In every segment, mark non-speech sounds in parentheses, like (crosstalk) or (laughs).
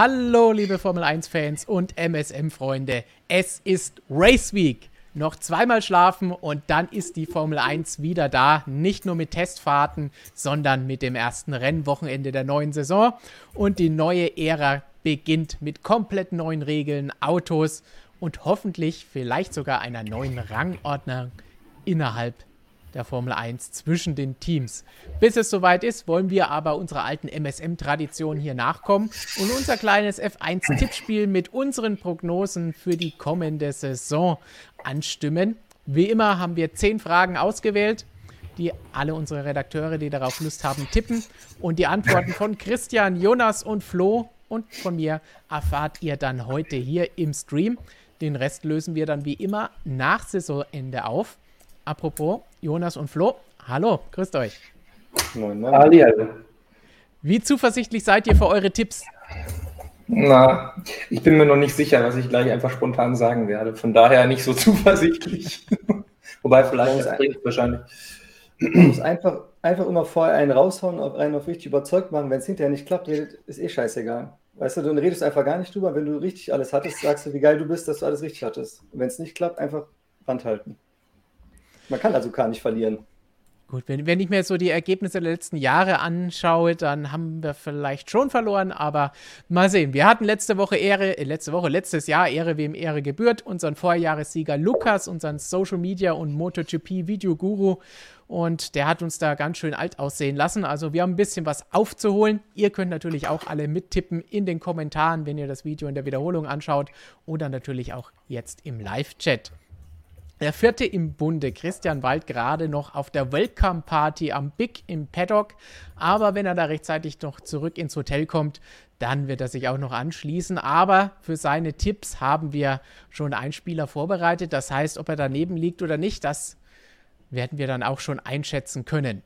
Hallo, liebe Formel 1-Fans und MSM-Freunde. Es ist Race Week. Noch zweimal schlafen und dann ist die Formel 1 wieder da. Nicht nur mit Testfahrten, sondern mit dem ersten Rennwochenende der neuen Saison. Und die neue Ära beginnt mit komplett neuen Regeln, Autos und hoffentlich vielleicht sogar einer neuen Rangordnung innerhalb der Formel 1 zwischen den Teams. Bis es soweit ist, wollen wir aber unserer alten MSM-Tradition hier nachkommen und unser kleines F1-Tippspiel mit unseren Prognosen für die kommende Saison anstimmen. Wie immer haben wir zehn Fragen ausgewählt, die alle unsere Redakteure, die darauf Lust haben, tippen. Und die Antworten von Christian, Jonas und Flo und von mir erfahrt ihr dann heute hier im Stream. Den Rest lösen wir dann wie immer nach Saisonende auf. Apropos, Jonas und Flo, hallo, grüßt euch. Moin, moin. Ali, also. Wie zuversichtlich seid ihr für eure Tipps? Na, ich bin mir noch nicht sicher, was ich gleich einfach spontan sagen werde. Von daher nicht so (laughs) zuversichtlich. (laughs) Wobei vielleicht das bringt wahrscheinlich. Man muss einfach, einfach immer vorher einen raushauen, auf einen auf richtig überzeugt machen. Wenn es hinterher nicht klappt, ist eh scheißegal. Weißt du, dann redest du einfach gar nicht drüber. Wenn du richtig alles hattest, sagst du, wie geil du bist, dass du alles richtig hattest. Wenn es nicht klappt, einfach Band halten. Man kann also gar nicht verlieren. Gut, wenn, wenn ich mir so die Ergebnisse der letzten Jahre anschaue, dann haben wir vielleicht schon verloren, aber mal sehen. Wir hatten letzte Woche Ehre, äh, letzte Woche, letztes Jahr Ehre, wem Ehre gebührt, unseren Vorjahressieger Lukas, unseren Social Media und MotoGP Videoguru und der hat uns da ganz schön alt aussehen lassen. Also wir haben ein bisschen was aufzuholen. Ihr könnt natürlich auch alle mittippen in den Kommentaren, wenn ihr das Video in der Wiederholung anschaut oder natürlich auch jetzt im Live-Chat. Der vierte im Bunde, Christian Wald, gerade noch auf der Welcome Party am Big im Paddock. Aber wenn er da rechtzeitig noch zurück ins Hotel kommt, dann wird er sich auch noch anschließen. Aber für seine Tipps haben wir schon einen Spieler vorbereitet. Das heißt, ob er daneben liegt oder nicht, das werden wir dann auch schon einschätzen können.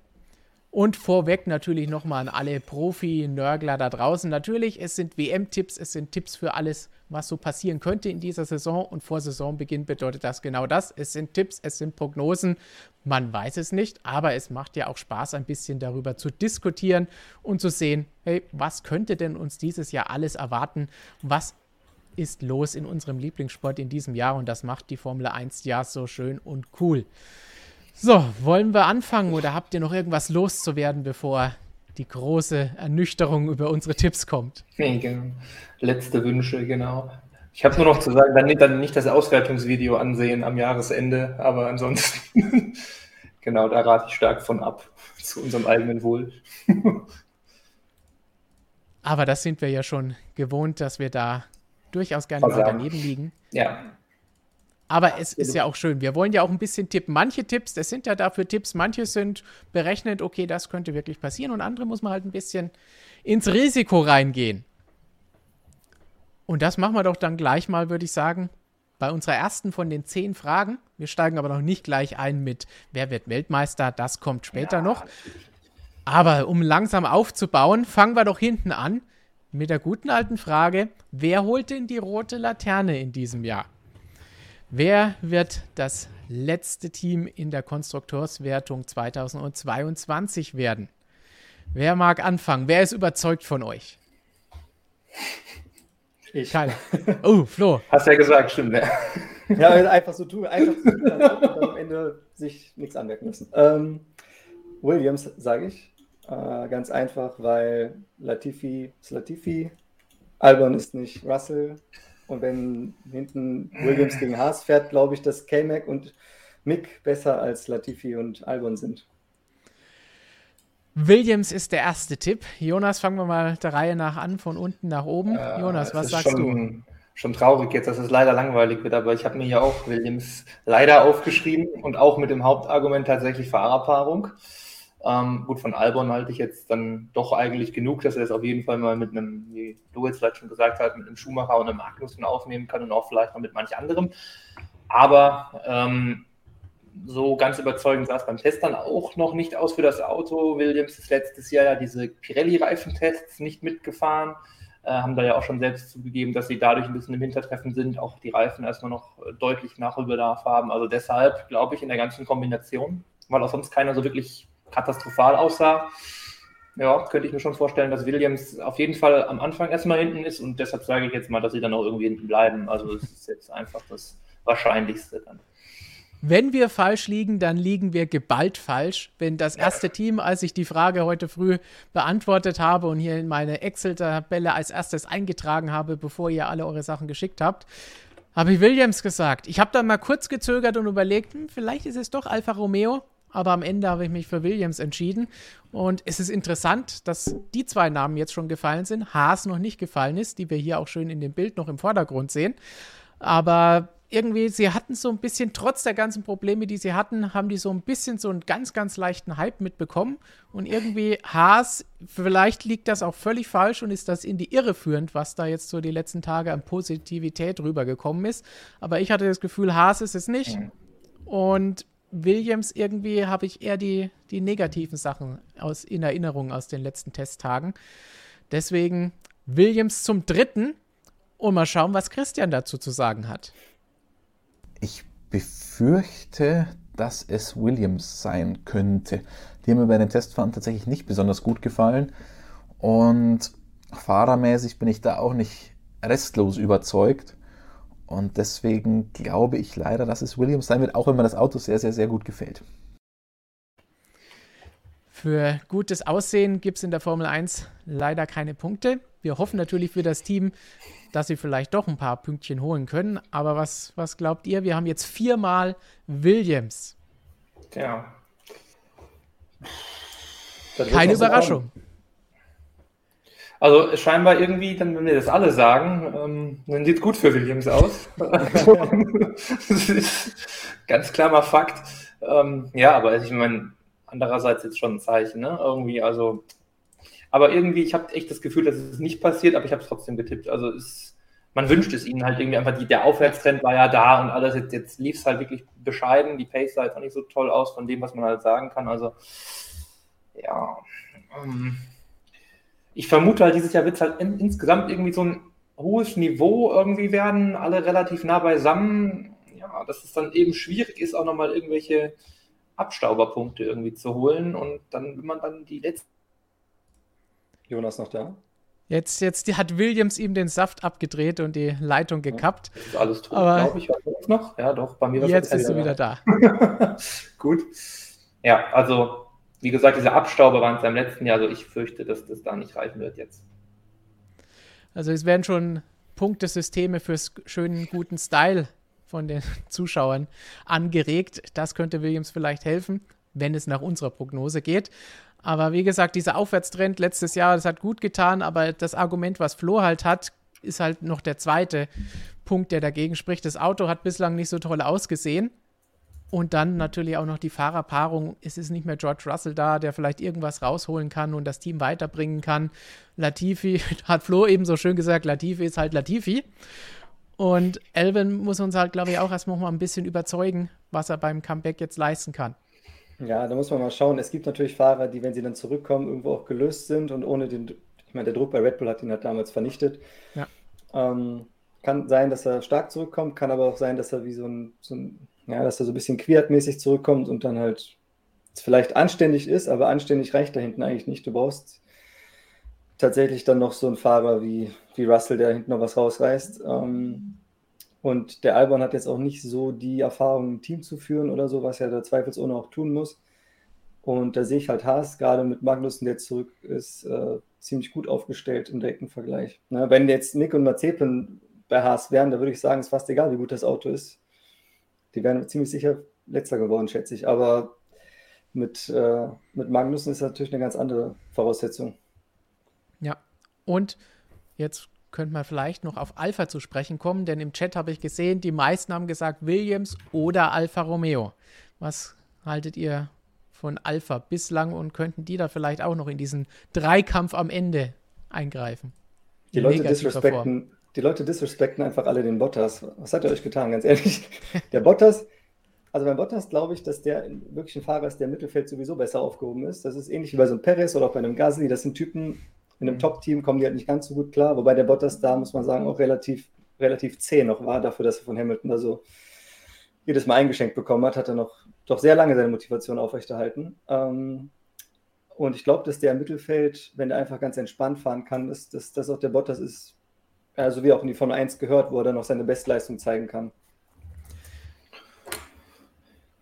Und vorweg natürlich nochmal an alle Profi-Nörgler da draußen. Natürlich, es sind WM-Tipps, es sind Tipps für alles, was so passieren könnte in dieser Saison. Und vor Saisonbeginn bedeutet das genau das. Es sind Tipps, es sind Prognosen. Man weiß es nicht, aber es macht ja auch Spaß, ein bisschen darüber zu diskutieren und zu sehen, hey, was könnte denn uns dieses Jahr alles erwarten? Was ist los in unserem Lieblingssport in diesem Jahr? Und das macht die Formel 1 ja so schön und cool. So, wollen wir anfangen oder habt ihr noch irgendwas loszuwerden, bevor die große Ernüchterung über unsere Tipps kommt? Nee, genau. Letzte Wünsche, genau. Ich habe nur noch zu sagen, dann, dann nicht das Auswertungsvideo ansehen am Jahresende, aber ansonsten, (laughs) genau, da rate ich stark von ab, (laughs) zu unserem eigenen Wohl. (laughs) aber das sind wir ja schon gewohnt, dass wir da durchaus gerne mal daneben liegen. Ja. Aber es ist ja auch schön. Wir wollen ja auch ein bisschen tippen. Manche Tipps, das sind ja dafür Tipps, manche sind berechnet, okay, das könnte wirklich passieren und andere muss man halt ein bisschen ins Risiko reingehen. Und das machen wir doch dann gleich mal, würde ich sagen, bei unserer ersten von den zehn Fragen. Wir steigen aber noch nicht gleich ein mit Wer wird Weltmeister, das kommt später ja. noch. Aber um langsam aufzubauen, fangen wir doch hinten an mit der guten alten Frage, wer holt denn die rote Laterne in diesem Jahr? Wer wird das letzte Team in der Konstrukteurswertung 2022 werden? Wer mag anfangen? Wer ist überzeugt von euch? Ich. Keiner. Oh, Flo. Hast ja gesagt, stimmt. Ja, ja einfach so tun, einfach so tun, und dann am Ende sich nichts anmerken müssen. Ähm, Williams, sage ich. Äh, ganz einfach, weil Latifi ist Latifi, Albon ist nicht Russell, und wenn hinten Williams gegen Haas fährt, glaube ich, dass K-Mac und Mick besser als Latifi und Albon sind. Williams ist der erste Tipp. Jonas, fangen wir mal der Reihe nach an, von unten nach oben. Äh, Jonas, was sagst schon, du? Schon traurig jetzt, dass es leider langweilig wird, aber ich habe mir hier auch Williams leider aufgeschrieben und auch mit dem Hauptargument tatsächlich Fahrerpaarung. Ähm, gut, von Albon halte ich jetzt dann doch eigentlich genug, dass er es auf jeden Fall mal mit einem, wie du jetzt vielleicht schon gesagt hast, mit einem Schumacher und einem Magnussen aufnehmen kann und auch vielleicht noch mit manch anderem. Aber ähm, so ganz überzeugend sah es beim Test dann auch noch nicht aus für das Auto. Williams ist letztes Jahr ja diese Pirelli-Reifentests nicht mitgefahren, äh, haben da ja auch schon selbst zugegeben, dass sie dadurch ein bisschen im Hintertreffen sind, auch die Reifen erstmal noch deutlich Nachholbedarf haben. Also deshalb glaube ich in der ganzen Kombination, weil auch sonst keiner so wirklich katastrophal aussah, ja, könnte ich mir schon vorstellen, dass Williams auf jeden Fall am Anfang erstmal hinten ist und deshalb sage ich jetzt mal, dass sie dann auch irgendwie hinten bleiben. Also es ist jetzt einfach das Wahrscheinlichste dann. Wenn wir falsch liegen, dann liegen wir geballt falsch. Wenn das erste Team, als ich die Frage heute früh beantwortet habe und hier in meine Excel-Tabelle als erstes eingetragen habe, bevor ihr alle eure Sachen geschickt habt, habe ich Williams gesagt. Ich habe dann mal kurz gezögert und überlegt, hm, vielleicht ist es doch Alfa Romeo aber am Ende habe ich mich für Williams entschieden. Und es ist interessant, dass die zwei Namen jetzt schon gefallen sind, Haas noch nicht gefallen ist, die wir hier auch schön in dem Bild noch im Vordergrund sehen. Aber irgendwie, sie hatten so ein bisschen, trotz der ganzen Probleme, die sie hatten, haben die so ein bisschen so einen ganz, ganz leichten Hype mitbekommen. Und irgendwie Haas, vielleicht liegt das auch völlig falsch und ist das in die Irre führend, was da jetzt so die letzten Tage an Positivität rübergekommen ist. Aber ich hatte das Gefühl, Haas ist es nicht. Und Williams irgendwie habe ich eher die, die negativen Sachen aus, in Erinnerung aus den letzten Testtagen. Deswegen Williams zum dritten und mal schauen, was Christian dazu zu sagen hat. Ich befürchte, dass es Williams sein könnte. Die haben mir bei den Testfahrten tatsächlich nicht besonders gut gefallen. Und fahrermäßig bin ich da auch nicht restlos überzeugt. Und deswegen glaube ich leider, dass es Williams sein wird, auch wenn mir das Auto sehr, sehr, sehr gut gefällt. Für gutes Aussehen gibt es in der Formel 1 leider keine Punkte. Wir hoffen natürlich für das Team, dass sie vielleicht doch ein paar Pünktchen holen können. Aber was, was glaubt ihr? Wir haben jetzt viermal Williams. Ja. Keine Überraschung. Also scheinbar irgendwie, dann, wenn wir das alle sagen, ähm, dann sieht gut für Williams aus. das (laughs) ist ganz klar mal Fakt. Ähm, ja, aber ich meine, andererseits jetzt schon ein Zeichen, ne? Irgendwie, also. Aber irgendwie, ich habe echt das Gefühl, dass es nicht passiert, aber ich habe es trotzdem getippt. Also es, man wünscht es ihnen halt irgendwie einfach, die, der Aufwärtstrend war ja da und alles, jetzt, jetzt lief es halt wirklich bescheiden. Die Pace sah jetzt auch nicht so toll aus von dem, was man halt sagen kann. Also, ja. Ähm, ich vermute halt, dieses Jahr wird es halt in, insgesamt irgendwie so ein hohes Niveau irgendwie werden, alle relativ nah beisammen. Ja, dass es dann eben schwierig ist, auch nochmal irgendwelche Abstauberpunkte irgendwie zu holen und dann, wenn man dann die letzten. Jonas noch da? Jetzt, jetzt hat Williams ihm den Saft abgedreht und die Leitung gekappt. Das ist alles tot, glaube ich. Noch. Ja, doch, bei mir Jetzt ist er wieder da. (laughs) Gut. Ja, also wie gesagt, diese Abstauber waren es im letzten Jahr, also ich fürchte, dass das da nicht reichen wird jetzt. Also es werden schon Punktesysteme fürs schönen, guten Style von den (laughs) Zuschauern angeregt. Das könnte Williams vielleicht helfen, wenn es nach unserer Prognose geht. Aber wie gesagt, dieser Aufwärtstrend letztes Jahr, das hat gut getan, aber das Argument, was Flo halt hat, ist halt noch der zweite Punkt, der dagegen spricht. Das Auto hat bislang nicht so toll ausgesehen. Und dann natürlich auch noch die Fahrerpaarung. Es ist nicht mehr George Russell da, der vielleicht irgendwas rausholen kann und das Team weiterbringen kann. Latifi, (laughs) hat Flo eben so schön gesagt, Latifi ist halt Latifi. Und Elvin muss uns halt, glaube ich, auch erstmal mal ein bisschen überzeugen, was er beim Comeback jetzt leisten kann. Ja, da muss man mal schauen. Es gibt natürlich Fahrer, die, wenn sie dann zurückkommen, irgendwo auch gelöst sind und ohne den, ich meine, der Druck bei Red Bull hat ihn halt damals vernichtet. Ja. Ähm, kann sein, dass er stark zurückkommt, kann aber auch sein, dass er wie so ein, so ein ja, dass er so ein bisschen queertmäßig zurückkommt und dann halt vielleicht anständig ist, aber anständig reicht da hinten eigentlich nicht. Du brauchst tatsächlich dann noch so einen Fahrer wie, wie Russell, der hinten noch was rausreißt. Ähm, und der Albon hat jetzt auch nicht so die Erfahrung, ein Team zu führen oder so, was er da zweifelsohne auch tun muss. Und da sehe ich halt Haas, gerade mit Magnussen, der zurück ist, äh, ziemlich gut aufgestellt im direkten Vergleich. Na, wenn jetzt Nick und Mazepin bei Haas wären, da würde ich sagen, es ist fast egal, wie gut das Auto ist. Die wären ziemlich sicher letzter geworden, schätze ich. Aber mit, äh, mit Magnussen ist natürlich eine ganz andere Voraussetzung. Ja, und jetzt könnte man vielleicht noch auf Alpha zu sprechen kommen, denn im Chat habe ich gesehen, die meisten haben gesagt Williams oder Alfa Romeo. Was haltet ihr von Alpha bislang und könnten die da vielleicht auch noch in diesen Dreikampf am Ende eingreifen? Die Leute disrespekten, die Leute disrespekten einfach alle den Bottas. Was hat er euch getan, ganz ehrlich? Der Bottas, also beim Bottas glaube ich, dass der wirklich ein Fahrer ist, der im Mittelfeld sowieso besser aufgehoben ist. Das ist ähnlich wie bei so einem Perez oder auch bei einem Gasly. Das sind Typen, in einem mhm. Top-Team kommen die halt nicht ganz so gut klar. Wobei der Bottas da, muss man sagen, auch relativ, relativ zäh noch war, dafür, dass er von Hamilton da so jedes Mal eingeschenkt bekommen hat, hat er noch doch sehr lange seine Motivation aufrechterhalten. Ähm, Und ich glaube, dass der im Mittelfeld, wenn er einfach ganz entspannt fahren kann, dass, dass, dass auch der Bottas ist, also wie auch in die Formel 1 gehört, wo er dann noch seine Bestleistung zeigen kann.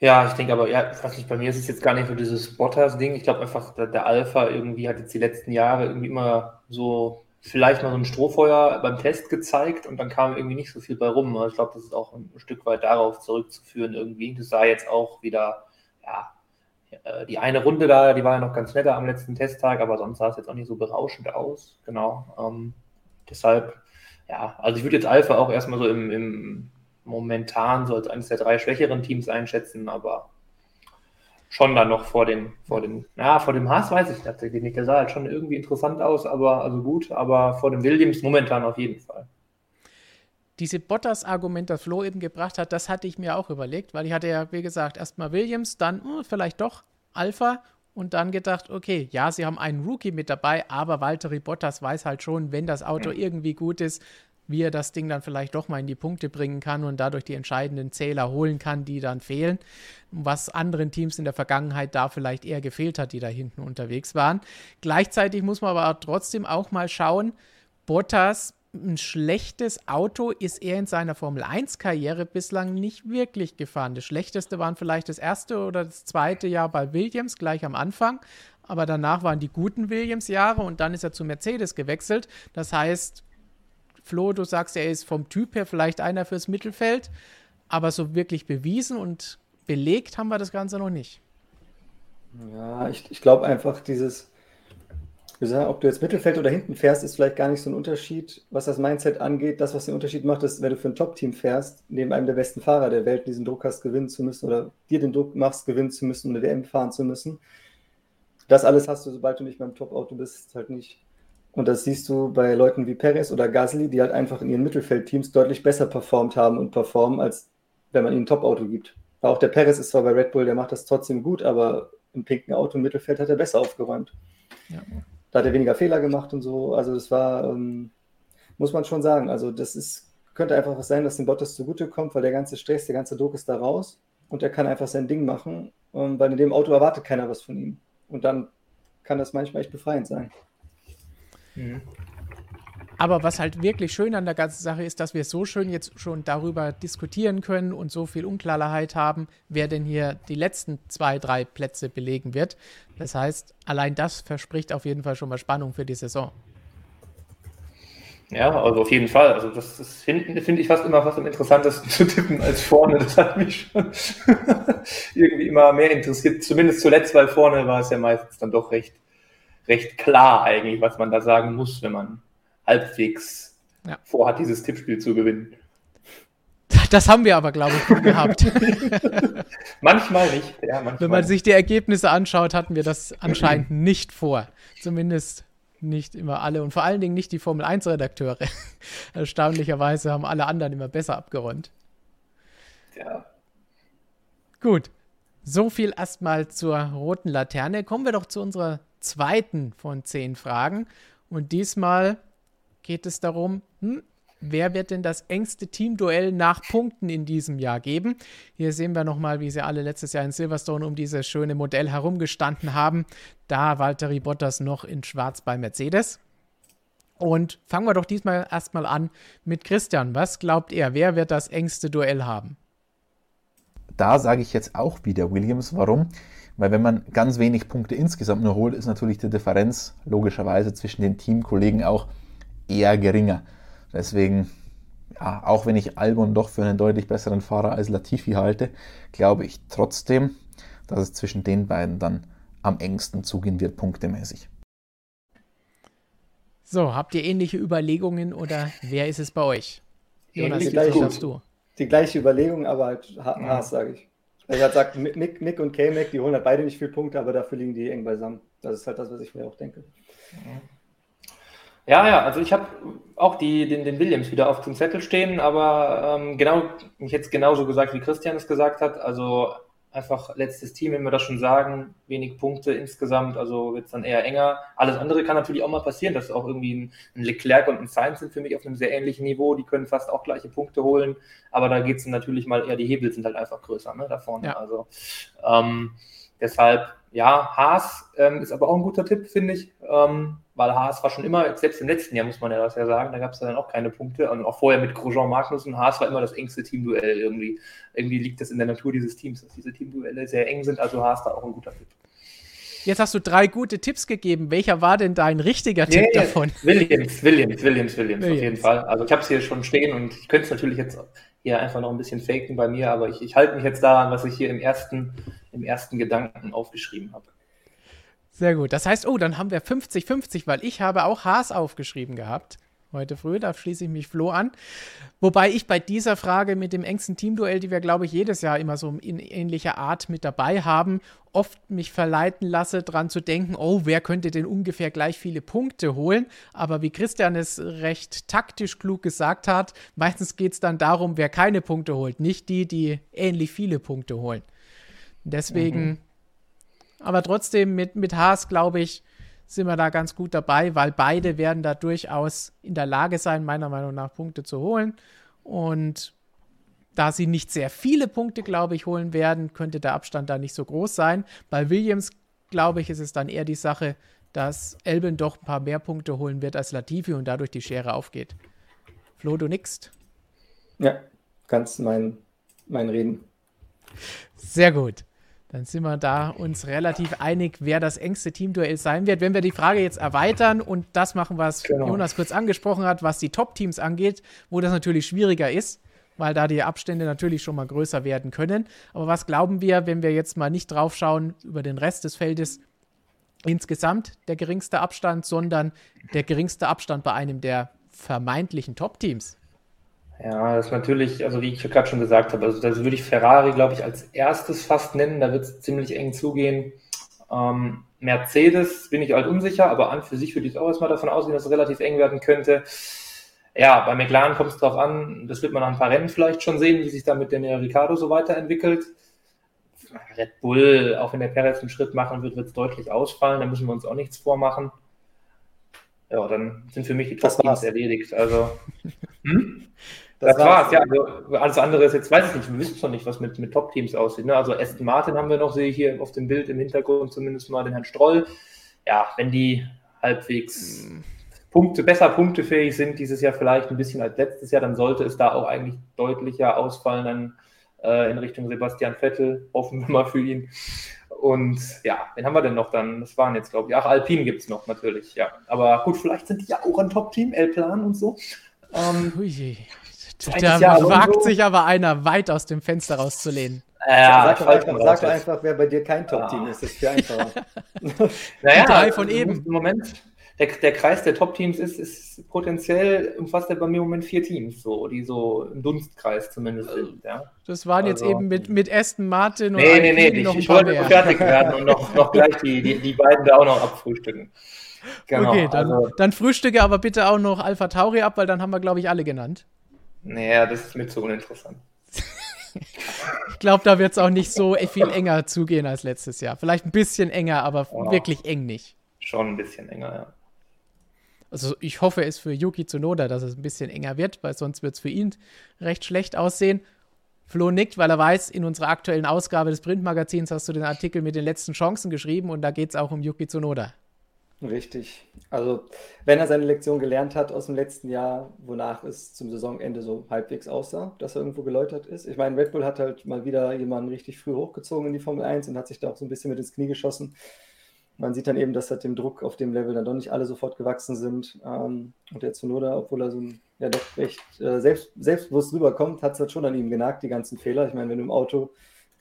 Ja, ich denke aber, ja, weiß nicht, bei mir ist es jetzt gar nicht so dieses Bottas-Ding. Ich glaube einfach, der, der, Alpha irgendwie hat jetzt die letzten Jahre irgendwie immer so vielleicht mal so ein Strohfeuer beim Test gezeigt und dann kam irgendwie nicht so viel bei rum. Also ich glaube, das ist auch ein Stück weit darauf zurückzuführen irgendwie. Das sah jetzt auch wieder, ja, äh, die eine Runde da, die war ja noch ganz netter am letzten Testtag, aber sonst sah es jetzt auch nicht so berauschend aus. Genau. Ähm, deshalb, ja, also ich würde jetzt Alpha auch erstmal so im, im momentan so als eines der drei schwächeren Teams einschätzen, aber schon dann noch vor dem, vor dem, ja, vor dem Haas weiß ich tatsächlich nicht. Der sah halt schon irgendwie interessant aus, aber also gut, aber vor dem Williams momentan auf jeden Fall. Diese Bottas-Argument, das Flo eben gebracht hat, das hatte ich mir auch überlegt, weil ich hatte ja, wie gesagt, erstmal Williams, dann hm, vielleicht doch Alpha und dann gedacht, okay, ja, sie haben einen Rookie mit dabei, aber Valtteri Bottas weiß halt schon, wenn das Auto irgendwie gut ist, wie er das Ding dann vielleicht doch mal in die Punkte bringen kann und dadurch die entscheidenden Zähler holen kann, die dann fehlen, was anderen Teams in der Vergangenheit da vielleicht eher gefehlt hat, die da hinten unterwegs waren. Gleichzeitig muss man aber trotzdem auch mal schauen, Bottas ein schlechtes Auto ist er in seiner Formel 1-Karriere bislang nicht wirklich gefahren. Das schlechteste waren vielleicht das erste oder das zweite Jahr bei Williams, gleich am Anfang. Aber danach waren die guten Williams-Jahre und dann ist er zu Mercedes gewechselt. Das heißt, Flo, du sagst, er ist vom Typ her vielleicht einer fürs Mittelfeld, aber so wirklich bewiesen und belegt haben wir das Ganze noch nicht. Ja, ich, ich glaube einfach, dieses, ob du jetzt Mittelfeld oder hinten fährst, ist vielleicht gar nicht so ein Unterschied, was das Mindset angeht. Das, was den Unterschied macht, ist, wenn du für ein Top-Team fährst, neben einem der besten Fahrer der Welt diesen Druck hast, gewinnen zu müssen oder dir den Druck machst, gewinnen zu müssen, eine WM fahren zu müssen. Das alles hast du, sobald du nicht beim Top-Auto bist, halt nicht. Und das siehst du bei Leuten wie Perez oder Gasly, die halt einfach in ihren Mittelfeldteams deutlich besser performt haben und performen, als wenn man ihnen ein Top-Auto gibt. Auch der Perez ist zwar bei Red Bull, der macht das trotzdem gut, aber im pinken Auto im Mittelfeld hat er besser aufgeräumt. Ja. Da hat er weniger Fehler gemacht und so. Also das war, ähm, muss man schon sagen. Also das ist, könnte einfach was sein, dass dem Bottas zugutekommt, weil der ganze Stress, der ganze Druck ist da raus und er kann einfach sein Ding machen, ähm, weil in dem Auto erwartet keiner was von ihm. Und dann kann das manchmal echt befreiend sein. Mhm. Aber was halt wirklich schön an der ganzen Sache ist, dass wir so schön jetzt schon darüber diskutieren können und so viel Unklarheit haben, wer denn hier die letzten zwei, drei Plätze belegen wird. Das heißt, allein das verspricht auf jeden Fall schon mal Spannung für die Saison. Ja, also auf jeden Fall. Also das, finde find ich fast immer fast am interessantesten (laughs) zu tippen als vorne. Das hat mich schon (laughs) irgendwie immer mehr interessiert. Zumindest zuletzt, weil vorne war es ja meistens dann doch recht recht klar eigentlich, was man da sagen muss, wenn man halbwegs ja. vorhat, dieses Tippspiel zu gewinnen. Das haben wir aber, glaube ich, gehabt. (laughs) manchmal nicht. Ja, manchmal Wenn man sich die Ergebnisse anschaut, hatten wir das anscheinend nicht vor. Zumindest nicht immer alle und vor allen Dingen nicht die Formel 1-Redakteure. (laughs) Erstaunlicherweise haben alle anderen immer besser abgeräumt. Ja. Gut. So viel erstmal zur roten Laterne. Kommen wir doch zu unserer zweiten von zehn Fragen. Und diesmal geht es darum, hm, wer wird denn das engste Teamduell nach Punkten in diesem Jahr geben? Hier sehen wir nochmal, wie sie alle letztes Jahr in Silverstone um dieses schöne Modell herumgestanden haben. Da Valtteri Bottas noch in Schwarz bei Mercedes. Und fangen wir doch diesmal erstmal an mit Christian. Was glaubt er, wer wird das engste Duell haben? Da sage ich jetzt auch wieder Williams. Warum? Weil wenn man ganz wenig Punkte insgesamt nur holt, ist natürlich die Differenz logischerweise zwischen den Teamkollegen auch eher geringer. Deswegen, ja, auch wenn ich Albon doch für einen deutlich besseren Fahrer als Latifi halte, glaube ich trotzdem, dass es zwischen den beiden dann am engsten zugehen wird, punktemäßig. So, habt ihr ähnliche Überlegungen oder wer ist es bei euch? Jonas, die gleiche, du. Die gleiche Überlegung, aber halt Haas, ja. sage ich. Er hat sagt, Mick, Mick und K-Mac, die holen halt beide nicht viel Punkte, aber dafür liegen die eng beisammen. Das ist halt das, was ich mir auch denke. Ja, ja, also ich habe auch die, den, den Williams wieder auf dem Zettel stehen, aber ähm, genau, ich hätte es genauso gesagt, wie Christian es gesagt hat. Also einfach letztes Team, wenn wir das schon sagen, wenig Punkte insgesamt, also wird es dann eher enger. Alles andere kann natürlich auch mal passieren, dass auch irgendwie ein, ein Leclerc und ein Sainz sind für mich auf einem sehr ähnlichen Niveau, die können fast auch gleiche Punkte holen, aber da geht es natürlich mal eher, die Hebel sind halt einfach größer, ne, da vorne. Ja. Also ähm, deshalb, ja, Haas ähm, ist aber auch ein guter Tipp, finde ich, ähm, weil Haas war schon immer, selbst im letzten Jahr muss man ja das ja sagen, da gab es ja dann auch keine Punkte und auch vorher mit Grosjean Magnussen, Haas war immer das engste Teamduell irgendwie. Irgendwie liegt das in der Natur dieses Teams, dass diese Teamduelle sehr eng sind, also Haas da auch ein guter Tipp. Jetzt hast du drei gute Tipps gegeben. Welcher war denn dein richtiger Tipp yeah, davon? Williams, Williams, Williams, Williams, auf jeden Fall. Also ich habe es hier schon stehen und ich könnte es natürlich jetzt hier einfach noch ein bisschen faken bei mir, aber ich, ich halte mich jetzt daran, was ich hier im ersten, im ersten Gedanken aufgeschrieben habe. Sehr gut. Das heißt, oh, dann haben wir 50-50, weil ich habe auch Haas aufgeschrieben gehabt heute früh. Da schließe ich mich Flo an. Wobei ich bei dieser Frage mit dem engsten Teamduell, die wir, glaube ich, jedes Jahr immer so in ähnlicher Art mit dabei haben, oft mich verleiten lasse, daran zu denken, oh, wer könnte denn ungefähr gleich viele Punkte holen? Aber wie Christian es recht taktisch klug gesagt hat, meistens geht es dann darum, wer keine Punkte holt, nicht die, die ähnlich viele Punkte holen. Deswegen, mhm. Aber trotzdem mit, mit Haas, glaube ich, sind wir da ganz gut dabei, weil beide werden da durchaus in der Lage sein, meiner Meinung nach Punkte zu holen. Und da sie nicht sehr viele Punkte, glaube ich, holen werden, könnte der Abstand da nicht so groß sein. Bei Williams, glaube ich, ist es dann eher die Sache, dass Elben doch ein paar mehr Punkte holen wird als Latifi und dadurch die Schere aufgeht. Flo, du nickst? Ja, kannst mein, mein reden. Sehr gut. Dann sind wir da uns relativ einig, wer das engste Teamduell sein wird. Wenn wir die Frage jetzt erweitern und das machen, was genau. Jonas kurz angesprochen hat, was die Top-Teams angeht, wo das natürlich schwieriger ist, weil da die Abstände natürlich schon mal größer werden können. Aber was glauben wir, wenn wir jetzt mal nicht drauf schauen über den Rest des Feldes, insgesamt der geringste Abstand, sondern der geringste Abstand bei einem der vermeintlichen Top-Teams? Ja, das ist natürlich, also wie ich gerade schon gesagt habe, also das würde ich Ferrari, glaube ich, als erstes fast nennen. Da wird es ziemlich eng zugehen. Ähm, Mercedes bin ich halt unsicher, aber an für sich würde ich auch erstmal davon ausgehen, dass es relativ eng werden könnte. Ja, bei McLaren kommt es drauf an, das wird man nach ein paar Rennen vielleicht schon sehen, wie sich da mit Daniel Ricciardo so weiterentwickelt. Red Bull, auch wenn der Perez einen Schritt machen wird, wird es deutlich ausfallen, da müssen wir uns auch nichts vormachen. Ja, dann sind für mich die Top-Teams erledigt. Also, hm? Das, das war's, ja. Also alles andere ist jetzt, weiß ich nicht, wir wissen schon nicht, was mit, mit Top-Teams aussieht. Ne? Also Aston Martin haben wir noch, sehe ich hier auf dem Bild im Hintergrund zumindest mal den Herrn Stroll. Ja, wenn die halbwegs hm. Punkte, besser punktefähig sind dieses Jahr vielleicht ein bisschen als letztes Jahr, dann sollte es da auch eigentlich deutlicher ausfallen dann äh, in Richtung Sebastian Vettel. Hoffen wir mal für ihn. Und ja, wen haben wir denn noch dann? Das waren jetzt, glaube ich, ach, Alpine gibt es noch natürlich, ja. Aber gut, vielleicht sind die ja auch ein Top-Team, L-Plan und so. Ähm, Ui. Da Jahr wagt sich aber einer weit aus dem Fenster rauszulehnen. Ja, sag, doch einfach, sag einfach, wer bei dir kein Top-Team ja. ist. Das ist viel einfacher. (laughs) naja, drei von eben. Im Moment, der, der Kreis der Top-Teams ist, ist potenziell, umfasst er bei mir im Moment vier Teams, so, die so im Dunstkreis zumindest sind. Ja. Das waren also, jetzt eben mit, mit Aston Martin und Nee, nee, nee, ich, ich wollte mehr. fertig werden (laughs) und noch, noch gleich die, die, die beiden da auch noch abfrühstücken. Genau, okay, dann, also, dann frühstücke aber bitte auch noch Alpha Tauri ab, weil dann haben wir, glaube ich, alle genannt. Naja, das ist mir zu uninteressant. ich glaube, da wird es auch nicht so viel enger zugehen als letztes Jahr. Vielleicht ein bisschen enger, aber oh, wirklich eng nicht. Schon ein bisschen enger, ja. Also ich hoffe es für Yuki Tsunoda, dass es ein bisschen enger wird, weil sonst wird es für ihn recht schlecht aussehen. Flo nickt, weil er weiß, in unserer aktuellen Ausgabe des Printmagazins hast du den Artikel mit den letzten Chancen geschrieben und da geht es auch um Yuki Tsunoda. Richtig. Also, wenn er seine Lektion gelernt hat aus dem letzten Jahr, wonach es zum Saisonende so halbwegs aussah, dass er irgendwo geläutert ist. Ich meine, Red Bull hat halt mal wieder jemanden richtig früh hochgezogen in die Formel 1 und hat sich da auch so ein bisschen mit ins Knie geschossen. Man sieht dann eben, dass halt dem Druck auf dem Level dann doch nicht alle sofort gewachsen sind. Ähm, und der Zunoda, obwohl er so ein, ja doch recht äh, selbst, selbstbewusst rüberkommt, hat es halt schon an ihm genagt, die ganzen Fehler. Ich meine, wenn du im Auto,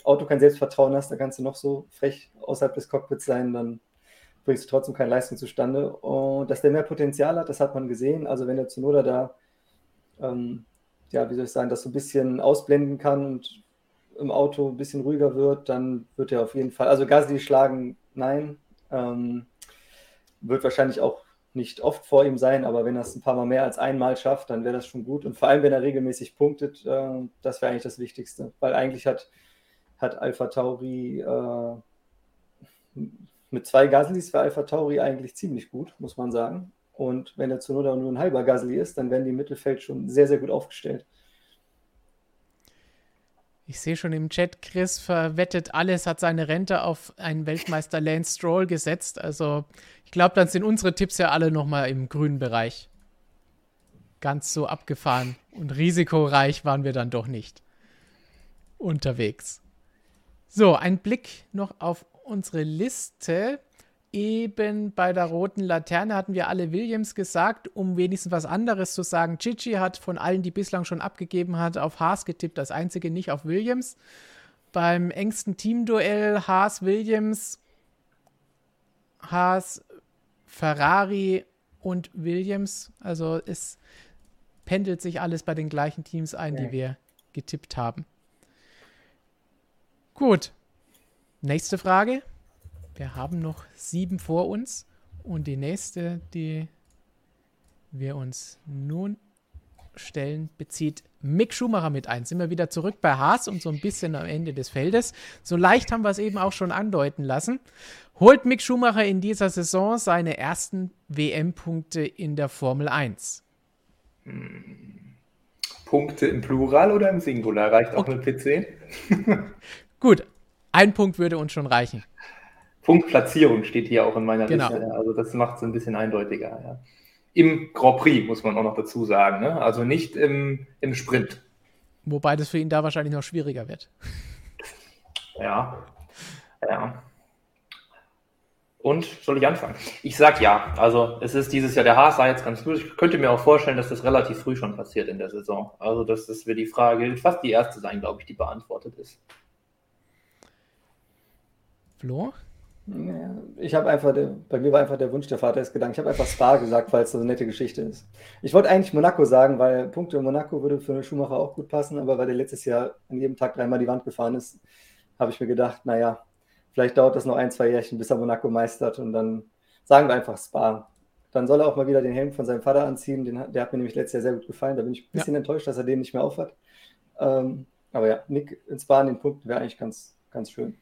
Auto kein Selbstvertrauen hast, da kannst du noch so frech außerhalb des Cockpits sein, dann bringst du trotzdem keine Leistung zustande. Und dass der mehr Potenzial hat, das hat man gesehen. Also wenn der Zunoda da, ähm, ja, wie soll ich sagen, das so ein bisschen ausblenden kann und im Auto ein bisschen ruhiger wird, dann wird er auf jeden Fall, also Gasly schlagen, nein, ähm, wird wahrscheinlich auch nicht oft vor ihm sein, aber wenn er es ein paar Mal mehr als einmal schafft, dann wäre das schon gut. Und vor allem, wenn er regelmäßig punktet, äh, das wäre eigentlich das Wichtigste. Weil eigentlich hat, hat Alpha Tauri äh, mit zwei Gaslis für Alpha Tauri eigentlich ziemlich gut, muss man sagen. Und wenn der Zunoda nur ein halber Gasly ist, dann werden die im Mittelfeld schon sehr, sehr gut aufgestellt. Ich sehe schon im Chat, Chris verwettet alles, hat seine Rente auf einen Weltmeister Lance Stroll gesetzt. Also ich glaube, dann sind unsere Tipps ja alle nochmal im grünen Bereich. Ganz so abgefahren und risikoreich waren wir dann doch nicht unterwegs. So, ein Blick noch auf unsere Liste. Eben bei der roten Laterne hatten wir alle Williams gesagt, um wenigstens was anderes zu sagen. Chichi hat von allen, die bislang schon abgegeben hat, auf Haas getippt, das einzige nicht auf Williams. Beim engsten Teamduell Haas-Williams, Haas, Ferrari und Williams. Also es pendelt sich alles bei den gleichen Teams ein, die wir getippt haben. Gut. Nächste Frage. Wir haben noch sieben vor uns. Und die nächste, die wir uns nun stellen, bezieht Mick Schumacher mit ein. Sind wir wieder zurück bei Haas und so ein bisschen am Ende des Feldes. So leicht haben wir es eben auch schon andeuten lassen. Holt Mick Schumacher in dieser Saison seine ersten WM-Punkte in der Formel 1? Punkte im Plural oder im Singular? Reicht auch okay. mit PC? Gut, ein Punkt würde uns schon reichen. Punktplatzierung steht hier auch in meiner genau. Liste. Also das macht es ein bisschen eindeutiger. Ja. Im Grand Prix muss man auch noch dazu sagen. Ne? Also nicht im, im Sprint. Wobei das für ihn da wahrscheinlich noch schwieriger wird. Ja. Ja. Und soll ich anfangen? Ich sag ja. Also es ist dieses Jahr, der Haas sah jetzt ganz gut. Ich könnte mir auch vorstellen, dass das relativ früh schon passiert in der Saison. Also das, das wird die Frage, fast die erste sein, glaube ich, die beantwortet ist. Flo? Ich habe einfach, der, bei mir war einfach der Wunsch der Vater ist Gedanke. Ich habe einfach Spa gesagt, weil es so eine nette Geschichte ist. Ich wollte eigentlich Monaco sagen, weil Punkte in Monaco würde für Schumacher auch gut passen, aber weil der letztes Jahr an jedem Tag dreimal die Wand gefahren ist, habe ich mir gedacht, naja, vielleicht dauert das noch ein, zwei Jährchen, bis er Monaco meistert und dann sagen wir einfach Spa. Dann soll er auch mal wieder den Helm von seinem Vater anziehen. Den, der hat mir nämlich letztes Jahr sehr gut gefallen. Da bin ich ein bisschen ja. enttäuscht, dass er den nicht mehr aufhat. Ähm, aber ja, Nick in Spa an den Punkten wäre eigentlich ganz, ganz schön.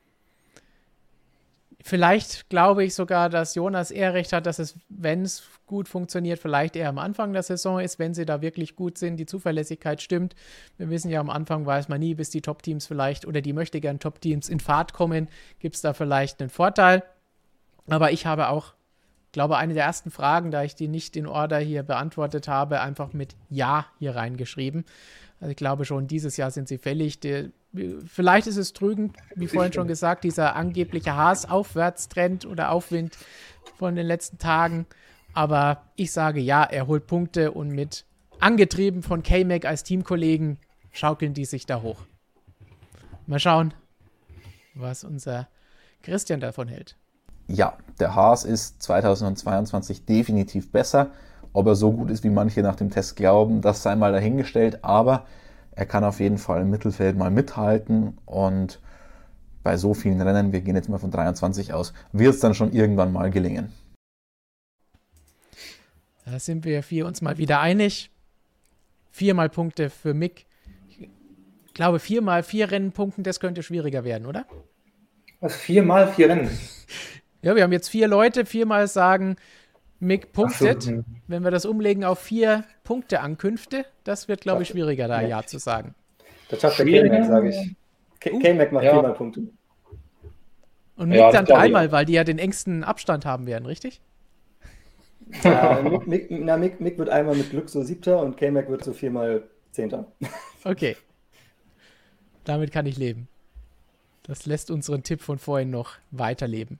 Vielleicht glaube ich sogar, dass Jonas eher recht hat, dass es, wenn es gut funktioniert, vielleicht eher am Anfang der Saison ist, wenn sie da wirklich gut sind, die Zuverlässigkeit stimmt. Wir wissen ja, am Anfang weiß man nie, bis die Top-Teams vielleicht oder die möchte gern Top-Teams in Fahrt kommen, gibt es da vielleicht einen Vorteil. Aber ich habe auch, glaube eine der ersten Fragen, da ich die nicht in Order hier beantwortet habe, einfach mit Ja hier reingeschrieben. Also ich glaube schon, dieses Jahr sind sie fällig. Die, vielleicht ist es trügend, wie vorhin schon gesagt, dieser angebliche Haas-Aufwärtstrend oder Aufwind von den letzten Tagen. Aber ich sage ja, er holt Punkte und mit angetrieben von K-Mac als Teamkollegen schaukeln die sich da hoch. Mal schauen, was unser Christian davon hält. Ja, der Haas ist 2022 definitiv besser. Ob er so gut ist, wie manche nach dem Test glauben, das sei mal dahingestellt. Aber er kann auf jeden Fall im Mittelfeld mal mithalten und bei so vielen Rennen, wir gehen jetzt mal von 23 aus, wird es dann schon irgendwann mal gelingen. Da sind wir vier uns mal wieder einig. Viermal Punkte für Mick. Ich glaube, viermal vier Rennen punkten, das könnte schwieriger werden, oder? Was? Viermal vier Rennen? (laughs) Ja, wir haben jetzt vier Leute, viermal sagen, Mick punktet. So, hm. Wenn wir das umlegen auf vier Punkte Ankünfte, das wird, glaube ich, schwieriger, da Ja zu sagen. Das schafft der K-Mac, sage ich. K-Mac macht ja. viermal Punkte. Und Mick ja, dann dreimal, weil die ja den engsten Abstand haben werden, richtig? Ja, Mick, Mick, na, Mick, Mick wird einmal mit Glück so siebter und K-Mac wird so viermal zehnter. Okay. Damit kann ich leben. Das lässt unseren Tipp von vorhin noch weiterleben.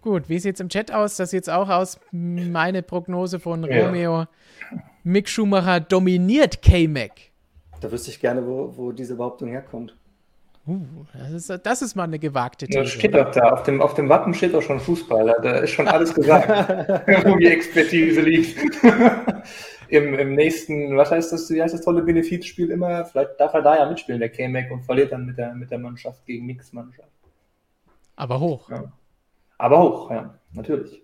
Gut, wie sieht es im Chat aus? Das sieht auch aus. Meine Prognose von ja. Romeo. Mick Schumacher dominiert K-Mac. Da wüsste ich gerne, wo, wo diese Behauptung herkommt. Uh, das, ist, das ist mal eine gewagte These. Das steht doch da. Auf dem, auf dem Wappen steht doch schon Fußballer. Da ist schon alles gesagt, (laughs) wo die Expertise liegt. (laughs) Im, Im nächsten, was heißt das, wie heißt das tolle Benefizspiel immer? Vielleicht darf er da ja mitspielen, der K-Mac, und verliert dann mit der, mit der Mannschaft gegen Mix Mannschaft. Aber hoch. Ja. Aber hoch, ja, natürlich.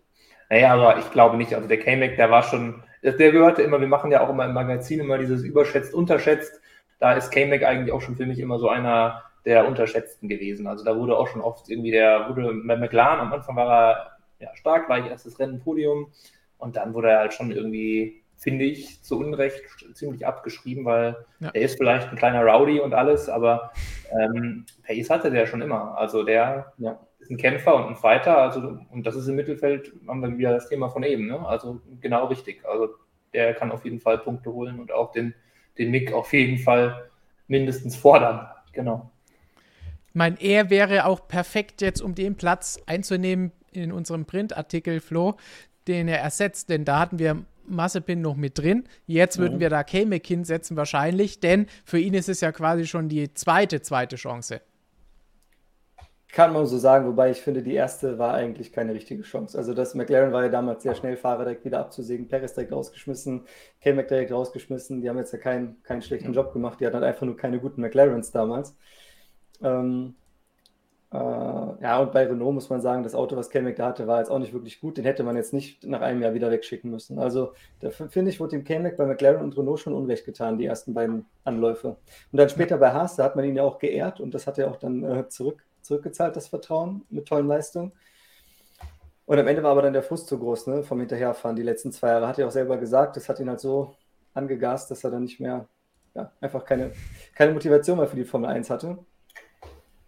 Naja, aber ich glaube nicht. Also der K-Mac, der war schon, der gehörte immer, wir machen ja auch immer im Magazin immer dieses überschätzt, unterschätzt. Da ist K-Mac eigentlich auch schon für mich immer so einer der Unterschätzten gewesen. Also da wurde auch schon oft irgendwie der, wurde bei McLaren, am Anfang war er ja, stark, war ich erstes Rennen Podium und dann wurde er halt schon irgendwie finde ich, zu Unrecht ziemlich abgeschrieben, weil ja. er ist vielleicht ein kleiner Rowdy und alles, aber ähm, Pace hatte der schon immer. Also der ja. Ist ein Kämpfer und ein Fighter, also und das ist im Mittelfeld, haben wir wieder das Thema von eben, ne? Also genau richtig. Also der kann auf jeden Fall Punkte holen und auch den, den Mick auf jeden Fall mindestens fordern. Genau. Ich meine, er wäre auch perfekt jetzt, um den Platz einzunehmen in unserem Printartikel, Flo, den er ersetzt, denn da hatten wir Massepin noch mit drin. Jetzt würden mhm. wir da Kamek hinsetzen wahrscheinlich, denn für ihn ist es ja quasi schon die zweite, zweite Chance. Kann man so sagen, wobei ich finde, die erste war eigentlich keine richtige Chance. Also das McLaren war ja damals sehr schnell, Fahrer direkt wieder abzusägen, Perez direkt rausgeschmissen, K-Mac direkt rausgeschmissen. Die haben jetzt ja keinen, keinen schlechten Job gemacht, die hatten halt einfach nur keine guten McLarens damals. Ähm, äh, ja, und bei Renault muss man sagen, das Auto, was K-Mac da hatte, war jetzt auch nicht wirklich gut. Den hätte man jetzt nicht nach einem Jahr wieder wegschicken müssen. Also da finde ich, wurde dem K-Mac bei McLaren und Renault schon Unrecht getan, die ersten beiden Anläufe. Und dann später bei Haas, da hat man ihn ja auch geehrt und das hat er auch dann äh, zurück zurückgezahlt, das Vertrauen, mit tollen Leistungen. Und am Ende war aber dann der Frust zu groß, ne, vom Hinterherfahren. Die letzten zwei Jahre hat er auch selber gesagt, das hat ihn halt so angegast, dass er dann nicht mehr, ja, einfach keine, keine Motivation mehr für die Formel 1 hatte.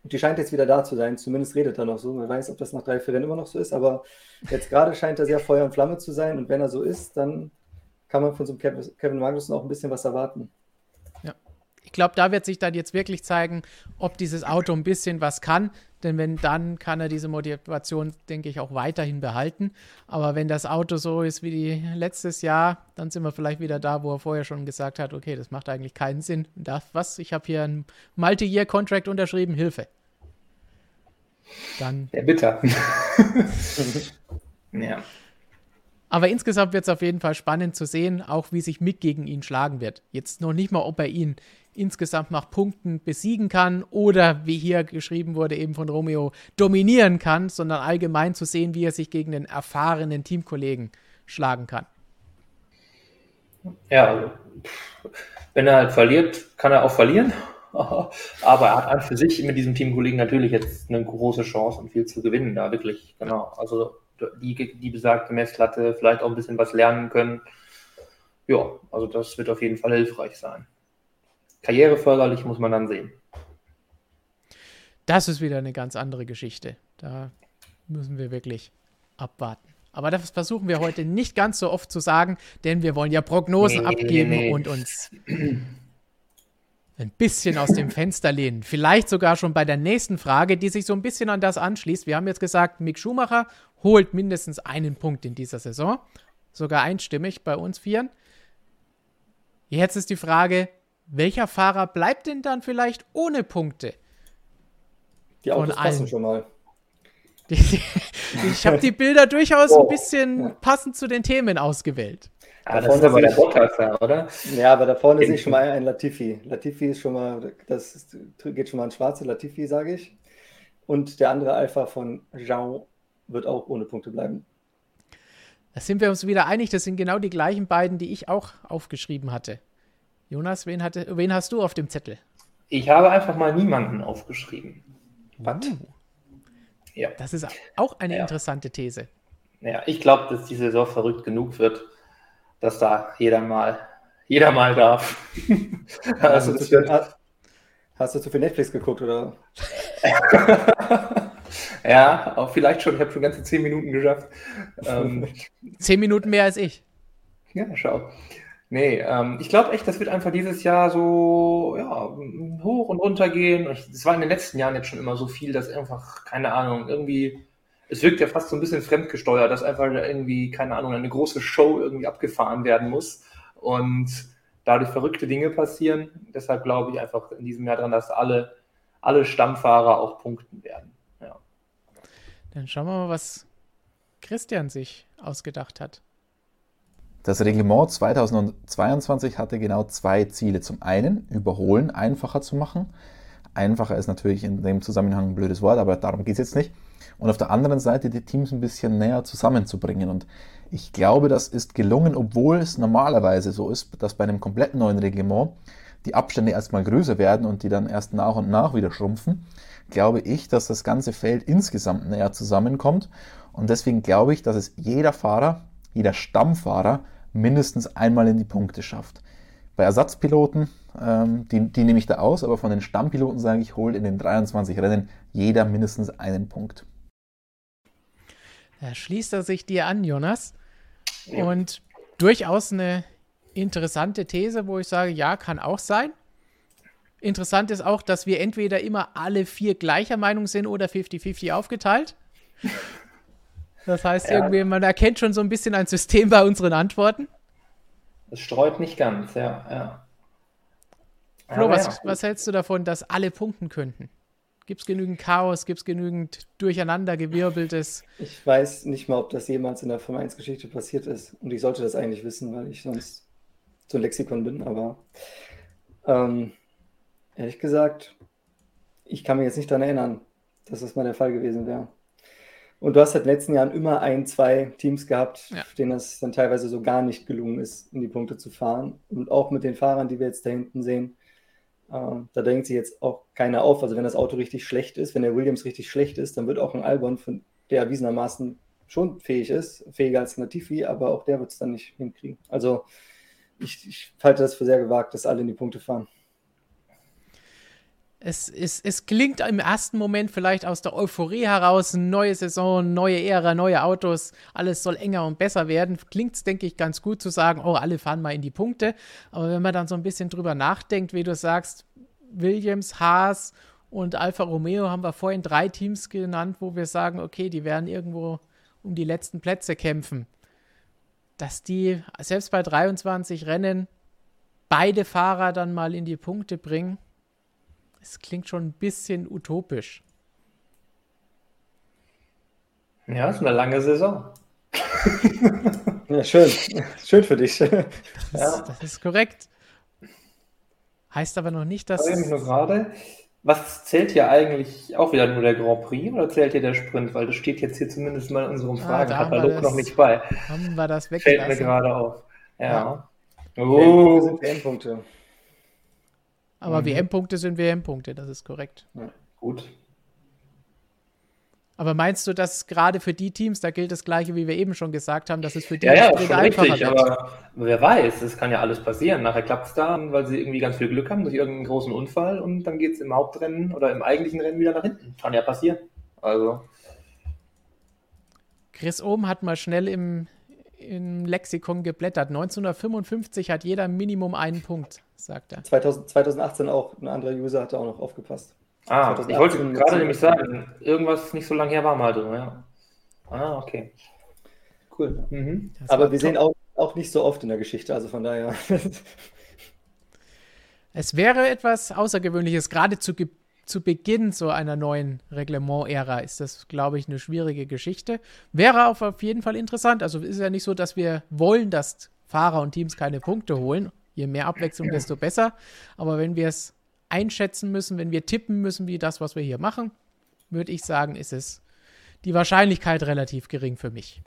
Und die scheint jetzt wieder da zu sein, zumindest redet er noch so. Man weiß, ob das nach drei, vier Rennen immer noch so ist, aber jetzt gerade scheint er sehr Feuer und Flamme zu sein. Und wenn er so ist, dann kann man von so einem Kevin Magnussen auch ein bisschen was erwarten glaube, da wird sich dann jetzt wirklich zeigen, ob dieses Auto ein bisschen was kann. Denn wenn dann kann er diese Motivation, denke ich, auch weiterhin behalten. Aber wenn das Auto so ist wie letztes Jahr, dann sind wir vielleicht wieder da, wo er vorher schon gesagt hat, okay, das macht eigentlich keinen Sinn. Das, was? Ich habe hier einen Multi-Year-Contract unterschrieben, Hilfe. Dann. Der bitter. (laughs) ja. Aber insgesamt wird es auf jeden Fall spannend zu sehen, auch wie sich Mick gegen ihn schlagen wird. Jetzt noch nicht mal, ob er ihn insgesamt nach Punkten besiegen kann oder, wie hier geschrieben wurde, eben von Romeo, dominieren kann, sondern allgemein zu sehen, wie er sich gegen den erfahrenen Teamkollegen schlagen kann. Ja, wenn er halt verliert, kann er auch verlieren. (laughs) Aber er hat an für sich mit diesem Teamkollegen natürlich jetzt eine große Chance und viel zu gewinnen da, wirklich. Genau. Also die, die besagte Messlatte, vielleicht auch ein bisschen was lernen können. Ja, also das wird auf jeden Fall hilfreich sein karriereförderlich muss man dann sehen. Das ist wieder eine ganz andere Geschichte. Da müssen wir wirklich abwarten. Aber das versuchen wir heute nicht ganz so oft zu sagen, denn wir wollen ja Prognosen nee, abgeben nee, nee. und uns ein bisschen aus dem Fenster lehnen. Vielleicht sogar schon bei der nächsten Frage, die sich so ein bisschen an das anschließt. Wir haben jetzt gesagt, Mick Schumacher holt mindestens einen Punkt in dieser Saison. Sogar einstimmig bei uns Vieren. Jetzt ist die Frage, welcher Fahrer bleibt denn dann vielleicht ohne Punkte? Die Autos passen schon mal. (laughs) ich habe die (laughs) Bilder durchaus oh. ein bisschen passend zu den Themen ausgewählt. Ah, das ist aber der Bottas oder? Ja, aber da vorne sehe ich schon mal ein Latifi. Latifi ist schon mal, das ist, geht schon mal ein schwarze Latifi, sage ich. Und der andere Alpha von Jean wird auch ohne Punkte bleiben. Da sind wir uns wieder einig, das sind genau die gleichen beiden, die ich auch aufgeschrieben hatte. Jonas, wen, hatte, wen hast du auf dem Zettel? Ich habe einfach mal niemanden aufgeschrieben. Was? Uh. Ja. Das ist auch eine ja. interessante These. Ja, ich glaube, dass die Saison verrückt genug wird, dass da jeder mal, jeder mal darf. also, (laughs) hast, du viel, hast, hast, du zu viel Netflix geguckt, oder? (laughs) ja, auch vielleicht schon. Ich habe schon ganze zehn Minuten geschafft. Ähm, (laughs) zehn Minuten mehr als ich. Ja, schau. Nee, ähm, ich glaube echt, das wird einfach dieses Jahr so ja, hoch und runter gehen. Es war in den letzten Jahren jetzt schon immer so viel, dass einfach, keine Ahnung, irgendwie, es wirkt ja fast so ein bisschen fremdgesteuert, dass einfach irgendwie, keine Ahnung, eine große Show irgendwie abgefahren werden muss und dadurch verrückte Dinge passieren. Deshalb glaube ich einfach in diesem Jahr dran, dass alle, alle Stammfahrer auch punkten werden. Ja. Dann schauen wir mal, was Christian sich ausgedacht hat. Das Reglement 2022 hatte genau zwei Ziele. Zum einen, Überholen einfacher zu machen. Einfacher ist natürlich in dem Zusammenhang ein blödes Wort, aber darum geht es jetzt nicht. Und auf der anderen Seite die Teams ein bisschen näher zusammenzubringen. Und ich glaube, das ist gelungen, obwohl es normalerweise so ist, dass bei einem komplett neuen Reglement die Abstände erstmal größer werden und die dann erst nach und nach wieder schrumpfen, glaube ich, dass das ganze Feld insgesamt näher zusammenkommt. Und deswegen glaube ich, dass es jeder Fahrer, jeder Stammfahrer mindestens einmal in die Punkte schafft. Bei Ersatzpiloten, ähm, die, die nehme ich da aus, aber von den Stammpiloten sage ich, holt in den 23 Rennen jeder mindestens einen Punkt. Da schließt er sich dir an, Jonas. Ja. Und durchaus eine interessante These, wo ich sage, ja, kann auch sein. Interessant ist auch, dass wir entweder immer alle vier gleicher Meinung sind oder 50-50 aufgeteilt. Das heißt, ja. irgendwie, man erkennt schon so ein bisschen ein System bei unseren Antworten. Es streut nicht ganz, ja. ja. Flo, was, was hältst du davon, dass alle punkten könnten? Gibt es genügend Chaos? Gibt es genügend durcheinandergewirbeltes? Ich weiß nicht mal, ob das jemals in der Formel 1 Geschichte passiert ist. Und ich sollte das eigentlich wissen, weil ich sonst so ein Lexikon bin. Aber ähm, ehrlich gesagt, ich kann mich jetzt nicht daran erinnern, dass das mal der Fall gewesen wäre. Und du hast halt in den letzten Jahren immer ein, zwei Teams gehabt, ja. denen es dann teilweise so gar nicht gelungen ist, in die Punkte zu fahren. Und auch mit den Fahrern, die wir jetzt da hinten sehen, ähm, da drängt sich jetzt auch keiner auf. Also wenn das Auto richtig schlecht ist, wenn der Williams richtig schlecht ist, dann wird auch ein Albon, von der erwiesenermaßen schon fähig ist, fähiger als Latifi, aber auch der wird es dann nicht hinkriegen. Also ich, ich halte das für sehr gewagt, dass alle in die Punkte fahren. Es, es, es klingt im ersten Moment vielleicht aus der Euphorie heraus, neue Saison, neue Ära, neue Autos, alles soll enger und besser werden. Klingt es, denke ich, ganz gut zu sagen, oh, alle fahren mal in die Punkte. Aber wenn man dann so ein bisschen drüber nachdenkt, wie du sagst, Williams, Haas und Alfa Romeo haben wir vorhin drei Teams genannt, wo wir sagen, okay, die werden irgendwo um die letzten Plätze kämpfen. Dass die selbst bei 23 Rennen beide Fahrer dann mal in die Punkte bringen, es klingt schon ein bisschen utopisch. Ja, ist eine lange Saison. (laughs) ja, schön. Schön für dich. Das, ja. das ist korrekt. Heißt aber noch nicht, dass. Ich nur gerade. Was zählt hier eigentlich auch wieder nur der Grand Prix oder zählt hier der Sprint? Weil das steht jetzt hier zumindest mal in unserem ah, Fragenkatalog noch nicht bei. Haben wir das weggelassen? Fällt mir gerade auf. Ja. ja. Oh. sind Endpunkte. Aber mhm. WM-Punkte sind WM-Punkte, das ist korrekt. Ja, gut. Aber meinst du, dass gerade für die Teams, da gilt das Gleiche, wie wir eben schon gesagt haben, dass es für die ja, ja, schon einfacher richtig, wird? Aber wer weiß, es kann ja alles passieren. Nachher klappt es da, weil sie irgendwie ganz viel Glück haben durch irgendeinen großen Unfall und dann geht es im Hauptrennen oder im eigentlichen Rennen wieder nach hinten. Kann ja passieren. Also. Chris Ohm hat mal schnell im, im Lexikon geblättert. 1955 hat jeder Minimum einen Punkt sagt er. 2000, 2018 auch, ein anderer User hatte auch noch aufgepasst. Ah, ich wollte gerade nämlich sagen, irgendwas nicht so lange her war mal drin, ja. Ah, okay. Cool. Mhm. Aber wir top. sehen auch, auch nicht so oft in der Geschichte, also von daher. es wäre etwas Außergewöhnliches, gerade zu, zu Beginn so einer neuen Reglement-Ära ist das, glaube ich, eine schwierige Geschichte. Wäre auch auf jeden Fall interessant. Also ist ja nicht so, dass wir wollen, dass Fahrer und Teams keine Punkte holen. Je mehr Abwechslung, desto besser. Aber wenn wir es einschätzen müssen, wenn wir tippen müssen, wie das, was wir hier machen, würde ich sagen, ist es die Wahrscheinlichkeit relativ gering für mich.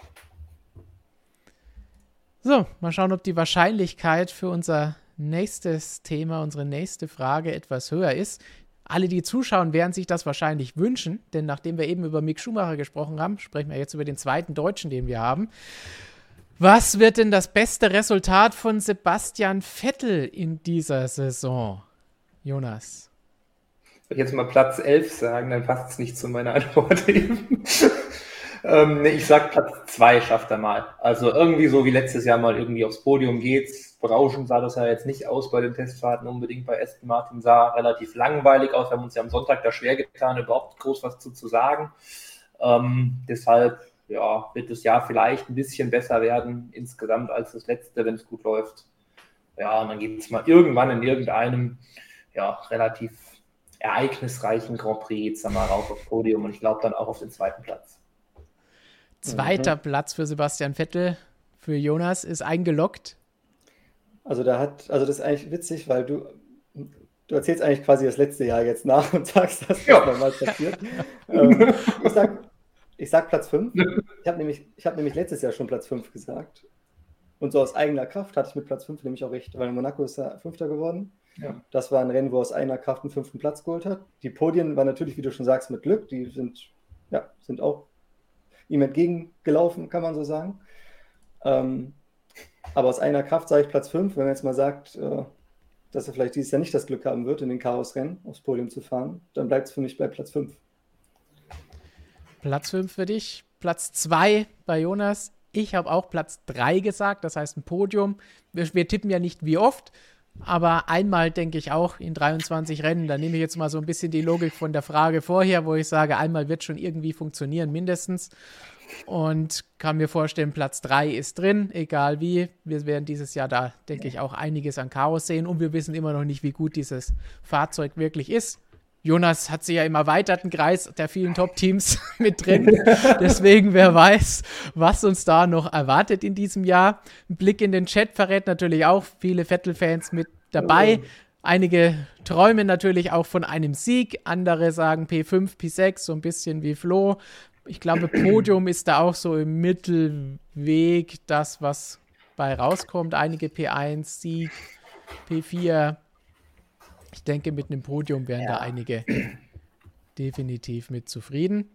So, mal schauen, ob die Wahrscheinlichkeit für unser nächstes Thema, unsere nächste Frage etwas höher ist. Alle, die zuschauen, werden sich das wahrscheinlich wünschen, denn nachdem wir eben über Mick Schumacher gesprochen haben, sprechen wir jetzt über den zweiten Deutschen, den wir haben. Was wird denn das beste Resultat von Sebastian Vettel in dieser Saison? Jonas. Soll ich jetzt mal Platz 11 sagen, dann passt es nicht zu meiner Antwort eben. (laughs) ähm, ich sag Platz 2 schafft er mal. Also irgendwie so wie letztes Jahr mal irgendwie aufs Podium geht's. Berauschend sah das ja jetzt nicht aus bei den Testfahrten unbedingt bei Aston Martin. Sah relativ langweilig aus. Wir haben uns ja am Sonntag da schwer getan, überhaupt groß was zu, zu sagen. Ähm, deshalb ja, wird das Jahr vielleicht ein bisschen besser werden insgesamt als das letzte, wenn es gut läuft. Ja, und dann geht es mal irgendwann in irgendeinem ja, relativ ereignisreichen Grand Prix jetzt dann mal rauf aufs Podium und ich glaube dann auch auf den zweiten Platz. Zweiter mhm. Platz für Sebastian Vettel, für Jonas ist eingeloggt. Also da hat, also das ist eigentlich witzig, weil du, du erzählst eigentlich quasi das letzte Jahr jetzt nach (laughs) und sagst, dass das ja. nochmal passiert. ähm, ich sag, ich sag Platz 5. Ich habe nämlich, hab nämlich letztes Jahr schon Platz 5 gesagt. Und so aus eigener Kraft hatte ich mit Platz 5 nämlich auch recht, weil Monaco ist ja Fünfter geworden. Ja. Das war ein Rennen, wo er aus eigener Kraft einen fünften Platz geholt hat. Die Podien waren natürlich, wie du schon sagst, mit Glück. Die sind, ja, sind auch ihm entgegengelaufen, kann man so sagen. Ähm, Aber aus einer Kraft sage ich Platz 5, wenn man jetzt mal sagt, äh, dass er vielleicht dieses Jahr nicht das Glück haben wird, in den Chaosrennen aufs Podium zu fahren, dann bleibt es für mich bei Platz 5. Platz 5 für dich, Platz 2 bei Jonas. Ich habe auch Platz 3 gesagt, das heißt ein Podium. Wir, wir, tippen ja nicht wie oft, aber einmal denke ich auch in 23 Rennen. Da nehme ich jetzt mal so ein bisschen die Logik von der Frage vorher, wo ich sage, einmal wird schon irgendwie funktionieren, mindestens. Und kann mir vorstellen, Platz 3 ist drin, egal wie. Wir werden dieses Jahr da, denke ich, auch einiges an Chaos sehen. Und wir wissen immer noch nicht, wie gut dieses Fahrzeug wirklich ist. Jonas hat sich ja im erweiterten Kreis der vielen Top-Teams (laughs) mit drin. (laughs) Deswegen, wer weiß, was uns da noch erwartet in diesem Jahr. Ein Blick in den Chat verrät natürlich auch viele Vettel-Fans mit dabei. Einige träumen natürlich auch von einem Sieg, andere sagen P5, P6, so ein bisschen wie Flo. Ich glaube, Podium ist da auch so im Mittelweg das, was bei rauskommt. Einige P1, Sieg, P4. Ich denke, mit einem Podium wären ja. da einige definitiv mit zufrieden.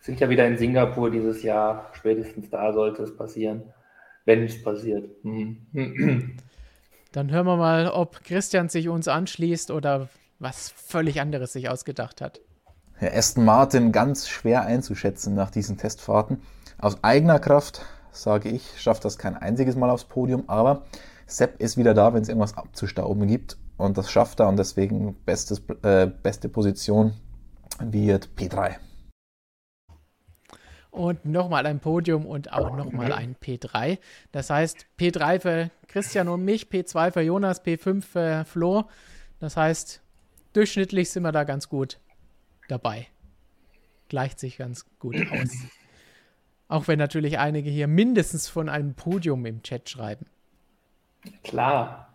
Sind ja wieder in Singapur dieses Jahr. Spätestens da sollte es passieren, wenn es passiert. Mhm. Dann hören wir mal, ob Christian sich uns anschließt oder was völlig anderes sich ausgedacht hat. Ja, Aston Martin ganz schwer einzuschätzen nach diesen Testfahrten. Aus eigener Kraft, sage ich, schafft das kein einziges Mal aufs Podium, aber Sepp ist wieder da, wenn es irgendwas abzustauben gibt und das schafft er und deswegen bestes, äh, beste Position wird P3. Und nochmal ein Podium und auch nochmal ein P3. Das heißt P3 für Christian und mich, P2 für Jonas, P5 für Flo. Das heißt, durchschnittlich sind wir da ganz gut dabei. Gleicht sich ganz gut aus. Auch wenn natürlich einige hier mindestens von einem Podium im Chat schreiben. Klar.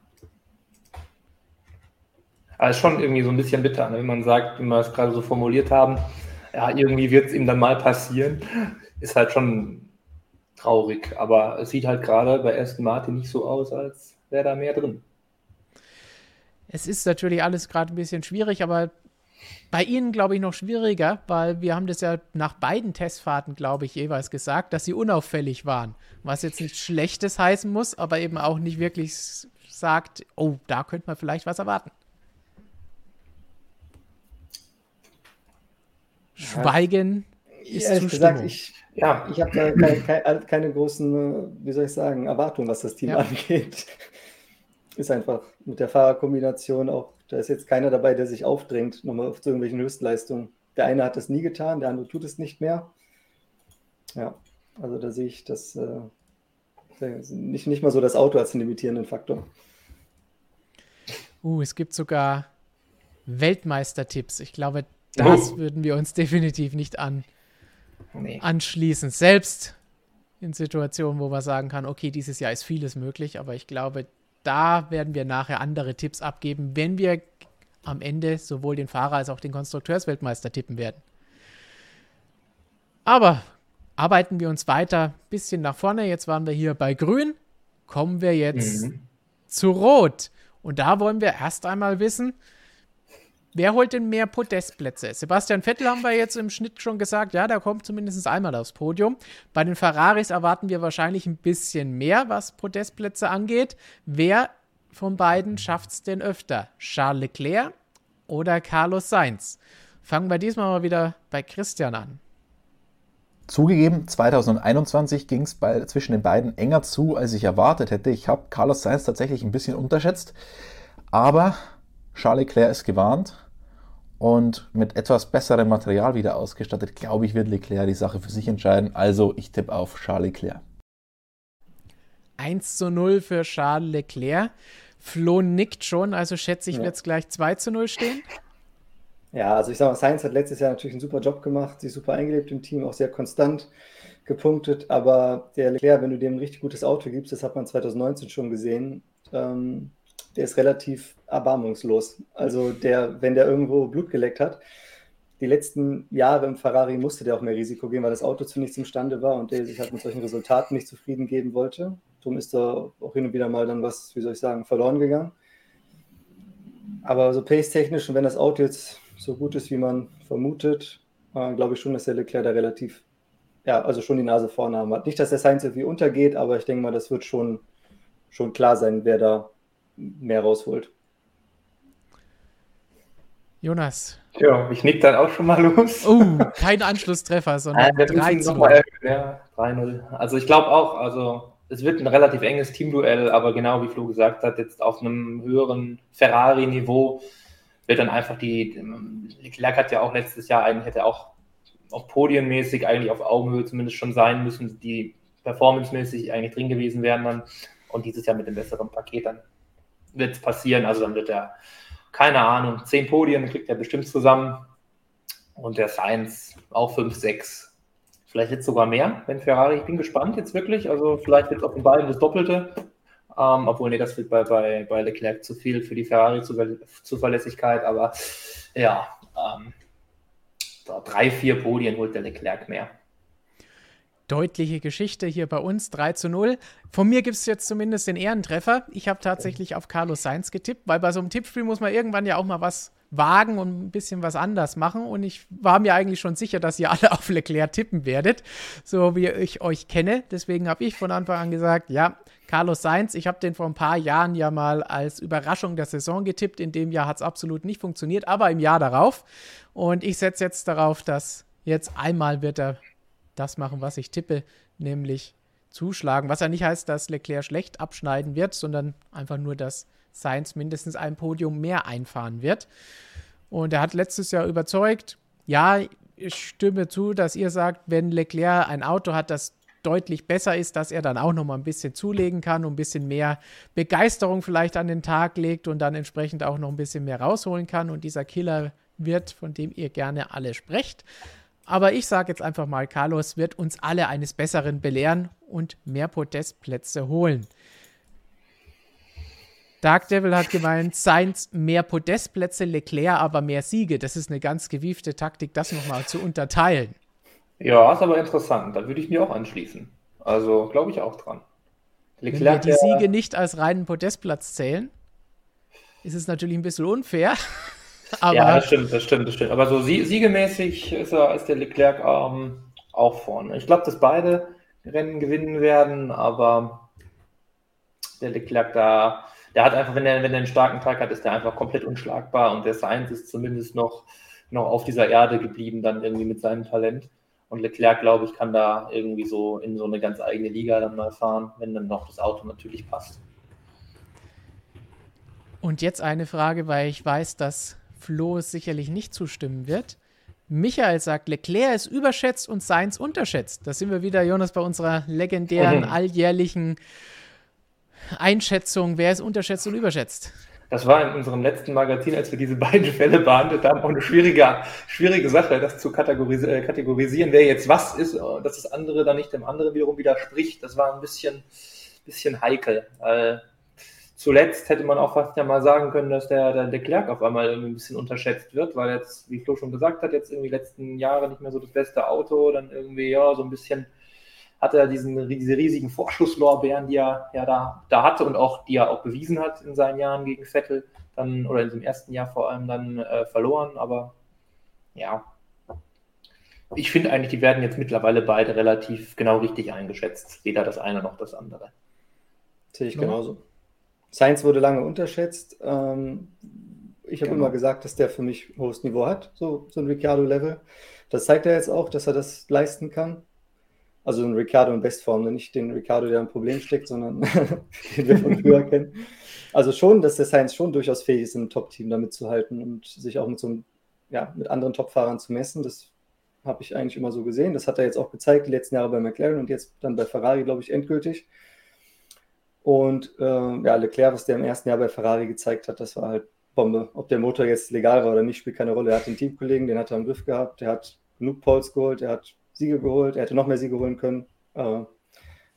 Aber ist schon irgendwie so ein bisschen bitter, ne? wenn man sagt, wie wir es gerade so formuliert haben, ja, irgendwie wird es ihm dann mal passieren. Ist halt schon traurig. Aber es sieht halt gerade bei Aston Martin nicht so aus, als wäre da mehr drin. Es ist natürlich alles gerade ein bisschen schwierig, aber bei Ihnen, glaube ich, noch schwieriger, weil wir haben das ja nach beiden Testfahrten, glaube ich, jeweils gesagt, dass sie unauffällig waren. Was jetzt nichts Schlechtes heißen muss, aber eben auch nicht wirklich sagt, oh, da könnte man vielleicht was erwarten. Schweigen ist Ehrlich gesagt, ich, ja. ich habe da keine, keine, keine, großen, wie soll ich sagen, Erwartungen, was das Team ja. angeht. Ist einfach mit der Fahrerkombination auch da ist jetzt keiner dabei, der sich aufdrängt, nochmal auf irgendwelchen Höchstleistungen. Der eine hat das nie getan, der andere tut es nicht mehr. Ja, also da sehe ich das äh, nicht, nicht mal so das Auto als limitierenden Faktor. Uh, es gibt sogar Weltmeistertipps. Ich glaube, das oh. würden wir uns (laughs) definitiv nicht an, nee. anschließen. Selbst in Situationen, wo man sagen kann, okay, dieses Jahr ist vieles möglich, aber ich glaube, da werden wir nachher andere Tipps abgeben, wenn wir am Ende sowohl den Fahrer als auch den Konstrukteursweltmeister tippen werden. Aber arbeiten wir uns weiter ein bisschen nach vorne. Jetzt waren wir hier bei Grün. Kommen wir jetzt mhm. zu Rot. Und da wollen wir erst einmal wissen, Wer holt denn mehr Podestplätze? Sebastian Vettel haben wir jetzt im Schnitt schon gesagt, ja, der kommt zumindest einmal aufs Podium. Bei den Ferraris erwarten wir wahrscheinlich ein bisschen mehr, was Podestplätze angeht. Wer von beiden schafft es denn öfter? Charles Leclerc oder Carlos Sainz? Fangen wir diesmal mal wieder bei Christian an. Zugegeben, 2021 ging es zwischen den beiden enger zu, als ich erwartet hätte. Ich habe Carlos Sainz tatsächlich ein bisschen unterschätzt. Aber Charles Leclerc ist gewarnt und mit etwas besserem Material wieder ausgestattet, glaube ich, wird Leclerc die Sache für sich entscheiden. Also ich tippe auf Charles Leclerc. 1 zu 0 für Charles Leclerc. Flo nickt schon, also schätze ich, ja. wird es gleich 2 zu 0 stehen. Ja, also ich sage mal, Sainz hat letztes Jahr natürlich einen super Job gemacht, sich super eingelebt im Team, auch sehr konstant gepunktet. Aber der Leclerc, wenn du dem ein richtig gutes Auto gibst, das hat man 2019 schon gesehen, ähm, der ist relativ erbarmungslos. Also der, wenn der irgendwo Blut geleckt hat, die letzten Jahre im Ferrari musste der auch mehr Risiko gehen, weil das Auto zu nichts imstande war und der sich halt mit solchen Resultaten nicht zufrieden geben wollte. Darum ist da auch hin und wieder mal dann was, wie soll ich sagen, verloren gegangen. Aber so pace-technisch und wenn das Auto jetzt so gut ist, wie man vermutet, äh, glaube ich schon, dass der Leclerc da relativ, ja, also schon die Nase vorne hat. Nicht, dass der Sainz irgendwie untergeht, aber ich denke mal, das wird schon schon klar sein, wer da mehr rausholt. Jonas. Ja, ich nick dann auch schon mal los. Oh, kein Anschlusstreffer, sondern äh, 3 zu 0. Ja, 3-0. Also ich glaube auch, also es wird ein relativ enges Teamduell, aber genau wie Flo gesagt hat, jetzt auf einem höheren Ferrari-Niveau wird dann einfach die, Leclerc hat ja auch letztes Jahr einen, hätte auch auch podienmäßig eigentlich auf Augenhöhe zumindest schon sein müssen, die performancemäßig eigentlich drin gewesen wären dann. Und dieses Jahr mit dem besseren Paket dann wird es passieren. Also dann wird er, keine Ahnung, zehn Podien kriegt er bestimmt zusammen. Und der Science auch fünf, sechs. Vielleicht jetzt sogar mehr, wenn Ferrari, ich bin gespannt jetzt wirklich. Also vielleicht wird es auf den beiden das Doppelte. Ähm, obwohl, nee, das wird bei, bei, bei Leclerc zu viel für die Ferrari-Zuverlässigkeit. Aber ja, ähm, drei, vier Podien holt der Leclerc mehr. Deutliche Geschichte hier bei uns, 3 zu 0. Von mir gibt es jetzt zumindest den Ehrentreffer. Ich habe tatsächlich auf Carlos Sainz getippt, weil bei so einem Tippspiel muss man irgendwann ja auch mal was wagen und ein bisschen was anders machen. Und ich war mir eigentlich schon sicher, dass ihr alle (laughs) auf Leclerc tippen werdet, so wie ich euch kenne. Deswegen habe ich von Anfang an gesagt, ja, Carlos Sainz, ich habe den vor ein paar Jahren ja mal als Überraschung der Saison getippt. In dem Jahr hat es absolut nicht funktioniert, aber im Jahr darauf. Und ich setze jetzt darauf, dass jetzt einmal wird er das machen, was ich tippe, nämlich zuschlagen. Was ja nicht heißt, dass Leclerc schlecht abschneiden wird, sondern einfach nur, dass Sainz mindestens ein Podium mehr einfahren wird. Und er hat letztes Jahr überzeugt. Ja, ich stimme zu, dass ihr sagt, wenn Leclerc ein Auto hat, das deutlich besser ist, dass er dann auch noch mal ein bisschen zulegen kann und ein bisschen mehr Begeisterung vielleicht an den Tag legt und dann entsprechend auch noch ein bisschen mehr rausholen kann und dieser Killer wird, von dem ihr gerne alle sprecht. Aber ich sage jetzt einfach mal, Carlos wird uns alle eines Besseren belehren und mehr Podestplätze holen. Dark Devil hat gemeint, Sainz mehr Podestplätze, Leclerc aber mehr Siege. Das ist eine ganz gewiefte Taktik, das nochmal zu unterteilen. Ja, ist aber interessant. Da würde ich mir auch anschließen. Also glaube ich auch dran. Leclerc, Wenn wir die Siege nicht als reinen Podestplatz zählen, ist es natürlich ein bisschen unfair. Aber ja, das stimmt, das stimmt, das stimmt. Aber so sie siegemäßig ist, er, ist der Leclerc ähm, auch vorne. Ich glaube, dass beide Rennen gewinnen werden, aber der Leclerc da, der hat einfach, wenn er, wenn er einen starken Tag hat, ist er einfach komplett unschlagbar und der Sainz ist zumindest noch, noch auf dieser Erde geblieben, dann irgendwie mit seinem Talent. Und Leclerc, glaube ich, kann da irgendwie so in so eine ganz eigene Liga dann mal fahren, wenn dann noch das Auto natürlich passt. Und jetzt eine Frage, weil ich weiß, dass Flo sicherlich nicht zustimmen wird. Michael sagt, Leclerc ist überschätzt und Sainz unterschätzt. Da sind wir wieder, Jonas, bei unserer legendären, mhm. alljährlichen Einschätzung. Wer ist unterschätzt und überschätzt? Das war in unserem letzten Magazin, als wir diese beiden Fälle behandelt haben, auch eine schwierige, schwierige Sache, das zu kategoris äh, kategorisieren, wer jetzt was ist, dass das andere dann nicht dem anderen wiederum widerspricht. Das war ein bisschen, bisschen heikel. Weil zuletzt hätte man auch fast ja mal sagen können, dass der, der Leclerc auf einmal irgendwie ein bisschen unterschätzt wird, weil jetzt, wie Flo schon gesagt hat, jetzt irgendwie die letzten Jahre nicht mehr so das beste Auto, dann irgendwie, ja, so ein bisschen hat er diesen, diese riesigen Vorschusslorbeeren, die er ja da, da hatte und auch, die er auch bewiesen hat in seinen Jahren gegen Vettel, dann, oder in diesem ersten Jahr vor allem dann äh, verloren, aber ja. Ich finde eigentlich, die werden jetzt mittlerweile beide relativ genau richtig eingeschätzt. Weder das eine noch das andere. Sehe ich genauso. Science wurde lange unterschätzt. Ähm, ich habe genau. immer gesagt, dass der für mich hohes Niveau hat, so, so ein Ricciardo-Level. Das zeigt er jetzt auch, dass er das leisten kann. Also ein Ricciardo in Bestform, nicht den Ricciardo, der ein Problem steckt, sondern (laughs) den wir von früher (laughs) kennen. Also schon, dass der Science schon durchaus fähig ist, ein Top-Team damit zu halten und sich auch mit so einem, ja, mit anderen Top-Fahrern zu messen. Das habe ich eigentlich immer so gesehen. Das hat er jetzt auch gezeigt, die letzten Jahre bei McLaren und jetzt dann bei Ferrari, glaube ich, endgültig. Und äh, ja, Leclerc, was der im ersten Jahr bei Ferrari gezeigt hat, das war halt Bombe. Ob der Motor jetzt legal war oder nicht, spielt keine Rolle. Er hat den Teamkollegen, den hat er im Griff gehabt, der hat genug Poles geholt, er hat Siege geholt, er hätte noch mehr Siege holen können. Äh,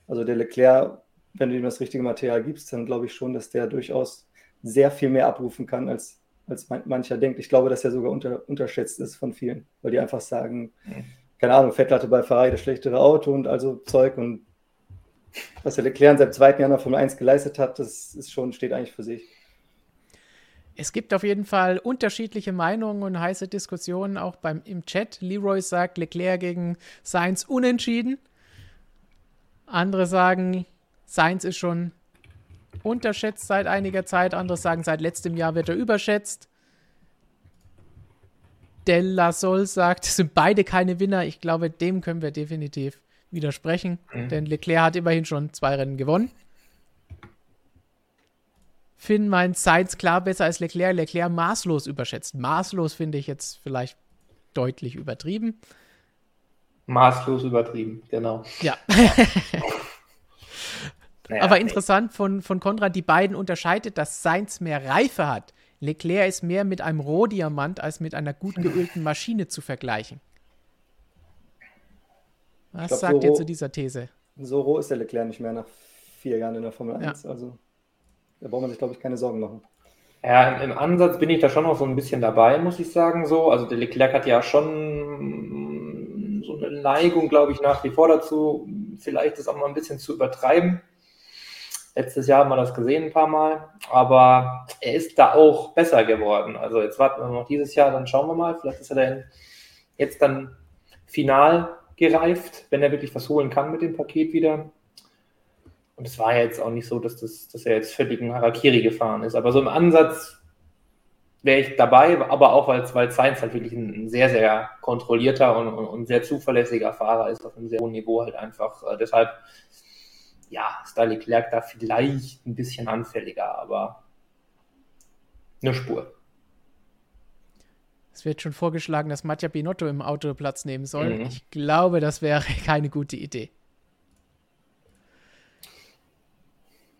also der Leclerc, wenn du ihm das richtige Material gibst, dann glaube ich schon, dass der durchaus sehr viel mehr abrufen kann, als, als mancher denkt. Ich glaube, dass er sogar unter, unterschätzt ist von vielen, weil die einfach sagen, mhm. keine Ahnung, Vettel hatte bei Ferrari das schlechtere Auto und also Zeug und was der Leclerc in seinem zweiten Jahr noch Formel 1 geleistet hat, das ist schon, steht eigentlich für sich. Es gibt auf jeden Fall unterschiedliche Meinungen und heiße Diskussionen auch beim, im Chat. Leroy sagt Leclerc gegen Sainz unentschieden. Andere sagen, Sainz ist schon unterschätzt seit einiger Zeit. Andere sagen, seit letztem Jahr wird er überschätzt. Della Sol sagt, sind beide keine Winner. Ich glaube, dem können wir definitiv widersprechen, mhm. denn Leclerc hat immerhin schon zwei Rennen gewonnen. Finn meint Sainz klar besser als Leclerc. Leclerc maßlos überschätzt. Maßlos finde ich jetzt vielleicht deutlich übertrieben. Maßlos übertrieben, genau. Ja. naja, (laughs) (laughs) Aber interessant von, von Konrad, die beiden unterscheidet, dass Sainz mehr Reife hat. Leclerc ist mehr mit einem Rohdiamant als mit einer gut geölten Maschine zu vergleichen. Was glaub, sagt so ihr zu dieser These? So roh ist der Leclerc nicht mehr nach vier Jahren in der Formel 1. Ja. Also da braucht man sich, glaube ich, keine Sorgen machen. Ja, im, Ansatz bin ich da schon noch so ein bisschen dabei, muss ich sagen. So, also der Leclerc hat ja schon so eine Neigung, glaube ich, nach wie vor dazu, vielleicht das auch mal ein bisschen zu übertreiben. Letztes Jahr haben wir das gesehen ein paar Mal, aber er ist da auch besser geworden. Also jetzt warten wir noch dieses Jahr, dann schauen wir mal. Vielleicht ist er dann jetzt dann final gereift, wenn er wirklich was holen kann mit dem Paket wieder. Und es war ja jetzt auch nicht so, dass, das, dass er jetzt völlig ein Harakiri gefahren ist. Aber so im Ansatz wäre ich dabei, aber auch weil, weil Sainz halt wirklich ein, sehr, sehr kontrollierter und, und, und, sehr zuverlässiger Fahrer ist auf einem sehr hohen Niveau halt einfach. Äh, deshalb, ja, ist da da vielleicht ein bisschen anfälliger, aber eine Spur. Es wird schon vorgeschlagen, dass Mattia Binotto im Auto Platz nehmen soll. Mhm. Ich glaube, das wäre (laughs) keine gute Idee.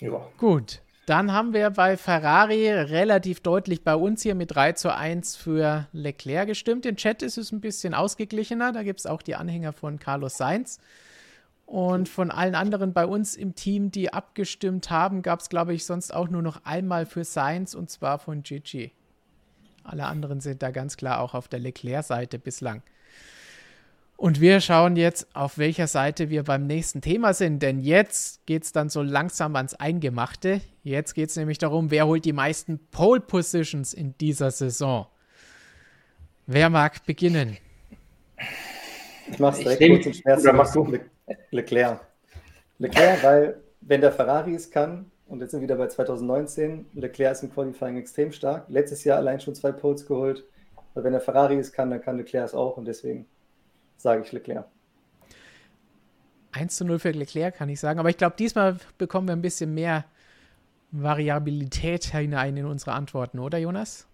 Ja. Gut. Dann haben wir bei Ferrari relativ deutlich bei uns hier mit 3 zu 1 für Leclerc gestimmt. Im Chat ist es ein bisschen ausgeglichener. Da gibt es auch die Anhänger von Carlos Sainz. Und von allen anderen bei uns im Team, die abgestimmt haben, gab es, glaube ich, sonst auch nur noch einmal für Sainz und zwar von Gigi. Alle anderen sind da ganz klar auch auf der Leclerc-Seite bislang. Und wir schauen jetzt, auf welcher Seite wir beim nächsten Thema sind, denn jetzt geht es dann so langsam ans Eingemachte. Jetzt geht es nämlich darum, wer holt die meisten Pole Positions in dieser Saison. Wer mag beginnen? Ich mache es direkt ich kurz und schmerz. Oder machst du? Le Leclerc. Leclerc, weil wenn der Ferrari es kann, und jetzt sind wir wieder bei 2019, Leclerc ist im Qualifying extrem stark. Letztes Jahr allein schon zwei Poles geholt. Weil wenn der Ferrari es kann, dann kann Leclerc es auch und deswegen sage ich Leclerc. 1 zu 0 für Leclerc, kann ich sagen. Aber ich glaube, diesmal bekommen wir ein bisschen mehr Variabilität hinein in unsere Antworten, oder Jonas?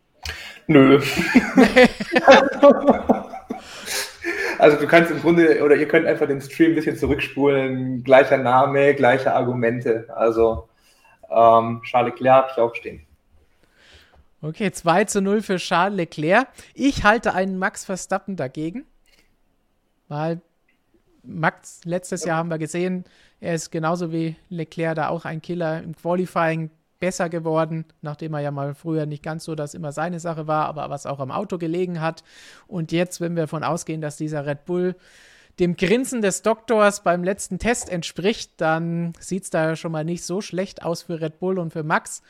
Nö. (laughs) also du kannst im Grunde, oder ihr könnt einfach den Stream ein bisschen zurückspulen, gleicher Name, gleiche Argumente. Also ähm, Charles Leclerc habe ich auch stehen. Okay, 2 zu 0 für Charles Leclerc. Ich halte einen Max Verstappen dagegen. Weil Max, letztes Jahr haben wir gesehen, er ist genauso wie Leclerc da auch ein Killer im Qualifying besser geworden, nachdem er ja mal früher nicht ganz so das immer seine Sache war, aber was auch am Auto gelegen hat. Und jetzt, wenn wir davon ausgehen, dass dieser Red Bull dem Grinsen des Doktors beim letzten Test entspricht, dann sieht es da schon mal nicht so schlecht aus für Red Bull und für Max.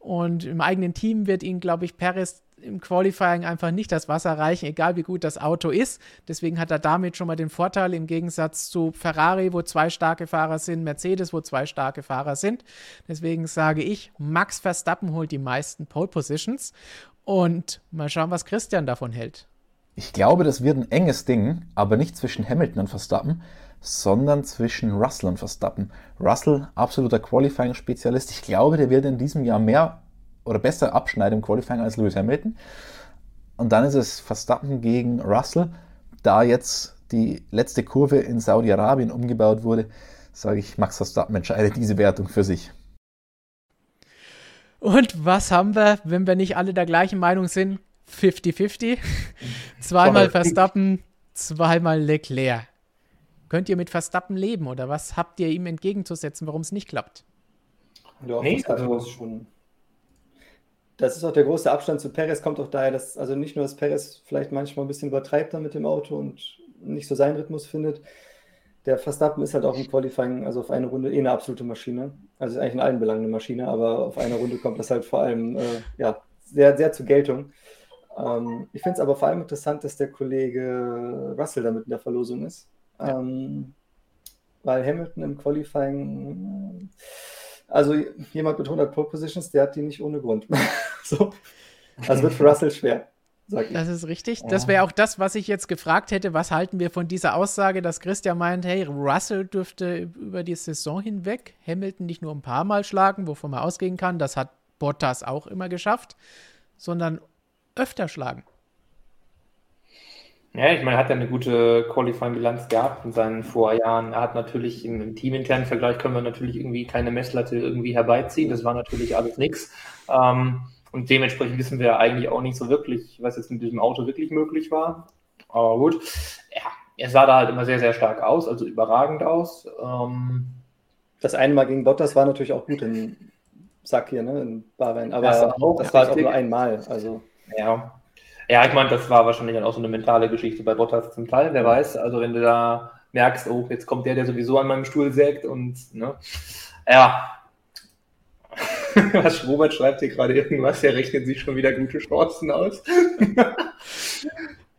Und im eigenen Team wird ihn, glaube ich, Perez im Qualifying einfach nicht das Wasser reichen, egal wie gut das Auto ist. Deswegen hat er damit schon mal den Vorteil im Gegensatz zu Ferrari, wo zwei starke Fahrer sind, Mercedes, wo zwei starke Fahrer sind. Deswegen sage ich, Max Verstappen holt die meisten Pole Positions und mal schauen, was Christian davon hält. Ich glaube, das wird ein enges Ding, aber nicht zwischen Hamilton und Verstappen, sondern zwischen Russell und Verstappen. Russell, absoluter Qualifying-Spezialist. Ich glaube, der wird in diesem Jahr mehr oder besser abschneiden im Qualifying als Lewis Hamilton. Und dann ist es Verstappen gegen Russell. Da jetzt die letzte Kurve in Saudi-Arabien umgebaut wurde, sage ich, Max Verstappen entscheidet diese Wertung für sich. Und was haben wir, wenn wir nicht alle der gleichen Meinung sind? 50-50. (laughs) zweimal Verstappen, zweimal Leclerc. Könnt ihr mit Verstappen leben oder was habt ihr ihm entgegenzusetzen, warum es nicht klappt? Ja, nee, also schon das ist auch der große Abstand zu Perez, kommt auch daher, dass, also nicht nur, dass Perez vielleicht manchmal ein bisschen übertreibt dann mit dem Auto und nicht so seinen Rhythmus findet. Der Verstappen ist halt auch im Qualifying, also auf eine Runde, eh eine absolute Maschine. Also ist eigentlich in allen Belangen eine Maschine, aber auf einer Runde kommt das halt vor allem äh, ja, sehr, sehr zur Geltung. Ähm, ich finde es aber vor allem interessant, dass der Kollege Russell damit in der Verlosung ist. Ja. Ähm, weil Hamilton im Qualifying Also jemand mit 100 Pole Positions, der hat die nicht ohne Grund. (laughs) so. Also wird für Russell schwer. Das ist richtig. Das wäre auch das, was ich jetzt gefragt hätte. Was halten wir von dieser Aussage, dass Christian meint, hey, Russell dürfte über die Saison hinweg Hamilton nicht nur ein paar Mal schlagen, wovon man ausgehen kann, das hat Bottas auch immer geschafft, sondern öfter schlagen. Ja, ich meine, er hat ja eine gute Qualifying-Bilanz gehabt in seinen Vorjahren. Er hat natürlich im, im teaminternen Vergleich können wir natürlich irgendwie keine Messlatte irgendwie herbeiziehen. Das war natürlich alles nichts. Ähm, und dementsprechend wissen wir eigentlich auch nicht so wirklich, was jetzt mit diesem Auto wirklich möglich war. Aber gut, ja, er sah da halt immer sehr, sehr stark aus, also überragend aus. Ähm, das eine Mal gegen Bottas war natürlich auch gut in Sack hier, ne, in Bahrain. Aber das, auch, das war halt auch nur einmal. Also. Ja. Ja, ich meine, das war wahrscheinlich dann auch so eine mentale Geschichte bei Bottas zum Teil, wer weiß. Also wenn du da merkst, oh, jetzt kommt der, der sowieso an meinem Stuhl sägt und ne, ja, (laughs) Was Robert schreibt hier gerade irgendwas, er rechnet sich schon wieder gute Chancen aus.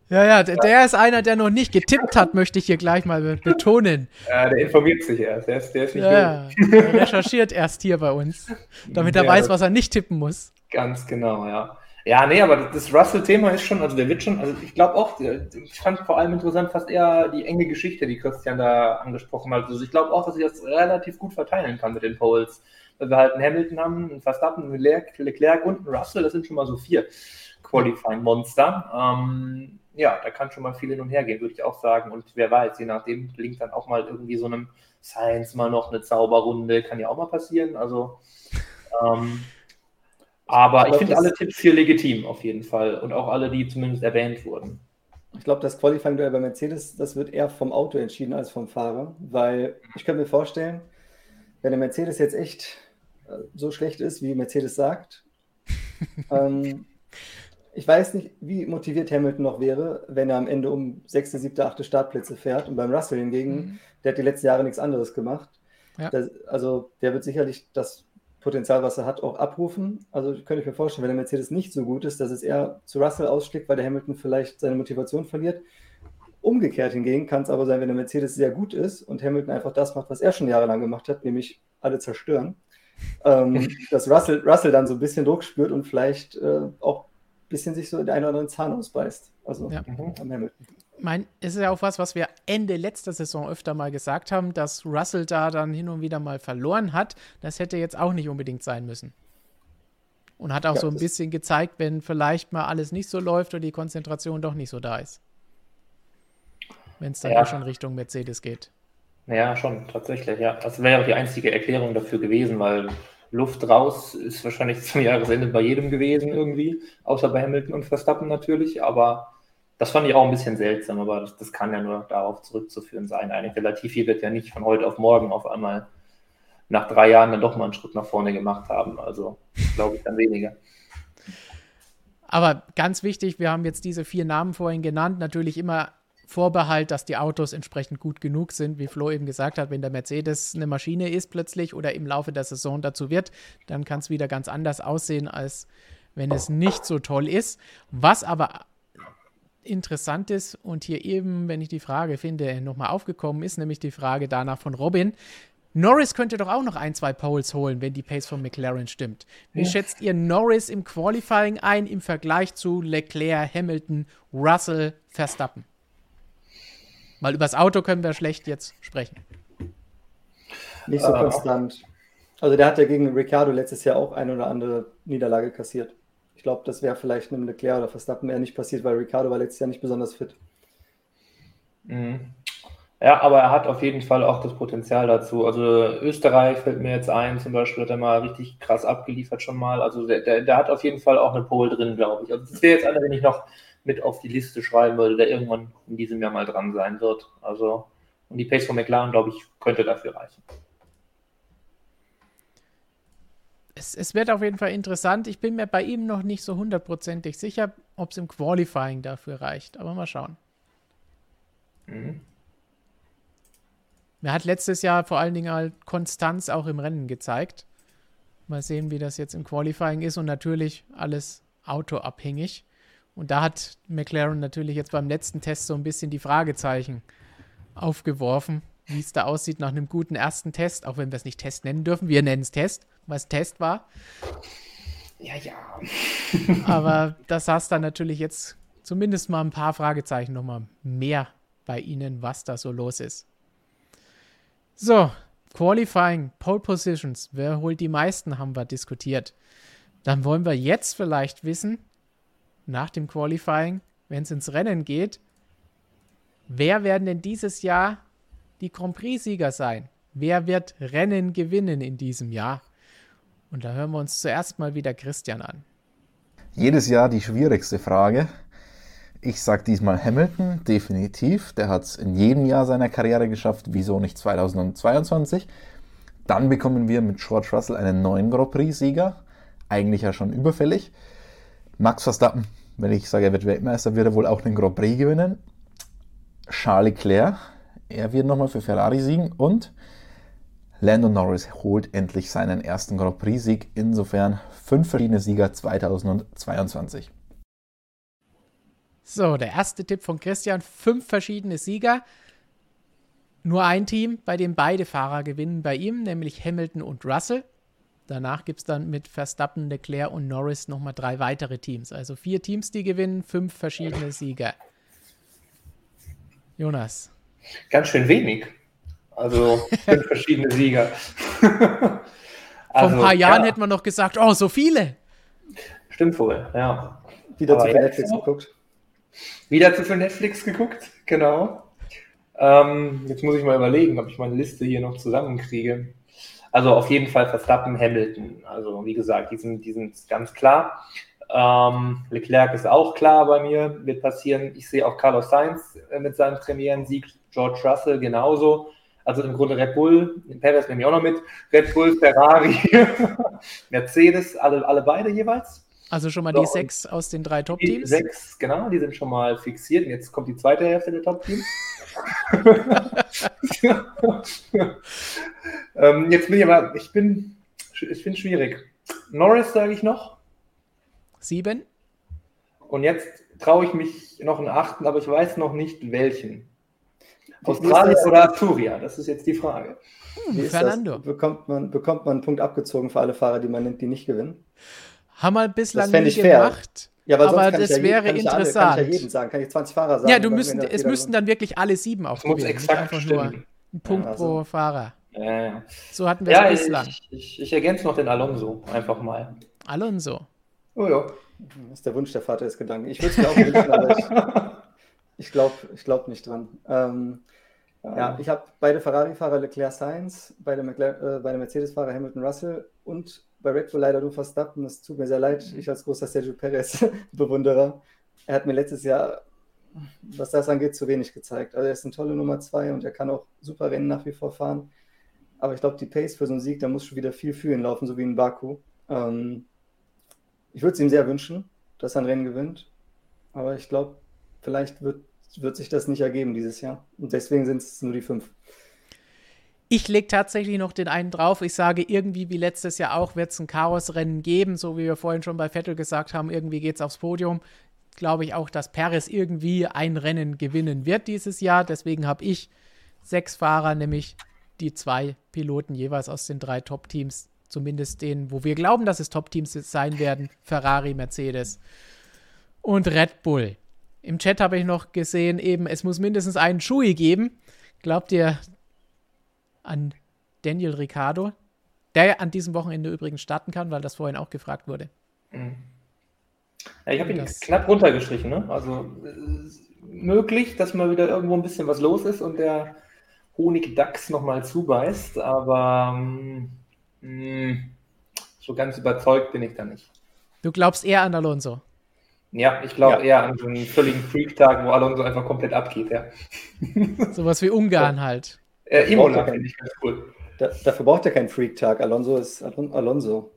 Ja, ja, der, der, ist einer, der noch nicht getippt hat, möchte ich hier gleich mal betonen. Ja, der informiert sich erst, der ist, der ist nicht ja, der recherchiert erst hier bei uns, damit er ja, weiß, was er nicht tippen muss. Ganz genau, ja. Ja, nee, aber das Russell-Thema ist schon, also der wird schon, also ich glaube auch, ich fand vor allem interessant fast eher die enge Geschichte, die Christian da angesprochen hat. Also ich glaube auch, dass ich das relativ gut verteilen kann mit den Polls weil wir halt einen Hamilton haben, einen Verstappen, einen Leclerc und einen Russell, das sind schon mal so vier Qualifying-Monster. Ähm, ja, da kann schon mal viel hin und her gehen, würde ich auch sagen. Und wer weiß, je nachdem gelingt dann auch mal irgendwie so einem Science mal noch eine Zauberrunde, kann ja auch mal passieren. Also, ähm, aber ich, ich finde alle Tipps hier legitim auf jeden Fall und auch alle, die zumindest erwähnt wurden. Ich glaube, das Qualifying-Duell bei Mercedes, das wird eher vom Auto entschieden als vom Fahrer, weil ich kann mir vorstellen, wenn der Mercedes jetzt echt äh, so schlecht ist, wie Mercedes sagt, (laughs) ähm, ich weiß nicht, wie motiviert Hamilton noch wäre, wenn er am Ende um 6., 7., 8. Startplätze fährt. Und beim Russell hingegen, mhm. der hat die letzten Jahre nichts anderes gemacht. Ja. Das, also der wird sicherlich das Potenzial, was er hat, auch abrufen. Also könnte ich mir vorstellen, wenn der Mercedes nicht so gut ist, dass es eher zu Russell ausschlägt, weil der Hamilton vielleicht seine Motivation verliert. Umgekehrt hingegen kann es aber sein, wenn der Mercedes sehr gut ist und Hamilton einfach das macht, was er schon jahrelang gemacht hat, nämlich alle zerstören, ähm, (laughs) dass Russell, Russell dann so ein bisschen Druck spürt und vielleicht äh, auch ein bisschen sich so in den einen oder anderen Zahn ausbeißt. Also ja. am Hamilton. Mein, ist ja auch was, was wir Ende letzter Saison öfter mal gesagt haben, dass Russell da dann hin und wieder mal verloren hat. Das hätte jetzt auch nicht unbedingt sein müssen. Und hat auch ja, so ein bisschen gezeigt, wenn vielleicht mal alles nicht so läuft oder die Konzentration doch nicht so da ist wenn es dann ja. schon Richtung Mercedes geht. Ja, schon, tatsächlich, ja. Das wäre auch die einzige Erklärung dafür gewesen, weil Luft raus ist wahrscheinlich (laughs) zum Jahresende bei jedem gewesen irgendwie, außer bei Hamilton und Verstappen natürlich, aber das fand ich auch ein bisschen seltsam, aber das, das kann ja nur darauf zurückzuführen sein. Eigentlich der Latifi wird ja nicht von heute auf morgen auf einmal nach drei Jahren dann doch mal einen Schritt nach vorne gemacht haben, also glaube ich dann weniger. Aber ganz wichtig, wir haben jetzt diese vier Namen vorhin genannt, natürlich immer Vorbehalt, dass die Autos entsprechend gut genug sind, wie Flo eben gesagt hat, wenn der Mercedes eine Maschine ist plötzlich oder im Laufe der Saison dazu wird, dann kann es wieder ganz anders aussehen, als wenn es nicht so toll ist. Was aber interessant ist und hier eben, wenn ich die Frage finde, nochmal aufgekommen ist, nämlich die Frage danach von Robin. Norris könnte doch auch noch ein, zwei Poles holen, wenn die Pace von McLaren stimmt. Wie ja. schätzt ihr Norris im Qualifying ein im Vergleich zu Leclerc, Hamilton, Russell, Verstappen? Weil übers Auto können wir schlecht jetzt sprechen. Nicht so konstant. Also der hat ja gegen Ricciardo letztes Jahr auch eine oder andere Niederlage kassiert. Ich glaube, das wäre vielleicht einem Leclerc oder Verstappen eher nicht passiert, weil Ricciardo war letztes Jahr nicht besonders fit. Mhm. Ja, aber er hat auf jeden Fall auch das Potenzial dazu. Also Österreich fällt mir jetzt ein, zum Beispiel hat er mal richtig krass abgeliefert schon mal. Also der, der, der hat auf jeden Fall auch eine Pole drin, glaube ich. Also das wäre jetzt einer, wenn ich noch mit auf die Liste schreiben würde, der irgendwann in diesem Jahr mal dran sein wird. Also, und die Pace von McLaren, glaube ich, könnte dafür reichen. Es, es, wird auf jeden Fall interessant. Ich bin mir bei ihm noch nicht so hundertprozentig sicher, ob es im Qualifying dafür reicht. Aber mal schauen. Mhm. Er hat letztes Jahr vor allen Dingen halt Konstanz auch im Rennen gezeigt. Mal sehen, wie das jetzt im Qualifying ist und natürlich alles autoabhängig. Und da hat McLaren natürlich jetzt beim letzten Test so ein bisschen die Fragezeichen aufgeworfen, wie es da aussieht nach einem guten ersten Test, auch wenn wir es nicht Test nennen dürfen. Wir nennen es Test, was Test war. Ja, ja. Aber das es dann natürlich jetzt zumindest mal ein paar Fragezeichen nochmal mehr bei Ihnen, was da so los ist. So, Qualifying, Pole Positions, wer holt die meisten, haben wir diskutiert. Dann wollen wir jetzt vielleicht wissen, nach dem Qualifying, wenn es ins Rennen geht, wer werden denn dieses Jahr die Grand Prix-Sieger sein? Wer wird Rennen gewinnen in diesem Jahr? Und da hören wir uns zuerst mal wieder Christian an. Jedes Jahr die schwierigste Frage. Ich sage diesmal Hamilton, definitiv. Der hat es in jedem Jahr seiner Karriere geschafft. Wieso nicht 2022? Dann bekommen wir mit George Russell einen neuen Grand Prix-Sieger. Eigentlich ja schon überfällig. Max Verstappen, wenn ich sage, er wird Weltmeister, wird er wohl auch den Grand Prix gewinnen. Charles Leclerc, er wird nochmal für Ferrari siegen. Und Lando Norris holt endlich seinen ersten Grand Prix-Sieg. Insofern fünf verschiedene Sieger 2022. So, der erste Tipp von Christian: fünf verschiedene Sieger. Nur ein Team, bei dem beide Fahrer gewinnen bei ihm, nämlich Hamilton und Russell. Danach gibt es dann mit Verstappen, Leclerc und Norris nochmal drei weitere Teams. Also vier Teams, die gewinnen, fünf verschiedene Sieger. Jonas. Ganz schön wenig. Also fünf (laughs) verschiedene Sieger. also, (laughs) Vor ein paar Jahren ja. hätte man noch gesagt, oh, so viele. Stimmt wohl, ja. Wieder zu viel Netflix geguckt. Wieder zu viel Netflix geguckt, genau. Ähm, jetzt muss ich mal überlegen, ob ich meine Liste hier noch zusammenkriege. Also auf jeden Fall Verstappen, Hamilton. Also wie gesagt, die sind, die sind ganz klar. Ähm, Leclerc ist auch klar bei mir, wird passieren. Ich sehe auch Carlos Sainz äh, mit seinem Premierensieg, George Russell genauso. Also im Grunde Red Bull, Perez nehme ich auch noch mit, Red Bull, Ferrari, (laughs) Mercedes, alle, alle beide jeweils. Also schon mal so, die sechs aus den drei Top-Teams? Sechs, genau, die sind schon mal fixiert. Und jetzt kommt die zweite Hälfte der Top-Teams. (laughs) (laughs) ähm, jetzt bin ich aber, ich bin, ich finde schwierig. Norris sage ich noch. Sieben. Und jetzt traue ich mich noch einen achten, aber ich weiß noch nicht welchen. Australien oder Arturia? Das ist jetzt die Frage. Hm, Fernando. Bekommt man, bekommt man einen Punkt abgezogen für alle Fahrer, die man nimmt, die nicht gewinnen? Haben wir bislang nie gemacht. Ja, aber, aber das ja wäre kann interessant. Ich alle, kann ich ja jeden sagen, kann ich 20 Fahrer sagen. Ja, du müssen, es müssten dann wirklich alle sieben auch gewinnen. Exakt stimmen. nur ein Punkt ja, also. pro Fahrer. Ja, ja. So hatten wir es bislang. Ich, ich, ich, ergänze noch den Alonso einfach mal. Alonso. Oh ja. Das ist der Wunsch der Vater des Gedanken. Ich würde es mir auch wünschen, aber ich, (laughs) ich glaube ich glaub nicht dran. Ähm, ja, ich habe beide Ferrari-Fahrer Leclerc Sainz, beide, äh, beide Mercedes-Fahrer Hamilton Russell und bei Red Bull leider nur Verstappen. Es tut mir sehr leid, ich als großer Sergio Perez-Bewunderer. (laughs) Er hat mir letztes Jahr, was das angeht, zu wenig gezeigt. Also er ist eine tolle Nummer zwei und er kann auch super Rennen nach wie vor fahren. Aber ich glaube, die Pace für so einen Sieg, da muss schon wieder viel für ihn laufen, so wie in Baku. Ähm, ich würde es ihm sehr wünschen, dass er ein Rennen gewinnt. Aber ich glaube, vielleicht wird, wird sich das nicht ergeben dieses Jahr. Und deswegen sind es nur die fünf. Ich lege tatsächlich noch den einen drauf. Ich sage, irgendwie wie letztes Jahr auch wird es ein Chaosrennen geben, so wie wir vorhin schon bei Vettel gesagt haben, irgendwie geht es aufs Podium. Glaube ich auch, dass Perez irgendwie ein Rennen gewinnen wird dieses Jahr. Deswegen habe ich sechs Fahrer, nämlich die zwei Piloten jeweils aus den drei Top-Teams, zumindest denen, wo wir glauben, dass es Top-Teams sein werden: Ferrari, Mercedes und Red Bull. Im Chat habe ich noch gesehen, eben, es muss mindestens einen Schui geben. Glaubt ihr, an Daniel Ricciardo, der an diesem Wochenende übrigens starten kann, weil das vorhin auch gefragt wurde. Mhm. Ja, ich habe ihn das knapp runtergestrichen. Ne? Also möglich, dass mal wieder irgendwo ein bisschen was los ist und der Honigdachs nochmal zubeißt, aber mh, mm, so ganz überzeugt bin ich da nicht. Du glaubst eher an Alonso? Ja, ich glaube ja. eher an so einen völligen Freak-Tag, wo Alonso einfach komplett abgeht, ja. (laughs) Sowas wie Ungarn halt. Äh, Imola finde ich ganz cool. Da, dafür braucht er keinen Freak-Tag. Alonso ist Alonso.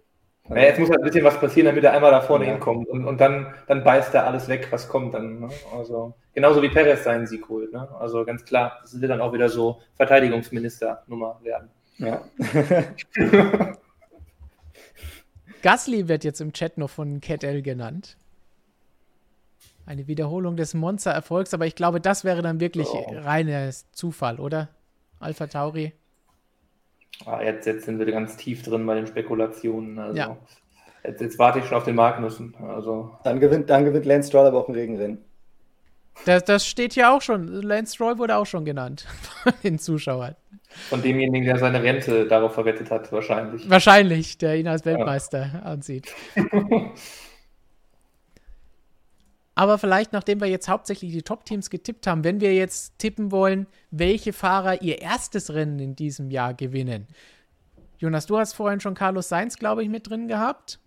Ja, jetzt muss halt ein bisschen was passieren, damit er einmal da vorne ja. hinkommt. Und, und dann, dann beißt er alles weg, was kommt dann. Ne? Also, genauso wie Perez seinen Sieg holt. Ne? Also ganz klar, das wird dann auch wieder so Verteidigungsminister-Nummer werden. Ja. (laughs) Gasly wird jetzt im Chat noch von Kettel genannt. Eine Wiederholung des Monster-Erfolgs, aber ich glaube, das wäre dann wirklich oh. reiner Zufall, oder? Alpha Tauri. Ah, jetzt, jetzt sind wir ganz tief drin bei den Spekulationen. Also ja. jetzt, jetzt warte ich schon auf den Magnussen. Also. Dann gewinnt, dann gewinnt Lance Stroll aber auch ein Regenrennen. Das, das steht ja auch schon. Lance Stroll wurde auch schon genannt (laughs) von den Zuschauern. Von demjenigen, der seine Rente darauf verwettet hat, wahrscheinlich. Wahrscheinlich, der ihn als Weltmeister ja. ansieht. (laughs) Aber vielleicht, nachdem wir jetzt hauptsächlich die Top-Teams getippt haben, wenn wir jetzt tippen wollen, welche Fahrer ihr erstes Rennen in diesem Jahr gewinnen. Jonas, du hast vorhin schon Carlos Sainz, glaube ich, mit drin gehabt.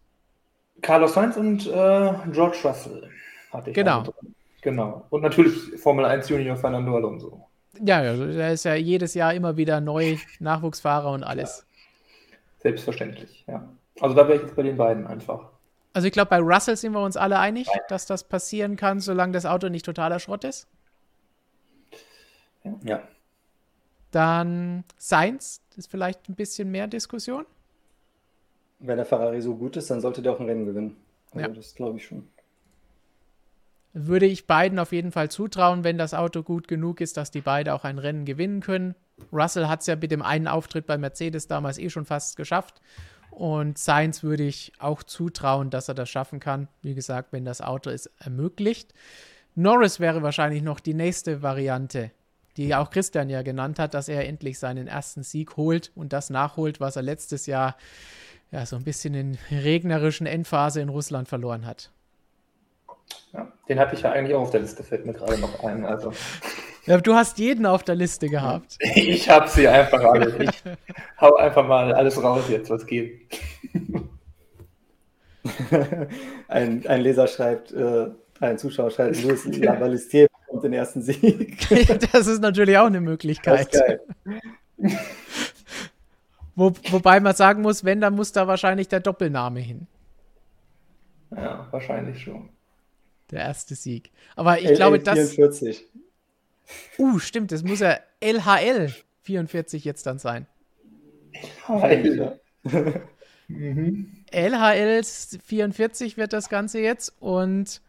Carlos Sainz und äh, George Russell hatte ich. Genau. Genau. Und natürlich Formel 1 Junior Fernando Alonso. Ja, er ist ja jedes Jahr immer wieder neu Nachwuchsfahrer und alles. Ja. Selbstverständlich, ja. Also da wäre ich jetzt bei den beiden einfach. Also ich glaube, bei Russell sind wir uns alle einig, Nein. dass das passieren kann, solange das Auto nicht totaler Schrott ist. Ja. Dann Sainz, ist vielleicht ein bisschen mehr Diskussion. Wenn der Ferrari so gut ist, dann sollte der auch ein Rennen gewinnen. Also ja. das glaube ich schon. Würde ich beiden auf jeden Fall zutrauen, wenn das Auto gut genug ist, dass die beide auch ein Rennen gewinnen können. Russell hat es ja mit dem einen Auftritt bei Mercedes damals eh schon fast geschafft. Und Sainz würde ich auch zutrauen, dass er das schaffen kann. Wie gesagt, wenn das Auto es ermöglicht. Norris wäre wahrscheinlich noch die nächste Variante, die auch Christian ja genannt hat, dass er endlich seinen ersten Sieg holt und das nachholt, was er letztes Jahr ja so ein bisschen in regnerischen Endphase in Russland verloren hat. Ja, den hatte ich ja eigentlich auch auf der Liste, fällt mir gerade noch ein. Also. Ja, du hast jeden auf der Liste gehabt. (laughs) Ich habe sie einfach alle. Ich (laughs) hau einfach mal alles raus jetzt, was geht. (laughs) ein, ein Leser schreibt, äh, ein Zuschauer schreibt, Louis Lavalistier bekommt den ersten Sieg. das ist natürlich auch eine Möglichkeit. Wo, wobei man sagen muss, wenn, dann muss da wahrscheinlich der Doppelname hin. Ja, wahrscheinlich schon. Der erste Sieg. Aber ich LL glaube, das. 44. Uh, stimmt, das muss ja LHL 44 jetzt dann sein. LHL. mhm. LHL 44 wird das Ganze jetzt und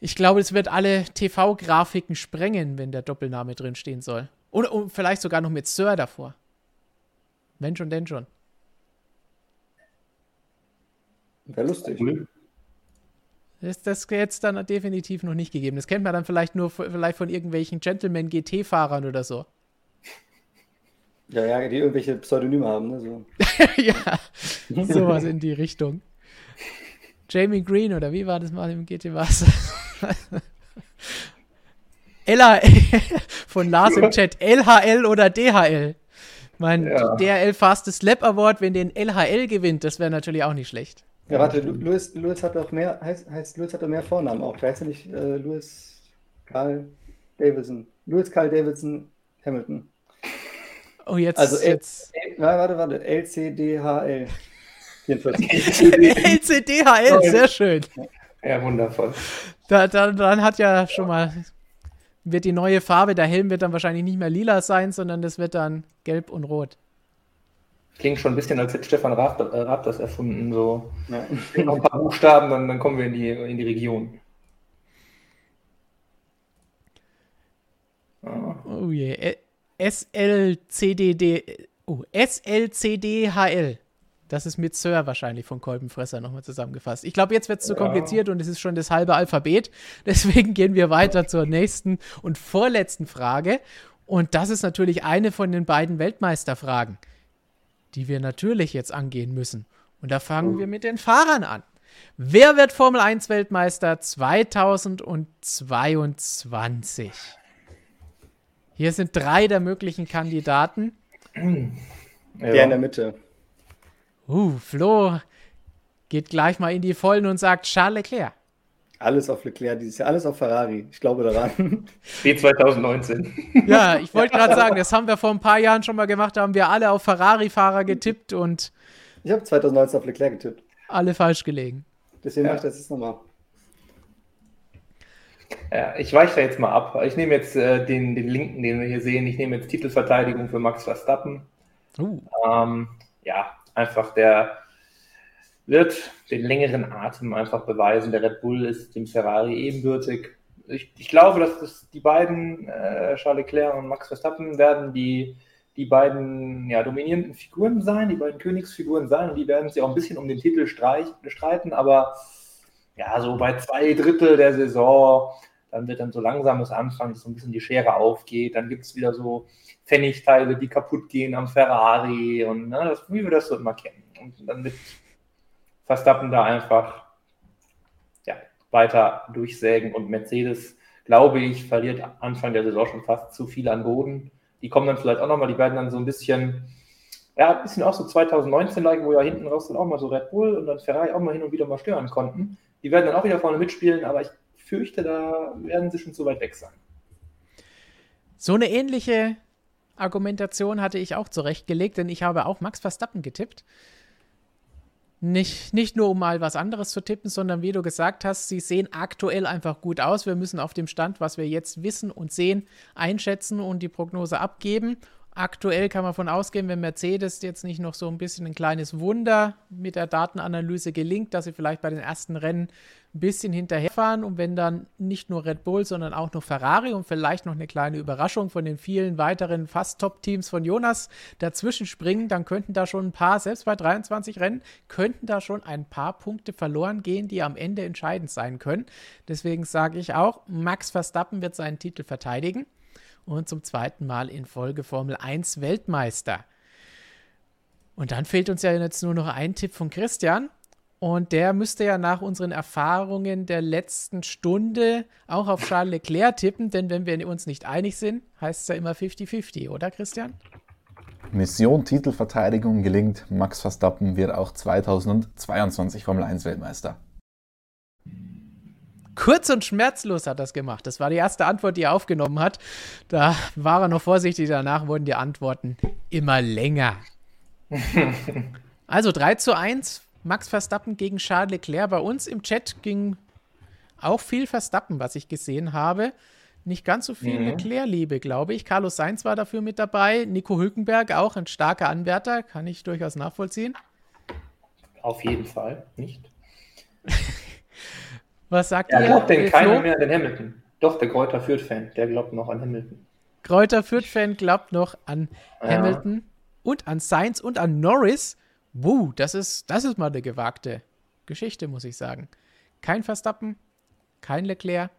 ich glaube, es wird alle TV-Grafiken sprengen, wenn der Doppelname drin stehen soll. Und, und vielleicht sogar noch mit Sir davor. Wenn schon, denn schon. Wäre lustig. Ist das jetzt dann definitiv noch nicht gegeben. Das kennt man dann vielleicht nur vielleicht von irgendwelchen Gentleman GT-Fahrern oder so. Ja, ja, die irgendwelche Pseudonyme haben, ne? So. (laughs) ja, sowas in die Richtung. Jamie Green oder wie war das mal im GT was? (laughs) Ella (laughs) von Lars im Chat. LHL oder DHL? Mein ja. DHL Fastest Lap Award, wenn den LHL gewinnt, das wäre natürlich auch nicht schlecht. Ja, warte, Louis, Louis hat doch mehr, heißt, heißt Louis hat doch mehr Vornamen auch. Heißt er nicht äh, Louis Carl Davidson? Louis Carl Davidson Hamilton. Oh, jetzt. Also, jetzt. L, warte, warte, LCDHL. 44. LCDHL, sehr schön. Ja, wundervoll. Da, da, dann hat ja schon mal, wird die neue Farbe, der Helm wird dann wahrscheinlich nicht mehr lila sein, sondern das wird dann gelb und rot. Klingt schon ein bisschen, als hätte Stefan Raab, äh, Raab das erfunden. So. Ja. Noch ein paar Buchstaben, dann, dann kommen wir in die, in die Region. Oh je. SLCDD. Oh, SLCDHL. Das ist mit Sir wahrscheinlich von Kolbenfresser nochmal zusammengefasst. Ich glaube, jetzt wird es zu ja. kompliziert und es ist schon das halbe Alphabet. (laughs) Deswegen gehen wir weiter zur nächsten und vorletzten Frage. Und das ist natürlich eine von den beiden Weltmeisterfragen die wir natürlich jetzt angehen müssen. Und da fangen oh. wir mit den Fahrern an. Wer wird Formel 1 Weltmeister 2022? Hier sind drei der möglichen Kandidaten. Ja. Der in der Mitte. Uh, Flo geht gleich mal in die Vollen und sagt Charles Leclerc. Alles auf Leclerc dieses Jahr, alles auf Ferrari. Ich glaube daran. (laughs) Wie 2019. Ja, ich wollte gerade sagen, das haben wir vor ein paar Jahren schon mal gemacht. Da haben wir alle auf Ferrari-Fahrer getippt und. Ich habe 2019 auf Leclerc getippt. Alle falsch gelegen. Deswegen ja. mache ich das jetzt nochmal. Ja, ich weiche da jetzt mal ab. Ich nehme jetzt äh, den, den linken, den wir hier sehen. Ich nehme jetzt Titelverteidigung für Max Verstappen. Uh. Ähm, ja, einfach der wird den längeren Atem einfach beweisen. Der Red Bull ist dem Ferrari ebenbürtig. ich, ich glaube, dass das die beiden, äh, Charles Leclerc und Max Verstappen, werden die, die beiden ja, dominierenden Figuren sein, die beiden Königsfiguren sein und die werden sich auch ein bisschen um den Titel streiten, aber ja, so bei zwei Drittel der Saison, dann wird dann so langsam das anfangen, dass so ein bisschen die Schere aufgeht, dann gibt es wieder so Pfennigteile, die kaputt gehen am Ferrari und ne, das, wie wir das so immer kennen. Und dann wird Verstappen da einfach ja, weiter durchsägen und Mercedes, glaube ich, verliert Anfang der Saison schon fast zu viel an Boden. Die kommen dann vielleicht auch nochmal, die werden dann so ein bisschen, ja, ein bisschen auch so 2019 like, wo ja hinten raus dann auch mal so Red Bull und dann Ferrari auch mal hin und wieder mal stören konnten. Die werden dann auch wieder vorne mitspielen, aber ich fürchte, da werden sie schon zu weit weg sein. So eine ähnliche Argumentation hatte ich auch zurechtgelegt, denn ich habe auch Max Verstappen getippt. Nicht, nicht nur, um mal was anderes zu tippen, sondern wie du gesagt hast, sie sehen aktuell einfach gut aus. Wir müssen auf dem Stand, was wir jetzt wissen und sehen, einschätzen und die Prognose abgeben. Aktuell kann man davon ausgehen, wenn Mercedes jetzt nicht noch so ein bisschen ein kleines Wunder mit der Datenanalyse gelingt, dass sie vielleicht bei den ersten Rennen ein bisschen hinterherfahren und wenn dann nicht nur Red Bull, sondern auch noch Ferrari und vielleicht noch eine kleine Überraschung von den vielen weiteren fast Top-Teams von Jonas dazwischen springen, dann könnten da schon ein paar, selbst bei 23 Rennen, könnten da schon ein paar Punkte verloren gehen, die am Ende entscheidend sein können. Deswegen sage ich auch, Max Verstappen wird seinen Titel verteidigen und zum zweiten Mal in Folge Formel 1 Weltmeister. Und dann fehlt uns ja jetzt nur noch ein Tipp von Christian. Und der müsste ja nach unseren Erfahrungen der letzten Stunde auch auf Charles Leclerc tippen, denn wenn wir uns nicht einig sind, heißt es ja immer 50-50, oder Christian? Mission Titelverteidigung gelingt. Max Verstappen wird auch 2022 Formel 1 Weltmeister. Kurz und schmerzlos hat das gemacht. Das war die erste Antwort, die er aufgenommen hat. Da war er noch vorsichtig, danach wurden die Antworten immer länger. (laughs) also 3 zu 1 Max Verstappen gegen Charles Leclerc. Bei uns im Chat ging auch viel Verstappen, was ich gesehen habe. Nicht ganz so viel mhm. Leclerc-Liebe, glaube ich. Carlos Sainz war dafür mit dabei. Nico Hülkenberg auch ein starker Anwärter, kann ich durchaus nachvollziehen. Auf jeden Fall, nicht. (laughs) was sagt ja, ihr? Glaubt denn keiner mehr an den Hamilton? Doch, der Kräuter Fürth-Fan, der glaubt noch an Hamilton. Kräuter Fürth-Fan glaubt noch an ja. Hamilton und an Sainz und an Norris. Wuh, das ist, das ist mal eine gewagte Geschichte, muss ich sagen. Kein Verstappen, kein Leclerc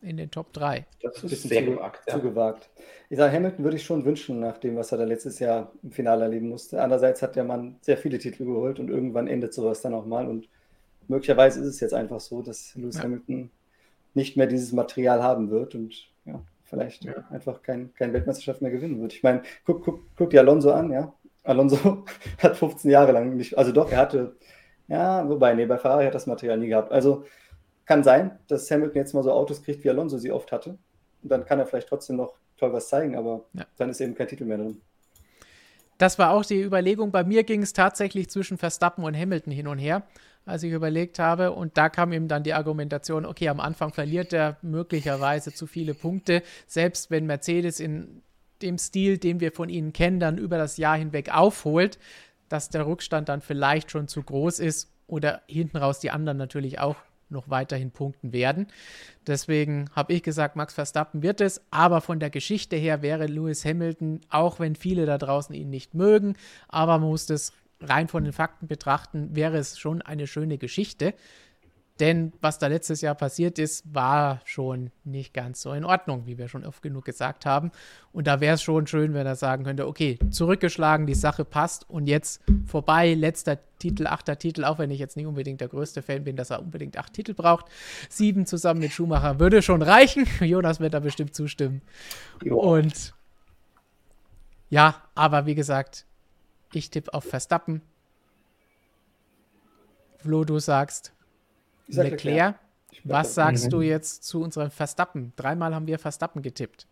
in den Top 3. Das ist sehr zu, gewagt. Ja. Zu gewagt. Ich sage, Hamilton würde ich schon wünschen, nach dem, was er da letztes Jahr im Finale erleben musste. Andererseits hat der Mann sehr viele Titel geholt und irgendwann endet sowas dann auch mal. Und möglicherweise ist es jetzt einfach so, dass Lewis ja. Hamilton nicht mehr dieses Material haben wird und ja, vielleicht ja. einfach kein, kein Weltmeisterschaft mehr gewinnen wird. Ich meine, guck, guck, guck dir Alonso an, ja. Alonso (laughs) hat 15 Jahre lang nicht, also doch, er hatte, ja, wobei, nee, bei Ferrari hat das Material nie gehabt. Also kann sein, dass Hamilton jetzt mal so Autos kriegt, wie Alonso sie oft hatte. Und dann kann er vielleicht trotzdem noch toll was zeigen, aber ja. dann ist eben kein Titel mehr drin. Das war auch die Überlegung. Bei mir ging es tatsächlich zwischen Verstappen und Hamilton hin und her, als ich überlegt habe. Und da kam eben dann die Argumentation, okay, am Anfang verliert er möglicherweise zu viele Punkte, selbst wenn Mercedes in dem Stil, den wir von ihnen kennen, dann über das Jahr hinweg aufholt, dass der Rückstand dann vielleicht schon zu groß ist oder hinten raus die anderen natürlich auch noch weiterhin punkten werden. Deswegen habe ich gesagt, Max Verstappen wird es, aber von der Geschichte her wäre Lewis Hamilton, auch wenn viele da draußen ihn nicht mögen, aber man muss das rein von den Fakten betrachten, wäre es schon eine schöne Geschichte. Denn was da letztes Jahr passiert ist, war schon nicht ganz so in Ordnung, wie wir schon oft genug gesagt haben. Und da wäre es schon schön, wenn er sagen könnte, okay, zurückgeschlagen, die Sache passt und jetzt vorbei, letzter Titel, achter Titel, auch wenn ich jetzt nicht unbedingt der größte Fan bin, dass er unbedingt acht Titel braucht. Sieben zusammen mit Schumacher würde schon reichen. (laughs) Jonas wird da bestimmt zustimmen. Jo. Und ja, aber wie gesagt, ich tippe auf Verstappen. Flo, du sagst Leclerc. Leclerc. Was sagst du jetzt zu unserem Verstappen? Dreimal haben wir Verstappen getippt.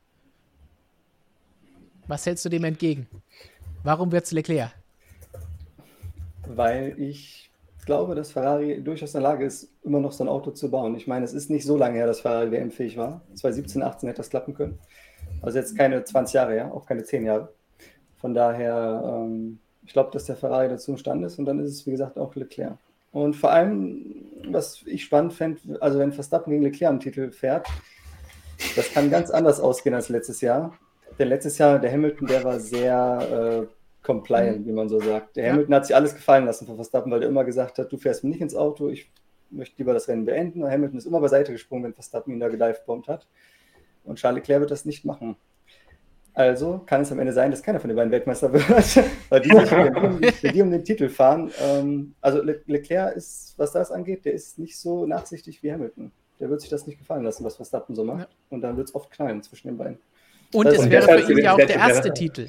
Was hältst du dem entgegen? Warum wird es Leclerc? Weil ich glaube, dass Ferrari durchaus in der Lage ist, immer noch so ein Auto zu bauen. Ich meine, es ist nicht so lange her, dass Ferrari WM-fähig war. 2017, 18 hätte das klappen können. Also jetzt keine 20 Jahre, ja, auch keine 10 Jahre. Von daher, ähm, ich glaube, dass der Ferrari dazu imstande ist und dann ist es, wie gesagt, auch Leclerc. Und vor allem, was ich spannend fände, also wenn Verstappen gegen Leclerc am Titel fährt, das kann ganz anders ausgehen als letztes Jahr. Denn letztes Jahr, der Hamilton, der war sehr äh, compliant, wie man so sagt. Der ja. Hamilton hat sich alles gefallen lassen von Verstappen, weil er immer gesagt hat, du fährst mir nicht ins Auto, ich möchte lieber das Rennen beenden. Und Hamilton ist immer beiseite gesprungen, wenn Verstappen ihn da gedivebombt hat. Und Charles Leclerc wird das nicht machen. Also kann es am Ende sein, dass keiner von den beiden Weltmeister (laughs) wird, weil die sich (laughs) für die um den Titel fahren. Ähm, also Le Leclerc ist, was das angeht, der ist nicht so nachsichtig wie Hamilton. Der wird sich das nicht gefallen lassen, was Verstappen so macht. Ja. Und dann wird es oft knallen zwischen den beiden. Und es wäre für ihn ja auch der erste Titel.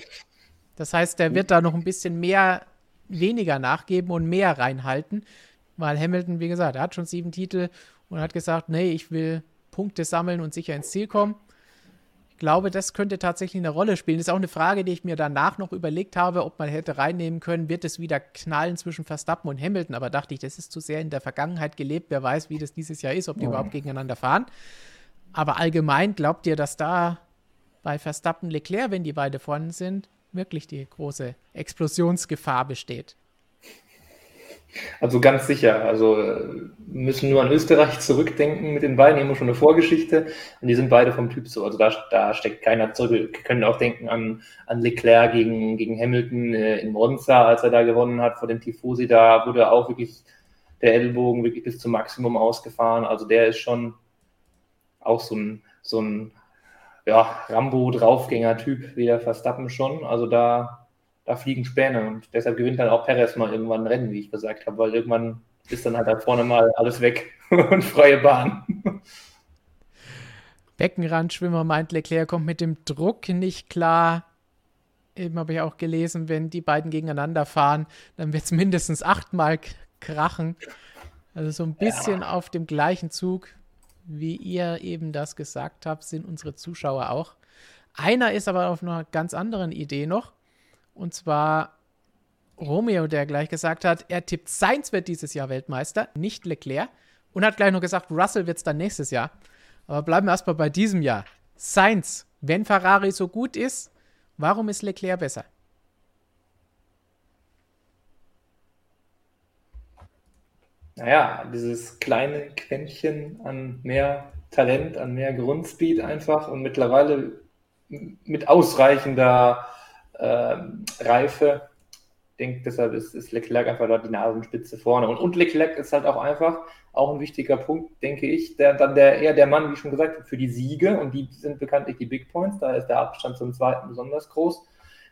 Das heißt, der wird da noch ein bisschen mehr, weniger nachgeben und mehr reinhalten, weil Hamilton, wie gesagt, er hat schon sieben Titel und hat gesagt, nee, ich will Punkte sammeln und sicher ins Ziel kommen. Ich glaube, das könnte tatsächlich eine Rolle spielen. Das ist auch eine Frage, die ich mir danach noch überlegt habe, ob man hätte reinnehmen können, wird es wieder knallen zwischen Verstappen und Hamilton. Aber dachte ich, das ist zu sehr in der Vergangenheit gelebt. Wer weiß, wie das dieses Jahr ist, ob die oh. überhaupt gegeneinander fahren. Aber allgemein glaubt ihr, dass da bei Verstappen Leclerc, wenn die beide vorne sind, wirklich die große Explosionsgefahr besteht? Also ganz sicher. Also äh, müssen nur an Österreich (laughs) zurückdenken mit den beiden, die schon eine Vorgeschichte und die sind beide vom Typ so. Also da, da steckt keiner zurück. Wir können auch denken an, an Leclerc gegen, gegen Hamilton äh, in Monza, als er da gewonnen hat vor dem Tifosi. Da wurde auch wirklich der Ellbogen wirklich bis zum Maximum ausgefahren. Also der ist schon auch so ein, so ein ja, Rambo-Draufgänger-Typ wie der Verstappen schon. Also da da fliegen Späne und deshalb gewinnt dann auch Perez mal irgendwann ein Rennen, wie ich gesagt habe, weil irgendwann ist dann halt da vorne mal alles weg (laughs) und freie Bahn. Beckenrandschwimmer meint, Leclerc kommt mit dem Druck nicht klar. Eben habe ich auch gelesen, wenn die beiden gegeneinander fahren, dann wird es mindestens achtmal krachen. Also so ein bisschen ja. auf dem gleichen Zug, wie ihr eben das gesagt habt, sind unsere Zuschauer auch. Einer ist aber auf einer ganz anderen Idee noch. Und zwar Romeo, der gleich gesagt hat, er tippt, Sainz wird dieses Jahr Weltmeister, nicht Leclerc. Und hat gleich noch gesagt, Russell wird es dann nächstes Jahr. Aber bleiben wir erstmal bei diesem Jahr. Sainz, wenn Ferrari so gut ist, warum ist Leclerc besser? Naja, dieses kleine Quäntchen an mehr Talent, an mehr Grundspeed einfach und mittlerweile mit ausreichender äh, Reife. Ich denke, deshalb ist, ist Leclerc einfach dort die Nasenspitze vorne. Und, und Leclerc ist halt auch einfach, auch ein wichtiger Punkt, denke ich, der, dann der, eher der Mann, wie schon gesagt, für die Siege. Und die sind bekanntlich die Big Points. Da ist der Abstand zum zweiten besonders groß.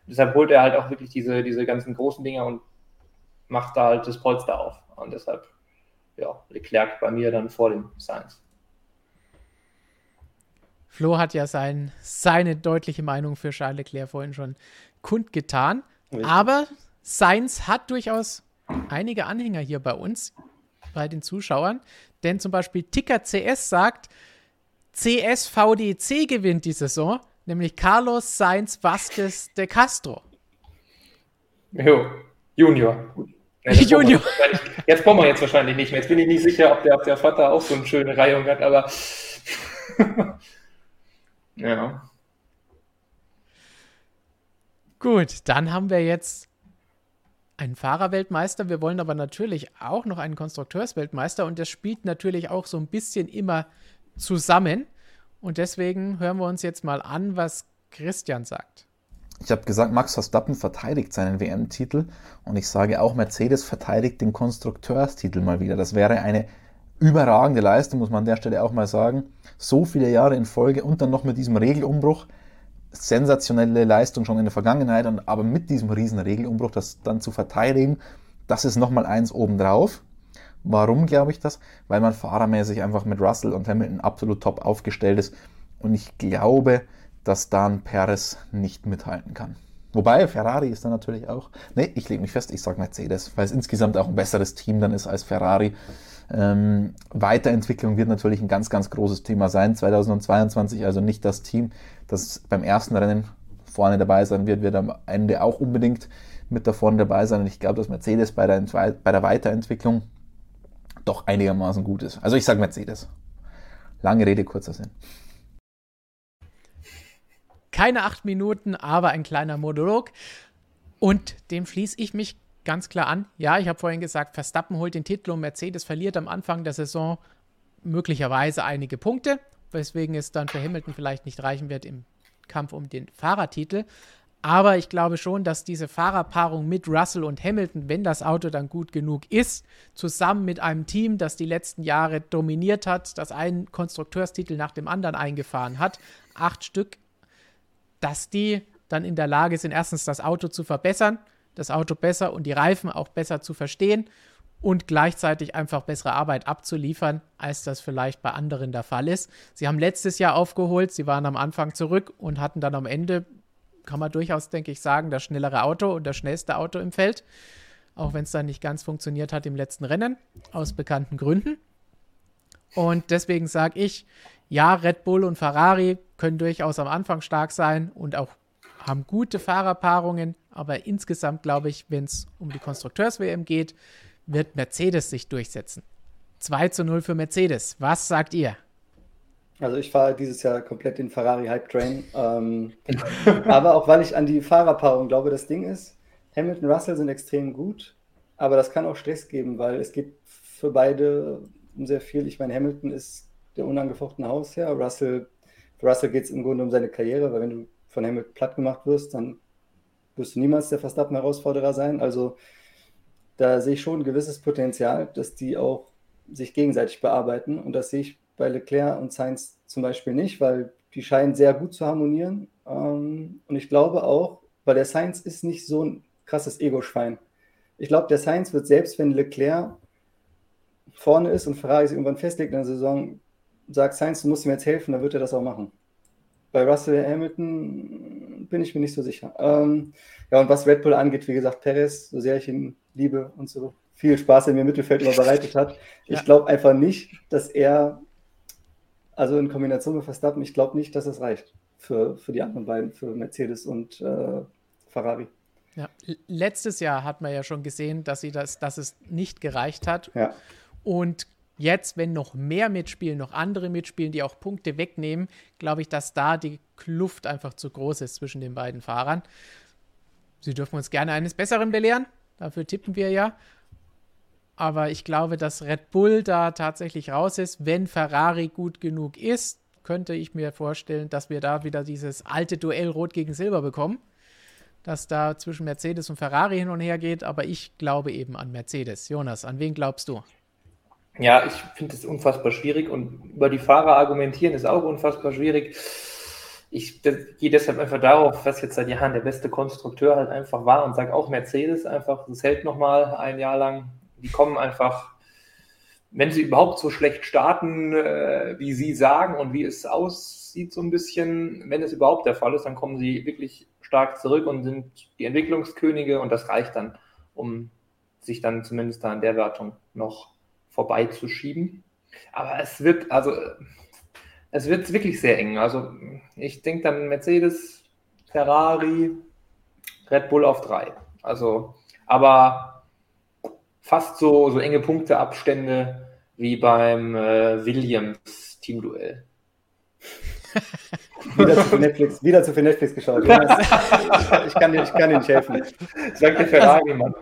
Deshalb holt er halt auch wirklich diese, diese ganzen großen Dinger und macht da halt das Polster auf. Und deshalb, ja, Leclerc bei mir dann vor dem Science. Flo hat ja sein, seine deutliche Meinung für Charles Leclerc vorhin schon kundgetan. Richtig. Aber Sainz hat durchaus einige Anhänger hier bei uns, bei den Zuschauern. Denn zum Beispiel Ticker CS sagt, CSVDC gewinnt die Saison, nämlich Carlos Sainz Vasquez de Castro. Jo, Junior. (laughs) Ja, Junior. Jetzt brauchen wir jetzt wahrscheinlich nicht mehr. Jetzt bin ich nicht sicher, ob der, ob der Vater auch so eine schöne Reihung hat, aber (laughs) Ja. Gut, dann haben wir jetzt einen Fahrerweltmeister. Wir wollen aber natürlich auch noch einen Konstrukteursweltmeister und das spielt natürlich auch so ein bisschen immer zusammen. Und deswegen hören wir uns jetzt mal an, was Christian sagt. Ich habe gesagt, Max Verstappen verteidigt seinen WM-Titel und ich sage auch, Mercedes verteidigt den Konstrukteurstitel mal wieder. Das wäre eine überragende Leistung, muss man an der Stelle auch mal sagen. So viele Jahre in Folge und dann noch mit diesem Regelumbruch. Sensationelle Leistung schon in der Vergangenheit, und aber mit diesem riesen Regelumbruch das dann zu verteidigen, das ist nochmal eins obendrauf. Warum glaube ich das? Weil man fahrermäßig einfach mit Russell und Hamilton absolut top aufgestellt ist. Und ich glaube, dass Dan Perez nicht mithalten kann. Wobei, Ferrari ist dann natürlich auch. Nee, ich lege mich fest, ich sage Mercedes, weil es insgesamt auch ein besseres Team dann ist als Ferrari. Ähm, Weiterentwicklung wird natürlich ein ganz, ganz großes Thema sein. 2022 also nicht das Team, das beim ersten Rennen vorne dabei sein wird, wird am Ende auch unbedingt mit da vorne dabei sein. Und ich glaube, dass Mercedes bei der, bei der Weiterentwicklung doch einigermaßen gut ist. Also ich sage Mercedes. Lange Rede, kurzer Sinn. Keine acht Minuten, aber ein kleiner Monolog. Und dem schließe ich mich ganz klar an. Ja, ich habe vorhin gesagt, Verstappen holt den Titel und Mercedes verliert am Anfang der Saison möglicherweise einige Punkte, weswegen es dann für Hamilton vielleicht nicht reichen wird im Kampf um den Fahrertitel. Aber ich glaube schon, dass diese Fahrerpaarung mit Russell und Hamilton, wenn das Auto dann gut genug ist, zusammen mit einem Team, das die letzten Jahre dominiert hat, das einen Konstrukteurstitel nach dem anderen eingefahren hat, acht Stück, dass die dann in der Lage sind, erstens das Auto zu verbessern, das Auto besser und die Reifen auch besser zu verstehen und gleichzeitig einfach bessere Arbeit abzuliefern, als das vielleicht bei anderen der Fall ist. Sie haben letztes Jahr aufgeholt, sie waren am Anfang zurück und hatten dann am Ende kann man durchaus, denke ich, sagen, das schnellere Auto und das schnellste Auto im Feld. Auch wenn es dann nicht ganz funktioniert hat im letzten Rennen, aus bekannten Gründen. Und deswegen sage ich, ja, Red Bull und Ferrari können durchaus am Anfang stark sein und auch haben gute Fahrerpaarungen, aber insgesamt glaube ich, wenn es um die Konstrukteurs-WM geht, wird Mercedes sich durchsetzen. 2 zu 0 für Mercedes. Was sagt ihr? Also ich fahre dieses Jahr komplett den Ferrari Hype Train. Ähm, (laughs) aber auch weil ich an die Fahrerpaarung glaube, das Ding ist, Hamilton und Russell sind extrem gut, aber das kann auch Stress geben, weil es geht für beide sehr viel. Ich meine, Hamilton ist der unangefochtene Hausherr. Russell, für Russell geht es im Grunde um seine Karriere, weil wenn du von Hamilton platt gemacht wirst, dann wirst du niemals der Verstappen-Herausforderer sein. Also da sehe ich schon ein gewisses Potenzial, dass die auch sich gegenseitig bearbeiten und das sehe ich bei Leclerc und Sainz zum Beispiel nicht, weil die scheinen sehr gut zu harmonieren. Ähm, und ich glaube auch, weil der Sainz ist nicht so ein krasses Ego-Schwein. Ich glaube, der Sainz wird selbst, wenn Leclerc vorne ist und Ferrari sich irgendwann festlegt in der Saison, sagt Sainz, du musst ihm jetzt helfen, dann wird er das auch machen. Bei Russell Hamilton bin ich mir nicht so sicher. Ähm, ja, und was Red Bull angeht, wie gesagt, Perez, so sehr ich ihn liebe und so viel Spaß in mir im Mittelfeld immer bereitet hat, (laughs) ja. ich glaube einfach nicht, dass er also in Kombination mit Verstappen, ich glaube nicht, dass es reicht für, für die anderen beiden, für Mercedes und äh, Ferrari. Ja, letztes Jahr hat man ja schon gesehen, dass, sie das, dass es nicht gereicht hat. Ja. Und jetzt, wenn noch mehr mitspielen, noch andere mitspielen, die auch Punkte wegnehmen, glaube ich, dass da die Kluft einfach zu groß ist zwischen den beiden Fahrern. Sie dürfen uns gerne eines Besseren belehren. Dafür tippen wir ja. Aber ich glaube, dass Red Bull da tatsächlich raus ist. Wenn Ferrari gut genug ist, könnte ich mir vorstellen, dass wir da wieder dieses alte Duell Rot gegen Silber bekommen. Dass da zwischen Mercedes und Ferrari hin und her geht. Aber ich glaube eben an Mercedes. Jonas, an wen glaubst du? Ja, ich finde es unfassbar schwierig und über die Fahrer argumentieren ist auch unfassbar schwierig. Ich gehe deshalb einfach darauf, was jetzt seit Jahren der beste Konstrukteur halt einfach war und sage auch Mercedes einfach, das hält nochmal ein Jahr lang die kommen einfach, wenn sie überhaupt so schlecht starten, äh, wie sie sagen und wie es aussieht, so ein bisschen, wenn es überhaupt der Fall ist, dann kommen sie wirklich stark zurück und sind die Entwicklungskönige und das reicht dann, um sich dann zumindest da in der Wertung noch vorbeizuschieben. Aber es wird, also, es wird wirklich sehr eng. Also, ich denke dann Mercedes, Ferrari, Red Bull auf drei. Also, aber fast so, so enge Punkteabstände wie beim äh, Williams Teamduell. (laughs) wieder, zu Netflix, wieder zu viel Netflix geschaut. ich, kann dir, ich kann dir nicht helfen. Sagt der Ferrari, Mann.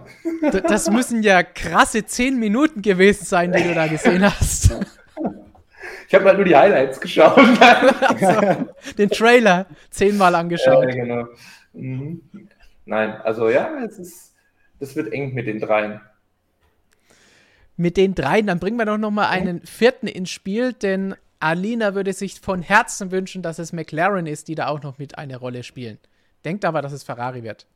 Das müssen ja krasse zehn Minuten gewesen sein, die du da gesehen hast. Ich habe halt nur die Highlights geschaut. (laughs) also, den Trailer zehnmal angeschaut. Ja, genau. Mhm. Nein, also ja, es ist, das wird eng mit den dreien mit den dreien. Dann bringen wir doch noch mal einen vierten ins Spiel, denn Alina würde sich von Herzen wünschen, dass es McLaren ist, die da auch noch mit eine Rolle spielen. Denkt aber, dass es Ferrari wird.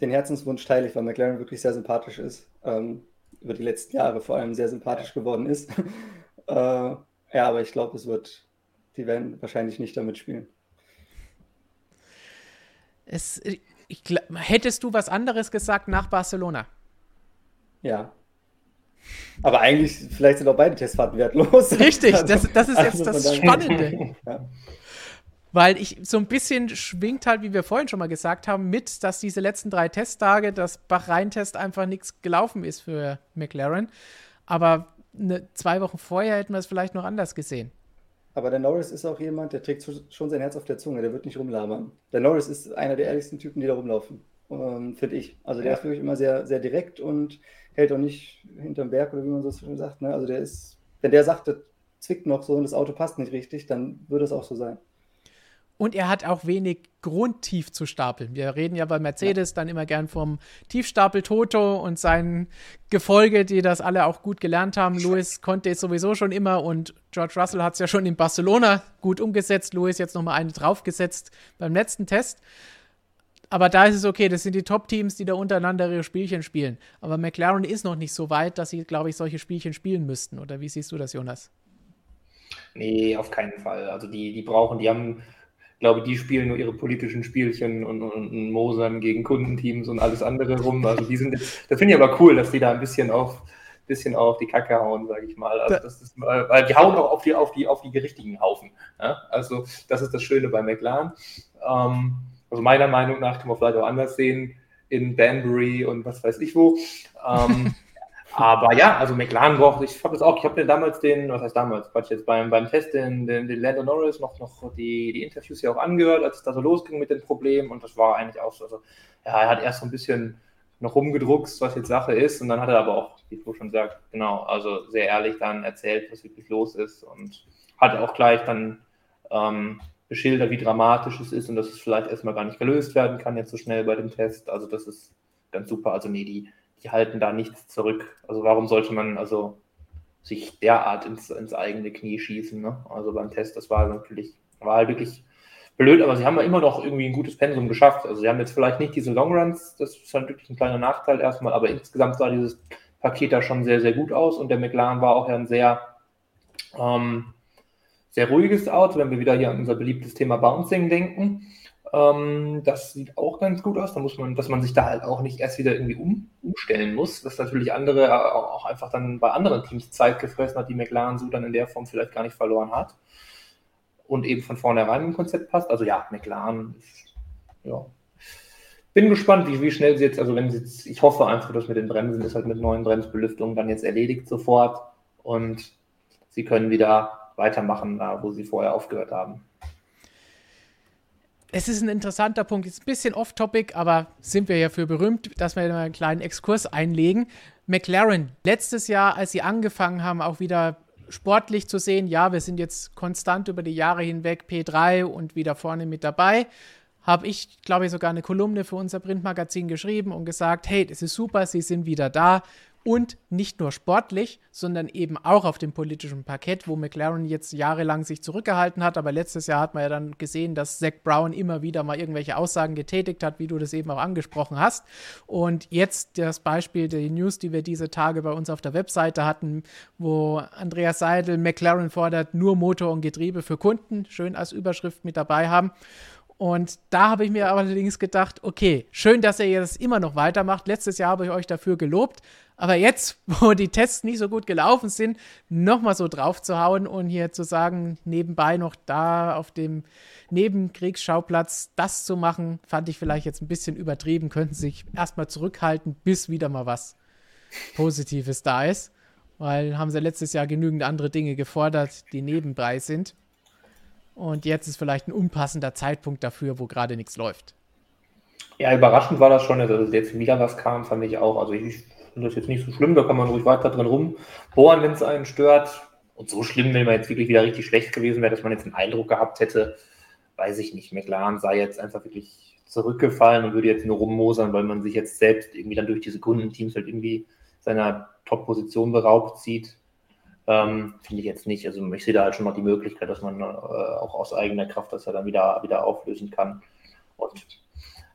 Den Herzenswunsch teile ich, weil McLaren wirklich sehr sympathisch ist. Ähm, über die letzten Jahre vor allem sehr sympathisch geworden ist. (laughs) äh, ja, aber ich glaube, es wird, die werden wahrscheinlich nicht damit spielen. Es, ich, hättest du was anderes gesagt nach Barcelona? Ja. Aber eigentlich, vielleicht sind auch beide Testfahrten wertlos. (laughs) Richtig, also, das, das ist jetzt also das Spannende. (laughs) ja. Weil ich so ein bisschen schwingt halt, wie wir vorhin schon mal gesagt haben, mit, dass diese letzten drei Testtage, das Bach-Rhein-Test einfach nichts gelaufen ist für McLaren. Aber eine, zwei Wochen vorher hätten wir es vielleicht noch anders gesehen. Aber der Norris ist auch jemand, der trägt schon sein Herz auf der Zunge, der wird nicht rumlabern. Der Norris ist einer der ehrlichsten Typen, die da rumlaufen. ähm, finde ich. Also der ja. ist wirklich immer sehr, sehr direkt und hält auch nicht hinterm Berg oder wie man so schön sagt. Ne? Also der ist, wenn der sagt, das zwickt noch so und das Auto passt nicht richtig, dann würde es auch so sein. Und er hat auch wenig Grund, tief zu stapeln. Wir reden ja bei Mercedes ja. dann immer gern vom Tiefstapel Toto und seinen Gefolge, die das alle auch gut gelernt haben. Lewis konnte es sowieso schon immer und George Russell hat es ja schon in Barcelona gut umgesetzt. Lewis jetzt nochmal eine draufgesetzt beim letzten Test. Aber da ist es okay, das sind die Top-Teams, die da untereinander ihre Spielchen spielen. Aber McLaren ist noch nicht so weit, dass sie, glaube ich, solche Spielchen spielen müssten. Oder wie siehst du das, Jonas? Nee, auf keinen Fall. Also die, die brauchen, die haben glaube, die spielen nur ihre politischen Spielchen und, und, und Mosern gegen Kundenteams und alles andere rum. Also die sind, das finde ich aber cool, dass die da ein bisschen auf, bisschen auf die Kacke hauen, sage ich mal. Also das ist, weil die hauen auch auf die, auf die, auf die richtigen Haufen. Ja? Also das ist das Schöne bei McLaren. Ähm, also meiner Meinung nach kann man vielleicht auch anders sehen in Banbury und was weiß ich wo. Ähm, (laughs) Aber ja, also McLaren braucht, ich habe das auch, ich habe mir damals den, was heißt damals, Quatsch, jetzt beim, beim Test den, den, den Lando Norris noch, noch die, die Interviews ja auch angehört, als es da so losging mit den Problemen und das war eigentlich auch so, also, ja, er hat erst so ein bisschen noch rumgedruckst, was jetzt Sache ist und dann hat er aber auch, wie Flo schon sagt, genau, also sehr ehrlich dann erzählt, was wirklich los ist und hat auch gleich dann ähm, beschildert, wie dramatisch es ist und dass es vielleicht erstmal gar nicht gelöst werden kann jetzt so schnell bei dem Test, also das ist ganz super, also nee, die die halten da nichts zurück. Also warum sollte man also sich derart ins, ins eigene Knie schießen? Ne? Also beim Test, das war natürlich, war halt wirklich blöd, aber sie haben ja immer noch irgendwie ein gutes Pensum geschafft. Also sie haben jetzt vielleicht nicht diese Longruns, das ist halt wirklich ein kleiner Nachteil erstmal, aber insgesamt sah dieses Paket da schon sehr, sehr gut aus und der McLaren war auch ja ein sehr, ähm, sehr ruhiges Auto, wenn wir wieder hier an unser beliebtes Thema Bouncing denken. Ähm, das sieht auch ganz gut aus. Da muss man, dass man sich da halt auch nicht erst wieder irgendwie um, umstellen muss, dass natürlich andere auch einfach dann bei anderen Teams Zeit gefressen hat, die McLaren so dann in der Form vielleicht gar nicht verloren hat. Und eben von vornherein im Konzept passt. Also ja, McLaren ist, ja. Bin gespannt, wie, wie schnell sie jetzt, also wenn sie jetzt, ich hoffe einfach, dass mit den Bremsen ist halt mit neuen Bremsbelüftungen dann jetzt erledigt sofort und sie können wieder weitermachen, da wo sie vorher aufgehört haben es ist ein interessanter Punkt. Ist ein bisschen off-topic, aber sind wir ja für berühmt, dass wir einen kleinen Exkurs einlegen. McLaren, letztes Jahr, als sie angefangen haben, auch wieder sportlich zu sehen, ja, wir sind jetzt konstant über die Jahre hinweg P3 und wieder vorne mit dabei, habe ich, glaube ich, sogar eine Kolumne für unser Printmagazin geschrieben und gesagt, hey, das ist super, sie sind wieder da und nicht nur sportlich, sondern eben auch auf dem politischen Parkett, wo McLaren jetzt jahrelang sich zurückgehalten hat. Aber letztes Jahr hat man ja dann gesehen, dass Zach Brown immer wieder mal irgendwelche Aussagen getätigt hat, wie du das eben auch angesprochen hast. Und jetzt das Beispiel der News, die wir diese Tage bei uns auf der Webseite hatten, wo Andreas Seidel McLaren fordert, nur Motor und Getriebe für Kunden, schön als Überschrift mit dabei haben. Und da habe ich mir allerdings gedacht, okay, schön, dass ihr jetzt immer noch weitermacht. Letztes Jahr habe ich euch dafür gelobt, aber jetzt, (laughs) wo die Tests nicht so gut gelaufen sind, nochmal so drauf zu hauen und hier zu sagen, nebenbei noch da auf dem Nebenkriegsschauplatz das zu machen, fand ich vielleicht jetzt ein bisschen übertrieben. Könnten sich erstmal zurückhalten, bis wieder mal was Positives da ist. Weil haben sie letztes Jahr genügend andere Dinge gefordert, die nebenbei sind. Und jetzt ist vielleicht ein unpassender Zeitpunkt dafür, wo gerade nichts läuft. Ja, überraschend war das schon, dass jetzt wieder was kam, fand ich auch. Also ich finde das jetzt nicht so schlimm, da kann man ruhig weiter drin rumbohren, wenn es einen stört. Und so schlimm, wenn man jetzt wirklich wieder richtig schlecht gewesen wäre, dass man jetzt einen Eindruck gehabt hätte, weiß ich nicht. McLaren sei jetzt einfach wirklich zurückgefallen und würde jetzt nur rummosern, weil man sich jetzt selbst irgendwie dann durch diese Kundenteams halt irgendwie seiner Top-Position beraubt sieht. Ähm, Finde ich jetzt nicht. Also ich sehe da halt schon noch die Möglichkeit, dass man äh, auch aus eigener Kraft das ja dann wieder, wieder auflösen kann. Und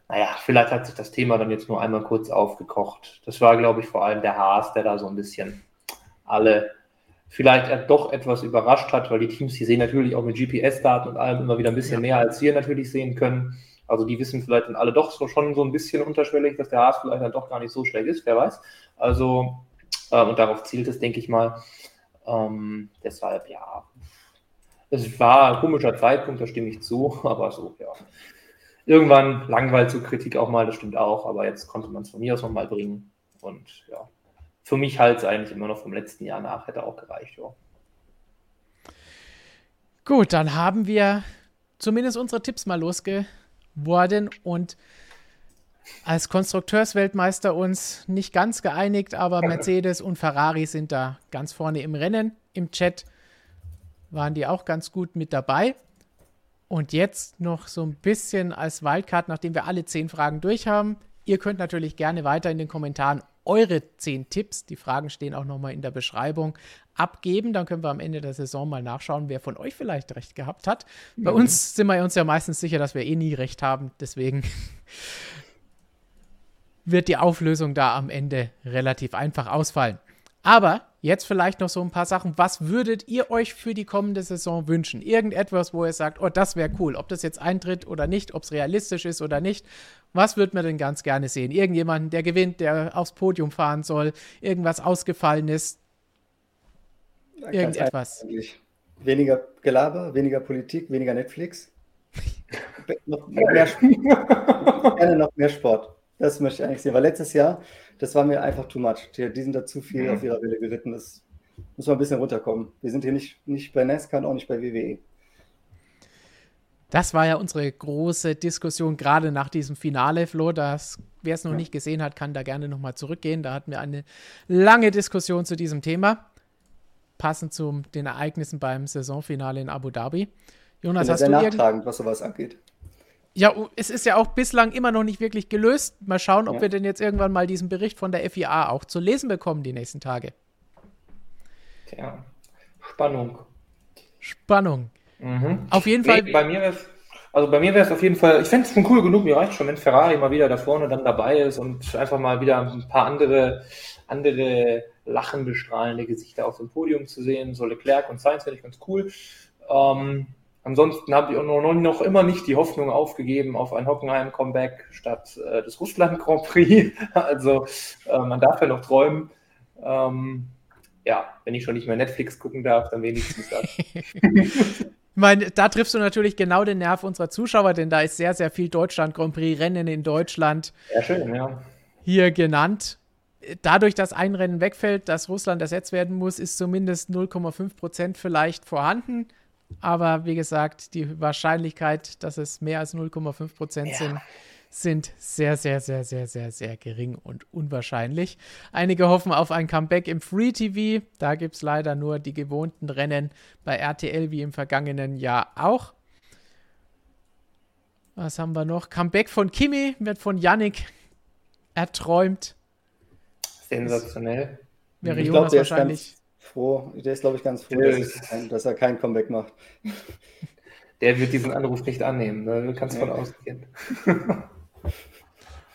naja, vielleicht hat sich das Thema dann jetzt nur einmal kurz aufgekocht. Das war, glaube ich, vor allem der Haas, der da so ein bisschen alle vielleicht doch etwas überrascht hat, weil die Teams, die sehen natürlich auch mit GPS-Daten und allem immer wieder ein bisschen mehr, als wir natürlich sehen können. Also die wissen vielleicht dann alle doch so, schon so ein bisschen unterschwellig, dass der Haas vielleicht dann doch gar nicht so schlecht ist, wer weiß. Also, äh, und darauf zielt es, denke ich mal. Ähm, deshalb, ja, es war ein komischer Zeitpunkt, da stimme ich zu, (laughs) aber so, ja. Irgendwann langweilt so Kritik auch mal, das stimmt auch, aber jetzt konnte man es von mir aus nochmal bringen. Und ja, für mich halt es eigentlich immer noch vom letzten Jahr nach, hätte auch gereicht, ja. Gut, dann haben wir zumindest unsere Tipps mal losgeworden und als Konstrukteursweltmeister uns nicht ganz geeinigt, aber Mercedes und Ferrari sind da ganz vorne im Rennen. Im Chat waren die auch ganz gut mit dabei. Und jetzt noch so ein bisschen als Wildcard, nachdem wir alle zehn Fragen durch haben. Ihr könnt natürlich gerne weiter in den Kommentaren eure zehn Tipps, die Fragen stehen auch nochmal in der Beschreibung, abgeben. Dann können wir am Ende der Saison mal nachschauen, wer von euch vielleicht recht gehabt hat. Bei mhm. uns sind wir uns ja meistens sicher, dass wir eh nie recht haben. Deswegen wird die Auflösung da am Ende relativ einfach ausfallen. Aber jetzt vielleicht noch so ein paar Sachen. Was würdet ihr euch für die kommende Saison wünschen? Irgendetwas, wo ihr sagt, oh, das wäre cool. Ob das jetzt eintritt oder nicht, ob es realistisch ist oder nicht. Was würde man denn ganz gerne sehen? Irgendjemanden, der gewinnt, der aufs Podium fahren soll, irgendwas ausgefallen ist. Irgendetwas. Weniger Gelaber, weniger Politik, weniger Netflix. (laughs) noch mehr (laughs) Gerne noch mehr Sport. Das möchte ich eigentlich sehen, weil letztes Jahr, das war mir einfach too much. Die, die sind da zu viel mhm. auf ihrer Welle geritten. Das muss man ein bisschen runterkommen. Wir sind hier nicht, nicht bei NASCAR und auch nicht bei WWE. Das war ja unsere große Diskussion, gerade nach diesem Finale, Flo. Das, wer es noch ja. nicht gesehen hat, kann da gerne nochmal zurückgehen. Da hatten wir eine lange Diskussion zu diesem Thema, passend zu den Ereignissen beim Saisonfinale in Abu Dhabi. Jonas, hast sehr du nachtragend, was sowas angeht. Ja, es ist ja auch bislang immer noch nicht wirklich gelöst. Mal schauen, ob ja. wir denn jetzt irgendwann mal diesen Bericht von der FIA auch zu lesen bekommen die nächsten Tage. Tja, Spannung. Spannung. Mhm. Auf jeden nee, Fall. Bei mir wäre also bei mir wäre es auf jeden Fall, ich fände es schon cool genug, mir reicht schon, wenn Ferrari mal wieder da vorne dann dabei ist und einfach mal wieder ein paar andere, andere lachende, strahlende Gesichter auf dem Podium zu sehen. So Leclerc und Sainz finde ich ganz cool. Ähm, Ansonsten habe ich noch, immer nicht die Hoffnung aufgegeben auf ein Hockenheim-Comeback statt äh, des Russland Grand Prix. (laughs) Also äh, man darf ja noch träumen. Ähm, ja, wenn ich schon nicht mehr Netflix gucken darf, dann wenigstens das. (laughs) ich meine, da triffst du natürlich genau den Nerv unserer Zuschauer, denn da ist sehr, sehr viel Deutschland Grand Prix, Rennen in Deutschland. Ja, schön, ja. Hier genannt. Dadurch, dass ein Rennen wegfällt, dass Russland ersetzt werden muss, ist zumindest 0,5 Prozent vielleicht vorhanden. Aber wie gesagt, die Wahrscheinlichkeit, dass es mehr als 0,5 Prozent ja. sind, sind sehr, sehr, sehr, sehr, sehr, sehr gering und unwahrscheinlich. Einige hoffen auf ein Comeback im Free TV. Da gibt es leider nur die gewohnten Rennen bei RTL wie im vergangenen Jahr auch. Was haben wir noch? Comeback von Kimi wird von Yannick erträumt. Sensationell. Wäre Jonas glaub, wahrscheinlich froh, der ist, glaube ich, ganz froh, dass, ist, dass, er kein Comeback macht. (laughs) Der wird diesen Anruf nicht annehmen, ne? du kannst ja. von ausgehen. (laughs)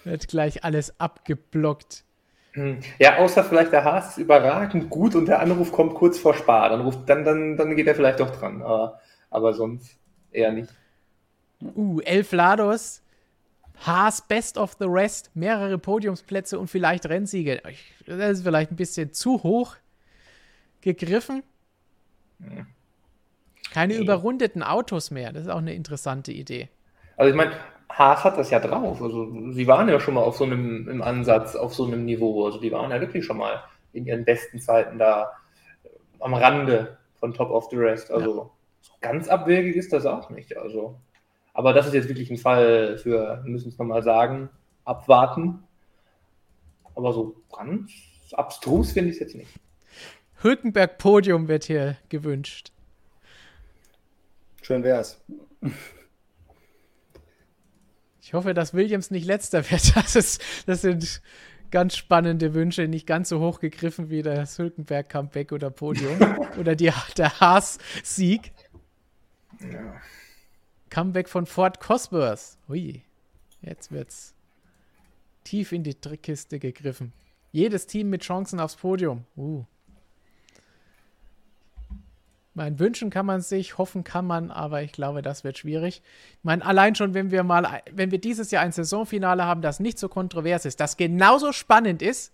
wird gleich alles abgeblockt. Hm. Ja, außer vielleicht der Haas ist überragend gut und der Anruf kommt kurz vor Spar. Dann, ruft, dann, dann, dann geht er vielleicht doch dran, aber, aber sonst eher nicht. Uh, Elf Lados, Haas Best of the Rest, mehrere Podiumsplätze und vielleicht Rennsiege. Das ist vielleicht ein bisschen zu hoch gegriffen. Hm. Keine nee. überrundeten Autos mehr. Das ist auch eine interessante Idee. Also ich meine, Haas hat das ja drauf. Also sie waren ja schon mal auf so einem im Ansatz, auf so einem Niveau. Also die waren ja wirklich schon mal in ihren besten Zeiten da äh, am Rande von Top of the Rest. Also ja. ganz abwegig ist das auch nicht. Also, aber das ist jetzt wirklich ein Fall für, wir müssen es nochmal sagen, abwarten. Aber so ganz abstrus finde ich es jetzt nicht. Hülkenberg-Podium wird hier gewünscht. Schön wär's. Ich hoffe, dass Williams nicht letzter wird. (laughs) Das, ist, das sind ganz spannende Wünsche, nicht ganz so hoch gegriffen wie das Hülkenberg-Comeback oder Podium (laughs) oder die, der Haas-Sieg. Ja. Comeback von Ford Cosworth. Ui, jetzt wird's tief in die Trickkiste gegriffen. Jedes Team mit Chancen aufs Podium. Uh. Mein wünschen kann man sich, hoffen kann man, aber ich glaube, das wird schwierig. Ich meine, allein schon, wenn wir mal, wenn wir dieses Jahr ein Saisonfinale haben, das nicht so kontrovers ist, das genauso spannend ist,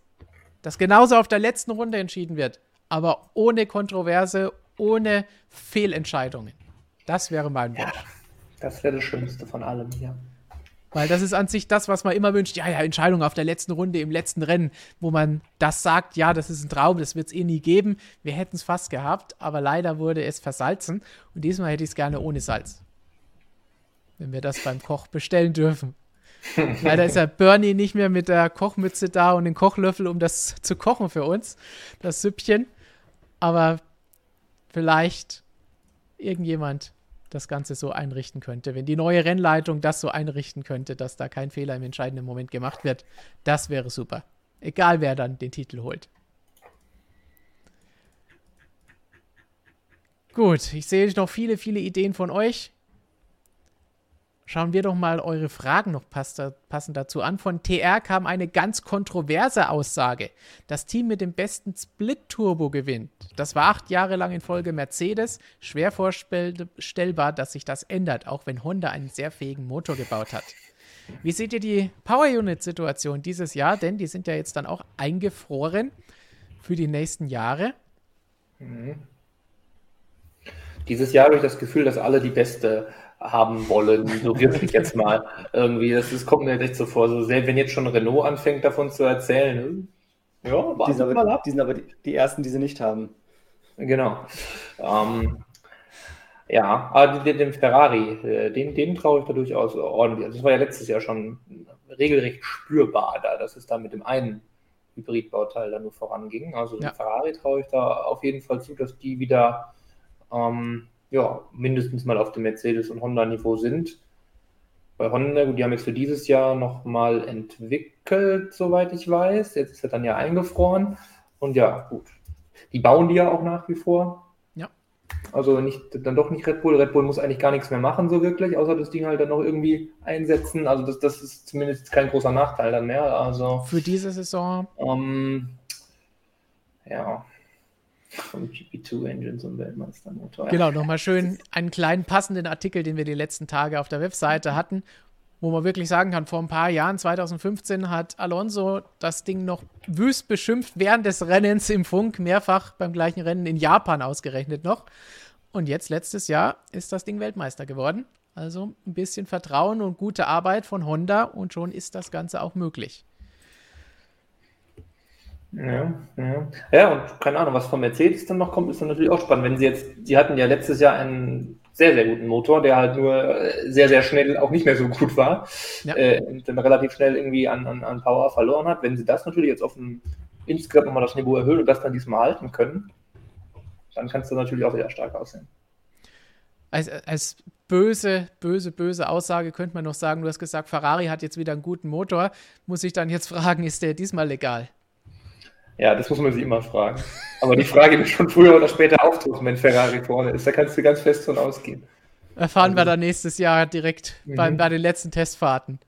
das genauso auf der letzten Runde entschieden wird, aber ohne Kontroverse, ohne Fehlentscheidungen. Das wäre mein Wunsch. Ja, das wäre das Schönste von allem hier. Weil das ist an sich das, was man immer wünscht. Ja, ja, Entscheidung auf der letzten Runde, im letzten Rennen, wo man das sagt, ja, das ist ein Traum, das wird es eh nie geben. Wir hätten es fast gehabt, aber leider wurde es versalzen. Und diesmal hätte ich es gerne ohne Salz. Wenn wir das beim Koch bestellen dürfen. (laughs) Leider ist ja Bernie nicht mehr mit der Kochmütze da und den Kochlöffel, um das zu kochen für uns, das Süppchen. Aber vielleicht irgendjemand das Ganze so einrichten könnte. Wenn die neue Rennleitung das so einrichten könnte, dass da kein Fehler im entscheidenden Moment gemacht wird, das wäre super. Egal wer dann den Titel holt. Gut, ich sehe noch viele, viele Ideen von euch. Schauen wir doch mal eure Fragen noch passend dazu an. Von TR kam eine ganz kontroverse Aussage. Das Team mit dem besten Split-Turbo gewinnt. Das war acht Jahre lang in Folge Mercedes. Schwer vorstellbar, dass sich das ändert, auch wenn Honda einen sehr fähigen Motor gebaut hat. Wie seht ihr die Power Unit-Situation dieses Jahr? Denn die sind ja jetzt dann auch eingefroren für die nächsten Jahre. Mhm. Dieses Jahr habe ich das Gefühl, dass alle die beste haben wollen, so wirklich jetzt mal irgendwie. Das, das kommt mir echt so vor. So sehr, wenn jetzt schon Renault anfängt davon zu erzählen, ja, die sind, aber, mal ab. die sind aber die, die, ersten, die sie nicht haben. Genau. Ähm, ja, aber den, den Ferrari, äh, den, den traue ich da durchaus ordentlich. Also das war ja letztes Jahr schon regelrecht spürbar da, dass es da mit dem einen Hybridbauteil dann nur voranging. Also ja. Ferrari traue ich da auf jeden Fall zu, dass die wieder ähm, ja, mindestens mal auf dem Mercedes- und Honda-Niveau sind. Bei Honda, die haben jetzt für dieses Jahr nochmal entwickelt, soweit ich weiß. Jetzt ist er dann ja eingefroren. Und ja, gut. Die bauen die ja auch nach wie vor. Ja. Also nicht, dann doch nicht Red Bull. Red Bull muss eigentlich gar nichts mehr machen, so wirklich, außer das Ding halt dann noch irgendwie einsetzen. Also das, das ist zumindest kein großer Nachteil dann mehr. Also, für diese Saison. Ähm, ja vom GP2-Engine so ein Weltmeistermotor. Genau, nochmal schön einen kleinen passenden Artikel, den wir die letzten Tage auf der Webseite hatten, wo man wirklich sagen kann, vor ein paar Jahren, 2015, hat Alonso das Ding noch wüst beschimpft während des Rennens im Funk, mehrfach beim gleichen Rennen in Japan ausgerechnet noch. Und jetzt, letztes Jahr, ist das Ding Weltmeister geworden. Also ein bisschen Vertrauen und gute Arbeit von Honda und schon ist das Ganze auch möglich. Ja, ja. ja, und keine Ahnung, was von Mercedes dann noch kommt, ist dann natürlich auch spannend. Wenn sie jetzt, sie hatten ja letztes Jahr einen sehr, sehr guten Motor, der halt nur äh, sehr, sehr schnell auch nicht mehr so gut war ja. äh, und dann relativ schnell irgendwie an, an, an Power verloren hat. Wenn sie das natürlich jetzt auf ein insgesamt nochmal das Niveau erhöhen und das dann diesmal halten können, dann kannst du natürlich auch wieder stark aussehen. Als, als böse, böse, böse Aussage könnte man noch sagen, du hast gesagt, Ferrari hat jetzt wieder einen guten Motor. Muss ich dann jetzt fragen, ist der diesmal legal? Ja, das muss man sich immer fragen. Aber die Frage wird schon früher oder später auftauchen, wenn Ferrari vorne ist. Da kannst du ganz fest von ausgehen. Erfahren also. wir dann nächstes Jahr direkt mhm. bei, bei den letzten Testfahrten.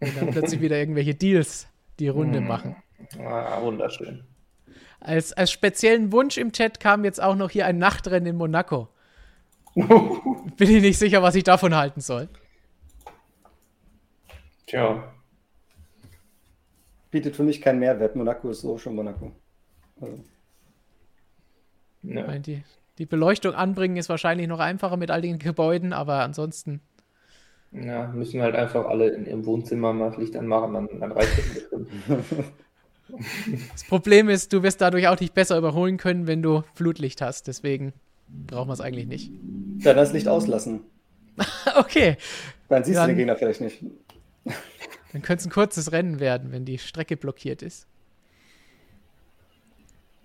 Und dann plötzlich wieder irgendwelche Deals die Runde mhm. machen. Ah, wunderschön. Als, als speziellen Wunsch im Chat kam jetzt auch noch hier ein Nachtrennen in Monaco. (laughs) Bin ich nicht sicher, was ich davon halten soll. Tja, bietet für mich keinen Mehrwert. Monaco ist so schon Monaco. Also. Ja. Die, die Beleuchtung anbringen ist wahrscheinlich noch einfacher mit all den Gebäuden, aber ansonsten. Ja, müssen halt einfach alle in ihrem Wohnzimmer mal das Licht anmachen, dann, dann reicht das. das Problem ist, du wirst dadurch auch nicht besser überholen können, wenn du Flutlicht hast. Deswegen brauchen wir es eigentlich nicht. Ja, das Licht auslassen. (laughs) okay. Dann siehst dann, du den Gegner vielleicht nicht. Dann könnte es ein kurzes Rennen werden, wenn die Strecke blockiert ist.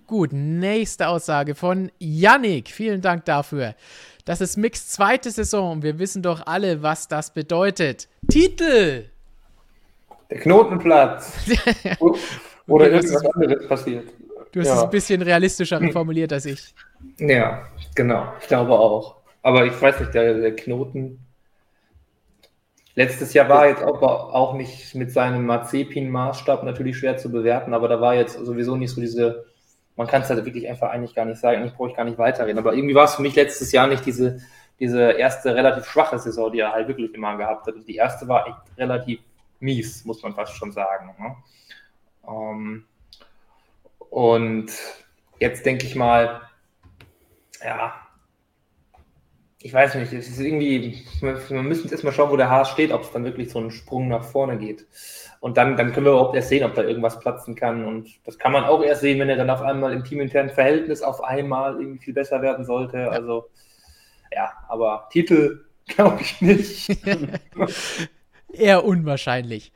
Gut, nächste Aussage von Yannick. Vielen Dank dafür. Das ist Mix zweite Saison. Wir wissen doch alle, was das bedeutet. Titel! Der Knotenplatz. (laughs) Oder irgendwas anderes passiert. Du hast ja. es ein bisschen realistischer formuliert als ich. Ja, genau. Ich glaube auch. Aber ich weiß nicht, der, der Knoten Letztes Jahr war jetzt auch, auch nicht mit seinem Mazepin-Maßstab natürlich schwer zu bewerten, aber da war jetzt sowieso nicht so diese, man kann es halt wirklich einfach eigentlich gar nicht sagen, ich brauche ich gar nicht weiterreden. Aber irgendwie war es für mich letztes Jahr nicht diese, diese erste relativ schwache Saison, die er halt wirklich immer gehabt hat. Also die erste war echt relativ mies, muss man fast schon sagen. Ne? Um, ähm, und jetzt denke ich mal, ja, ich weiß nicht, es ist irgendwie, wir müssen jetzt erstmal schauen, wo der Haas steht, ob es dann wirklich so einen Sprung nach vorne geht. Und dann, dann können wir überhaupt erst sehen, ob da irgendwas platzen kann. Und das kann man auch erst sehen, wenn er dann auf einmal im teaminternen Verhältnis auf einmal irgendwie viel besser werden sollte. Also, ja, aber Titel (laughs) glaube ich nicht. (laughs) Eher unwahrscheinlich.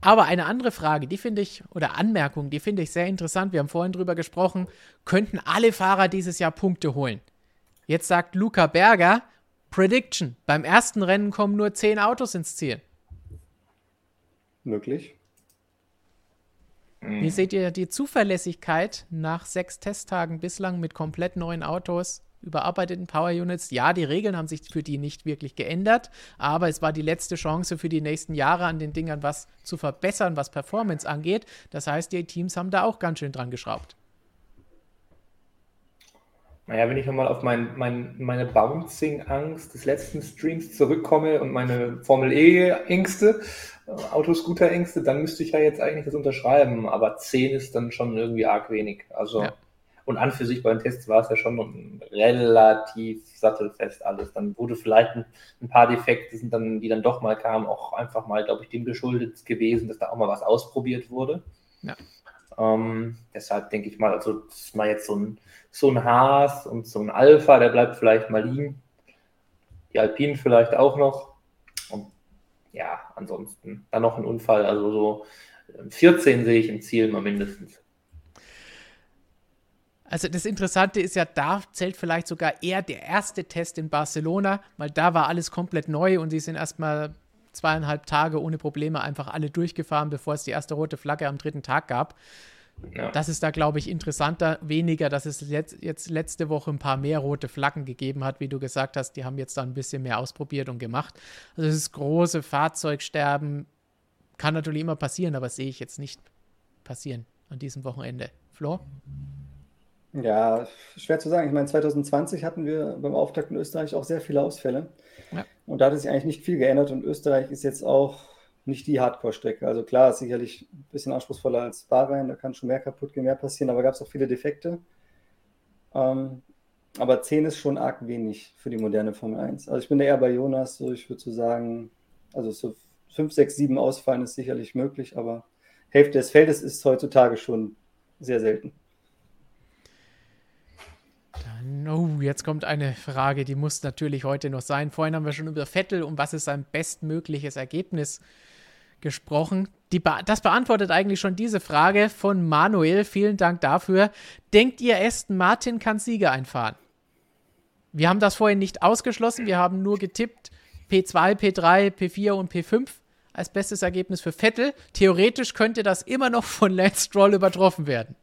Aber eine andere Frage, die finde ich, oder Anmerkung, die finde ich sehr interessant. Wir haben vorhin drüber gesprochen, könnten alle Fahrer dieses Jahr Punkte holen. Jetzt sagt Luca Berger, Prediction, beim ersten Rennen kommen nur zehn Autos ins Ziel. Möglich. Wie seht ihr die Zuverlässigkeit nach sechs Testtagen bislang mit komplett neuen Autos? überarbeiteten Power Units. Ja, die Regeln haben sich für die nicht wirklich geändert, aber es war die letzte Chance für die nächsten Jahre an den Dingern was zu verbessern, was Performance angeht. Das heißt, die Teams haben da auch ganz schön dran geschraubt. Naja, wenn ich nochmal auf mein, mein, meine Bouncing-Angst des letzten Streams zurückkomme und meine Formel E-Ängste, äh, Autoscooter-Ängste, dann müsste ich ja jetzt eigentlich das unterschreiben. Aber 10 ist dann schon irgendwie arg wenig. Also ja. Und an für sich bei den Tests war es ja schon relativ sattelfest alles. Dann wurde vielleicht ein, ein, paar Defekte, sind dann, die dann doch mal kamen, auch einfach mal, glaube ich, dem geschuldet gewesen, dass da auch mal was ausprobiert wurde. Ja. Ähm, deshalb denke ich mal, also ist mal jetzt so ein, so ein Haas und so ein Alpha, der bleibt vielleicht mal liegen. Die Alpinen vielleicht auch noch. Und ja, ansonsten dann noch ein Unfall. Also so 14 sehe ich im Ziel mal mindestens. Also das Interessante ist ja, da zählt vielleicht sogar eher der erste Test in Barcelona, weil da war alles komplett neu und sie sind erstmal zweieinhalb Tage ohne Probleme einfach alle durchgefahren, bevor es die erste rote Flagge am dritten Tag gab. Ja. Das ist da, glaube ich, interessanter. Weniger, dass es jetzt, jetzt letzte Woche ein paar mehr rote Flaggen gegeben hat, wie du gesagt hast. Die haben jetzt da ein bisschen mehr ausprobiert und gemacht. Also das große Fahrzeugsterben kann natürlich immer passieren, aber sehe ich jetzt nicht passieren an diesem Wochenende. Flo? Ja, schwer zu sagen. Ich meine, 2020 hatten wir beim Auftakt in Österreich auch sehr viele Ausfälle. Ja. Und da hat sich eigentlich nicht viel geändert. Und Österreich ist jetzt auch nicht die Hardcore-Strecke. Also klar, ist sicherlich ein bisschen anspruchsvoller als Bahrain. Da kann schon mehr kaputt gehen, mehr passieren. Aber gab es auch viele Defekte. Ähm, aber 10 ist schon arg wenig für die moderne Formel 1. Also ich bin da eher bei Jonas. So, ich würde so sagen, also so 5, 6, 7 ausfallen ist sicherlich möglich. Aber Hälfte des Feldes ist heutzutage schon sehr selten. Oh, jetzt kommt eine Frage, die muss natürlich heute noch sein. Vorhin haben wir schon über Vettel und was ist sein bestmögliches Ergebnis gesprochen. Be das beantwortet eigentlich schon diese Frage von Manuel. Vielen Dank dafür. Denkt ihr, Aston Martin kann Sieger einfahren? Wir haben das vorhin nicht ausgeschlossen. Wir haben nur getippt P2, P3, P4 und P5 als bestes Ergebnis für Vettel. Theoretisch könnte das immer noch von Lance Stroll übertroffen werden.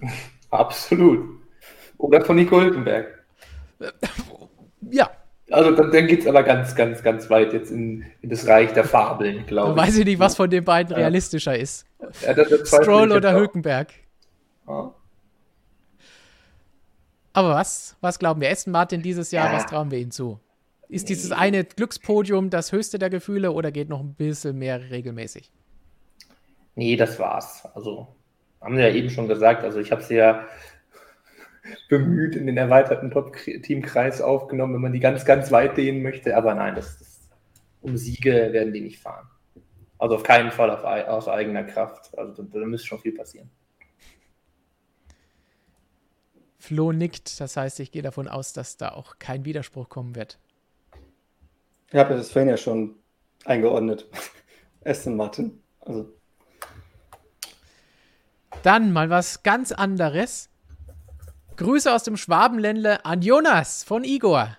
(laughs) Absolut. Oder von Nico Hülkenberg. Ja. Also dann, dann geht es aber ganz, ganz, ganz weit jetzt in, in das Reich der Fabeln, glaube ich. Weiß ich nicht, was von den beiden realistischer ist. Ja, Stroll oder Hülkenberg. Ja. Aber was, was glauben wir? Aston Martin dieses Jahr, ja. was trauen wir ihnen zu? Ist dieses eine Glückspodium das höchste der Gefühle oder geht noch ein bisschen mehr regelmäßig? Nee, das war's. Also, haben wir ja eben schon gesagt. Also, ich habe es ja bemüht in den erweiterten Top-Teamkreis aufgenommen, wenn man die ganz, ganz weit dehnen möchte. Aber nein, das, das, um Siege werden die nicht fahren. Also auf keinen Fall auf, aus eigener Kraft. Also da, da müsste schon viel passieren. Flo nickt, das heißt, ich gehe davon aus, dass da auch kein Widerspruch kommen wird. Ich habe das vorhin ja schon eingeordnet. (laughs) Aston Martin. Also. Dann mal was ganz anderes. Grüße aus dem Schwabenländle an Jonas von Igor.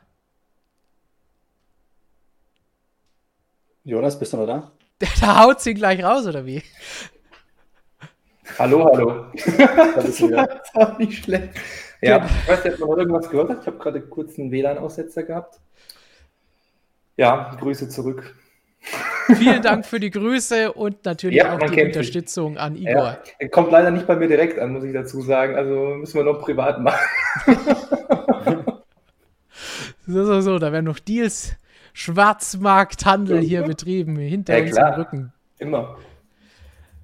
Jonas, bist du noch da? Der, der haut sie gleich raus, oder wie? Hallo, hallo. (laughs) das ist auch nicht schlecht. Ja, ich weiß nicht, ob man noch irgendwas gehört hat. Ich habe gerade kurz einen WLAN-Aussetzer gehabt. Ja, Grüße zurück. Vielen Dank für die Grüße und natürlich ja, auch die Unterstützung mich. an Igor. Ja, kommt leider nicht bei mir direkt an, muss ich dazu sagen. Also müssen wir noch privat machen. (laughs) so, so, so. Da werden noch Deals, Schwarzmarkthandel hier betrieben, hinter ja, unserem Rücken. Immer.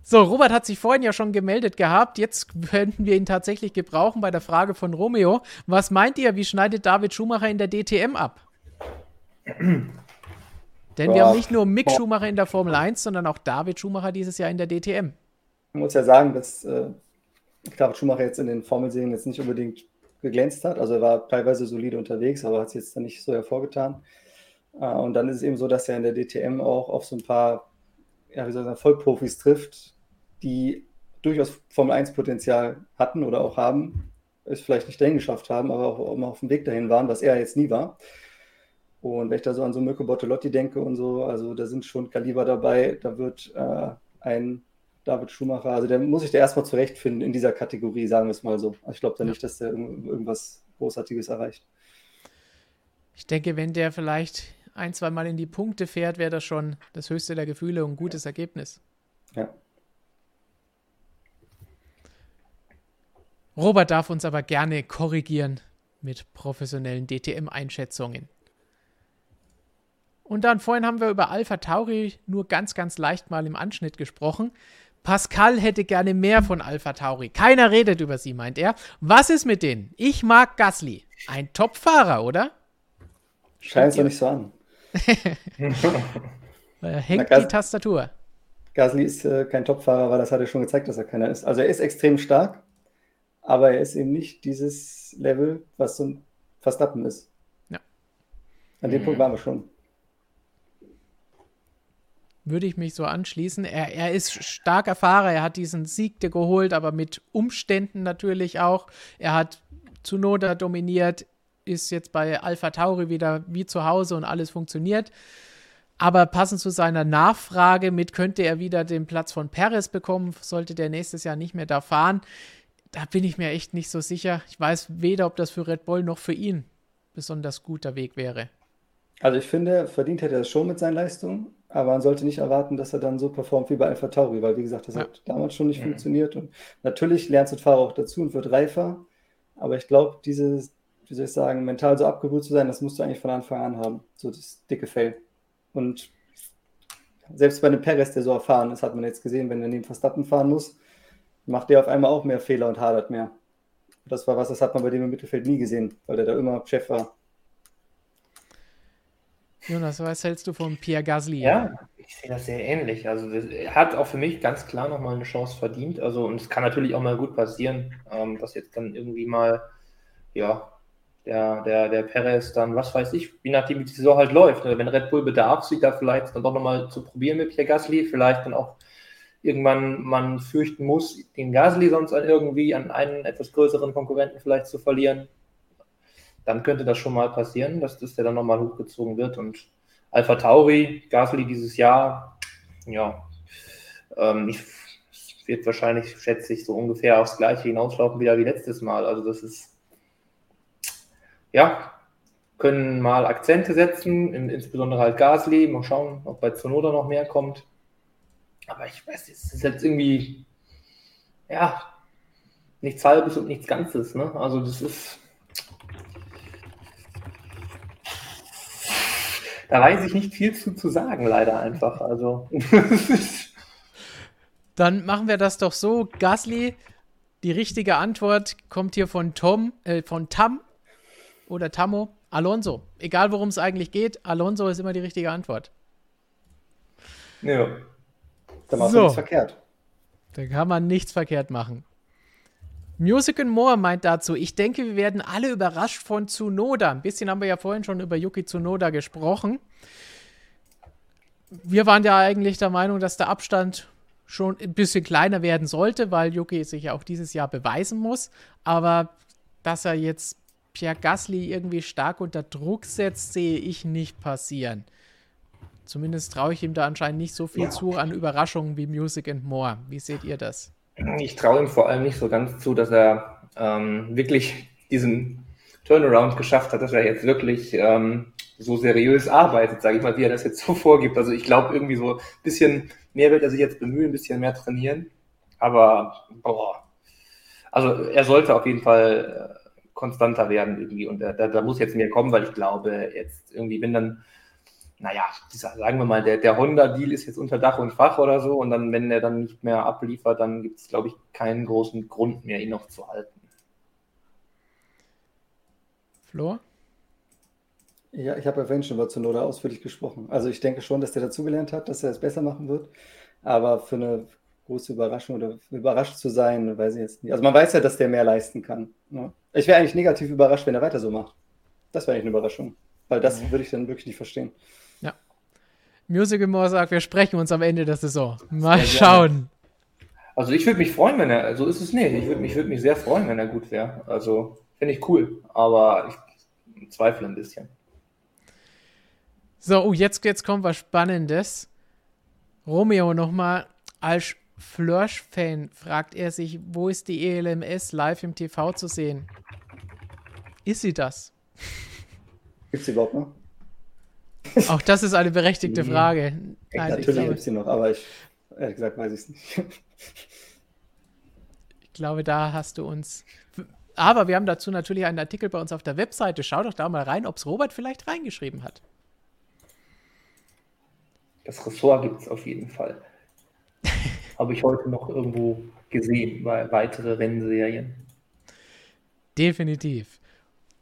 So, Robert hat sich vorhin ja schon gemeldet gehabt. Jetzt könnten wir ihn tatsächlich gebrauchen bei der Frage von Romeo. Was meint ihr, wie schneidet David Schumacher in der DTM ab? (clears throat) Denn ja. wir haben nicht nur Mick Schumacher in der Formel 1, sondern auch David Schumacher dieses Jahr in der DTM. Man muss ja sagen, dass äh, David Schumacher jetzt in den Formelserien jetzt nicht unbedingt geglänzt hat. Also er war teilweise solide unterwegs, aber hat es jetzt dann nicht so hervorgetan. Äh, und dann ist es eben so, dass er in der DTM auch auf so ein paar, ja, wie soll ich sagen, Vollprofis trifft, die durchaus Formel 1 Potenzial hatten oder auch haben, es vielleicht nicht dahin geschafft haben, aber auch immer auf dem Weg dahin waren, was er jetzt nie war. Und wenn ich da so an so Mirko Bortolotti denke und so, also da sind schon Kaliber dabei, da wird äh, ein David Schumacher, also der muss sich da erstmal zurechtfinden in dieser Kategorie, sagen wir es mal so. Also ich glaube da nicht, dass der irgendwas Großartiges erreicht. Ich denke, wenn der vielleicht ein, zwei Mal in die Punkte fährt, wäre das schon das höchste der Gefühle und ein gutes Ergebnis. Ja. Robert darf uns aber gerne korrigieren mit professionellen DTM-Einschätzungen. Und dann vorhin haben wir über Alpha Tauri nur ganz, ganz leicht mal im Anschnitt gesprochen. Pascal hätte gerne mehr von Alpha Tauri. Keiner redet über sie, meint er. Was ist mit denen? Ich mag Gasly. Ein Top-Fahrer, oder? Scheint es doch nicht so an. (laughs) hängt Na, die Tastatur. Gasly ist äh, kein Top-Fahrer, weil das hat er schon gezeigt, dass er keiner ist. Also er ist extrem stark, aber er ist eben nicht dieses Level, was so ein Verstappen ist. Ja. An dem mhm. Punkt waren wir schon würde ich mich so anschließen. Er, er ist starker Fahrer, er hat diesen Sieg geholt, aber mit Umständen natürlich auch. Er hat Tsunoda dominiert, ist jetzt bei Alpha Tauri wieder wie zu Hause und alles funktioniert. Aber passend zu seiner Nachfrage mit, könnte er wieder den Platz von Perez bekommen, sollte der nächstes Jahr nicht mehr da fahren. Da bin ich mir echt nicht so sicher. Ich weiß weder, ob das für Red Bull noch für ihn besonders guter Weg wäre. Also ich finde, verdient hätte er es schon mit seinen Leistungen, aber man sollte nicht erwarten, dass er dann so performt wie bei Alpha Tauri, weil wie gesagt, das ja. hat damals schon nicht mhm. funktioniert. Und natürlich lernt ein Fahrer auch dazu und wird reifer, aber ich glaube, dieses, wie soll ich sagen, mental so abgebrüht zu sein, das musst du eigentlich von Anfang an haben, so das dicke Fell. Und selbst bei einem Perez, der so erfahren ist, hat man jetzt gesehen, wenn er neben Verstappen fahren muss, macht der auf einmal auch mehr Fehler und hadert mehr. Das war was, das hat man bei dem im Mittelfeld nie gesehen, weil der da immer Chef war. Jonas, was hältst du von Pierre Gasly? Ja, ich sehe das sehr ähnlich. Also er hat auch für mich ganz klar nochmal eine Chance verdient. Also und es kann natürlich auch mal gut passieren, ähm, dass jetzt dann irgendwie mal, ja, der, der, der Perez dann, was weiß ich, je nachdem, wie die Saison halt läuft. Ne? Wenn Red Bull Bedarf sieht, da vielleicht dann doch nochmal zu probieren mit Pierre Gasly, vielleicht dann auch irgendwann man fürchten muss, den Gasly sonst an irgendwie an einen etwas größeren Konkurrenten vielleicht zu verlieren dann könnte das schon mal passieren, dass das der dann nochmal hochgezogen wird. Und Alpha Tauri, Gasly dieses Jahr, ja, ähm, ich, wird wahrscheinlich, schätze ich, so ungefähr aufs Gleiche hinauslaufen wieder wie letztes Mal. Also das ist, ja, können mal Akzente setzen, in, insbesondere halt Gasly. Mal schauen, ob bei Zunoda noch mehr kommt. Aber ich weiß, es ist jetzt irgendwie, ja, nichts Halbes und nichts Ganzes. Ne? Also das ist, da weiß ich nicht viel zu, zu sagen, leider einfach. Also. (laughs) Dann machen wir das doch so. Gasly, die richtige Antwort kommt hier von Tom, äh, von Tam oder Tammo. Alonso. Egal worum es eigentlich geht, Alonso ist immer die richtige Antwort. Ja. Da macht so. nichts verkehrt. Da kann man nichts verkehrt machen. Music and More meint dazu, ich denke, wir werden alle überrascht von Tsunoda. Ein bisschen haben wir ja vorhin schon über Yuki Tsunoda gesprochen. Wir waren ja eigentlich der Meinung, dass der Abstand schon ein bisschen kleiner werden sollte, weil Yuki sich ja auch dieses Jahr beweisen muss. Aber dass er jetzt Pierre Gasly irgendwie stark unter Druck setzt, sehe ich nicht passieren. Zumindest traue ich ihm da anscheinend nicht so viel ja. zu an Überraschungen wie Music and More. Wie seht ihr das? Ich traue ihm vor allem nicht so ganz zu, dass er ähm, wirklich diesen Turnaround geschafft hat, dass er jetzt wirklich ähm, so seriös arbeitet, sage ich mal, wie er das jetzt so (laughs) vorgibt. Also ich glaube irgendwie so ein bisschen mehr wird er sich jetzt bemühen, ein bisschen mehr trainieren. Aber boah, also er sollte auf jeden Fall äh, konstanter werden irgendwie und da, da muss jetzt mehr kommen, weil ich glaube jetzt irgendwie, wenn dann naja, dieser, sagen wir mal, der, der Honda-Deal ist jetzt unter Dach und Fach oder so und dann, wenn er dann nicht mehr abliefert, dann gibt es, glaube ich, keinen großen Grund mehr, ihn noch zu halten. Flor? Ja, ich habe ja vorhin schon über Zunoda ausführlich gesprochen. Also ich denke schon, dass der dazugelernt hat, dass er es besser machen wird. Aber für eine große Überraschung oder überrascht zu sein, weiß ich jetzt nicht. Also man weiß ja, dass der mehr leisten kann. Ne? Ich wäre eigentlich negativ überrascht, wenn er weiter so macht. Das wäre eigentlich eine Überraschung. Weil das würde ich dann wirklich nicht verstehen. Musical More sagt, wir sprechen uns am Ende der Saison. Mal schauen. Also ich würde mich freuen, wenn er, so ist es nicht. Ich würde mich, würd mich sehr freuen, wenn er gut wäre. Also finde ich cool, aber ich zweifle ein bisschen. So, oh, jetzt, jetzt kommt was Spannendes. Romeo nochmal als Flörsch-Fan fragt er sich, wo ist die ELMS live im TV zu sehen? Ist sie das? Gibt sie überhaupt noch? Auch das ist eine berechtigte Frage. Nein, Natürlich gibt es sie noch, aber ich, ehrlich gesagt, weiß ich es nicht. ich glaube, da hast du uns. Aber wir haben dazu natürlich einen Artikel bei uns auf der Webseite. Schau doch da mal rein, ob es Robert vielleicht reingeschrieben hat. Das Ressort gibt es auf jeden Fall. (laughs) Habe ich heute noch irgendwo gesehen bei weitere Rennserien. Definitiv.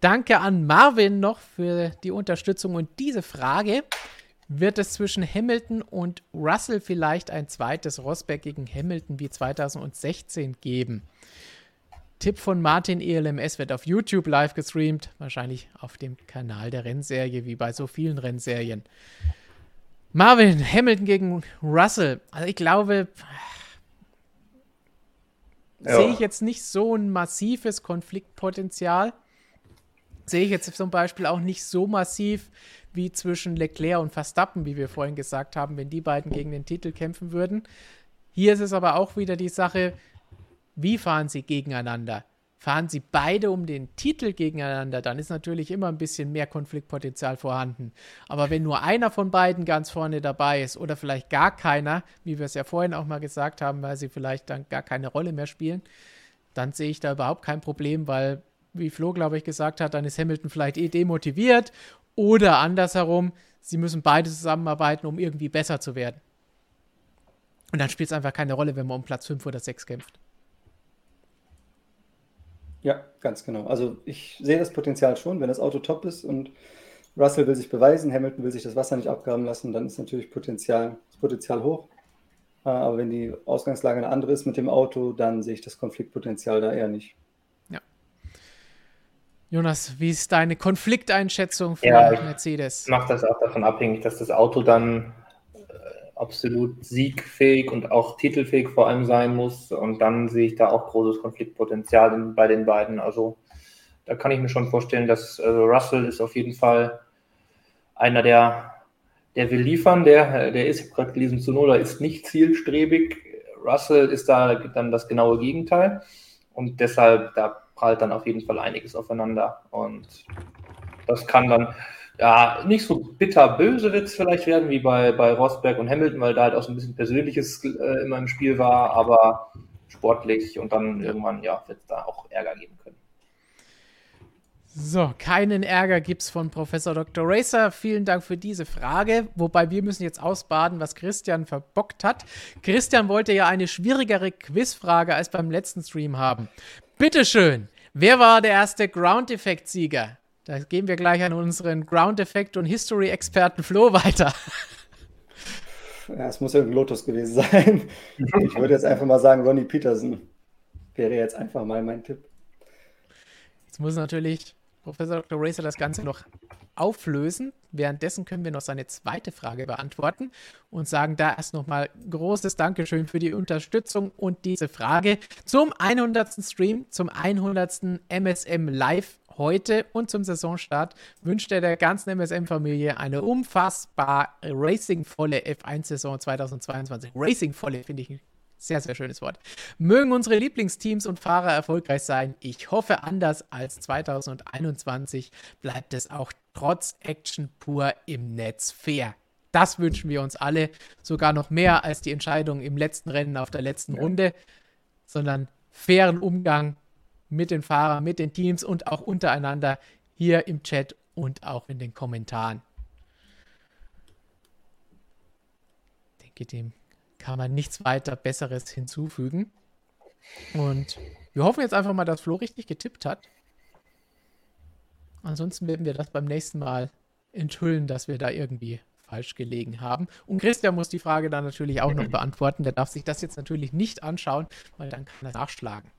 Danke an Marvin noch für die Unterstützung und diese Frage. Wird es zwischen Hamilton und Russell vielleicht ein zweites Rosberg gegen Hamilton wie 2016 geben? Tipp von Martin ELMS wird auf YouTube live gestreamt, wahrscheinlich auf dem Kanal der Rennserie, wie bei so vielen Rennserien. Marvin, Hamilton gegen Russell. Also ich glaube, ja. sehe ich jetzt nicht so ein massives Konfliktpotenzial sehe ich jetzt zum Beispiel auch nicht so massiv wie zwischen Leclerc und Verstappen, wie wir vorhin gesagt haben, wenn die beiden gegen den Titel kämpfen würden. Hier ist es aber auch wieder die Sache, wie fahren sie gegeneinander? Fahren sie beide um den Titel gegeneinander, dann ist natürlich immer ein bisschen mehr Konfliktpotenzial vorhanden. Aber wenn nur einer von beiden ganz vorne dabei ist oder vielleicht gar keiner, wie wir es ja vorhin auch mal gesagt haben, weil sie vielleicht dann gar keine Rolle mehr spielen, dann sehe ich da überhaupt kein Problem, weil wie Flo, glaube ich, gesagt hat, dann ist Hamilton vielleicht eh demotiviert. Oder andersherum, sie müssen beide zusammenarbeiten, um irgendwie besser zu werden. Und dann spielt es einfach keine Rolle, wenn man um Platz 5 oder 6 kämpft. Ja, ganz genau. Also ich sehe das Potenzial schon, wenn das Auto top ist und Russell will sich beweisen, Hamilton will sich das Wasser nicht abgraben lassen, dann ist natürlich Potenzial, das Potenzial hoch. Äh, aber wenn die Ausgangslage eine andere ist mit dem Auto, dann sehe ich das Konfliktpotenzial da eher nicht. Jonas, wie ist deine Konflikteinschätzung für ja, Mercedes? Ich mache das auch davon abhängig, dass das Auto dann äh, absolut siegfähig und auch titelfähig vor allem sein muss. Und dann sehe ich da auch großes Konfliktpotenzial bei den beiden. Also da kann ich mir schon vorstellen, dass also Russell ist auf jeden Fall einer, der, der will liefern, der, der ist, ich habe gerade gelesen, zu Nola ist nicht zielstrebig. Russell ist da dann das genaue Gegenteil. Und deshalb, da prallt dann auf jeden Fall einiges aufeinander. Und das kann dann ja nicht so bitter böse wird es vielleicht werden wie bei, bei Rosberg und Hamilton, weil da halt auch so ein bisschen Persönliches äh, immer im Spiel war, aber sportlich und dann irgendwann ja wird es da auch Ärger geben können. So, keinen Ärger gibt es von Professor Dr. Racer. Vielen Dank für diese Frage. Wobei wir müssen jetzt ausbaden, was Christian verbockt hat. Christian wollte ja eine schwierigere Quizfrage als beim letzten Stream haben. Bitteschön. Wer war der erste Ground-Effekt-Sieger? Da gehen wir gleich an unseren Ground-Effekt- und History-Experten Flo weiter. (laughs) Ja, es muss irgendein Lotus gewesen sein. Ich würde jetzt einfach mal sagen, Ronnie Peterson wäre jetzt einfach mal mein Tipp. Jetzt muss natürlich Professor Dr. Racer das Ganze noch auflösen. Währenddessen können wir noch seine zweite Frage beantworten und sagen da erst nochmal großes Dankeschön für die Unterstützung und diese Frage zum 100. Stream, zum 100. MSM Live heute und zum Saisonstart wünscht er der ganzen MSM-Familie eine unfassbar racingvolle F1-Saison 2022. Racingvolle finde ich sehr, sehr schönes Wort. Mögen unsere Lieblingsteams und Fahrer erfolgreich sein. Ich hoffe, anders als 2021 bleibt es auch trotz Action pur im Netz fair. Das wünschen wir uns alle. Sogar noch mehr als die Entscheidung im letzten Rennen auf der letzten. Runde, sondern fairen Umgang mit den Fahrern, mit den Teams und auch untereinander hier im Chat und auch in den Kommentaren. Ich denke, dem kann man nichts weiter Besseres hinzufügen. Und wir hoffen jetzt einfach mal, dass Flo richtig getippt hat. Ansonsten werden wir das beim nächsten Mal enthüllen, dass wir da irgendwie falsch gelegen haben. Und Christian muss die Frage dann natürlich auch noch beantworten. Der darf sich das jetzt natürlich nicht anschauen, weil dann kann er nachschlagen.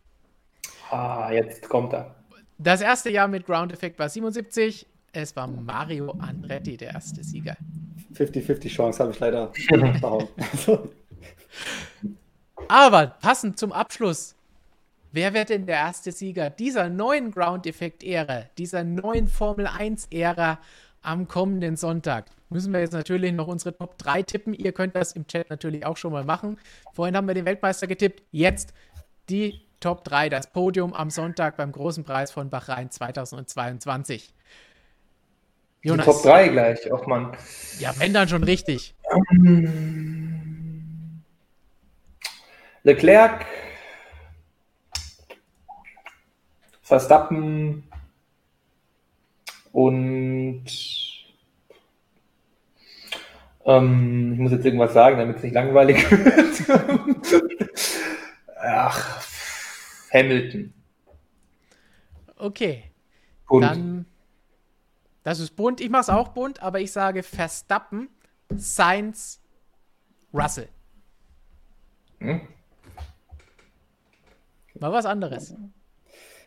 Ah, jetzt kommt er. Das erste Jahr mit Ground Effect war 77, es war Mario Andretti, der erste Sieger. 50-50 Chance habe ich leider (laughs) verhauen. Aber passend zum Abschluss, wer wird denn der erste Sieger dieser neuen Ground-Effekt-Ära, dieser neuen Formel 1-Ära am kommenden Sonntag? Müssen wir jetzt natürlich noch unsere Top 3 tippen. Ihr könnt das im Chat natürlich auch schon mal machen. Vorhin haben wir den Weltmeister getippt. Jetzt die Top 3, das Podium am Sonntag beim großen Preis von Bahrain 2022. Jonas. Die Top 3 gleich, auch Mann. Ja, wenn dann schon richtig. Leclerc, Verstappen und ähm, ich muss jetzt irgendwas sagen, damit es nicht langweilig (laughs) wird. Ach, Hamilton. Okay. Bunt. Dann, das ist bunt. Ich mache es auch bunt, aber ich sage Verstappen, Sainz, Russell. Hm? Mal was anderes.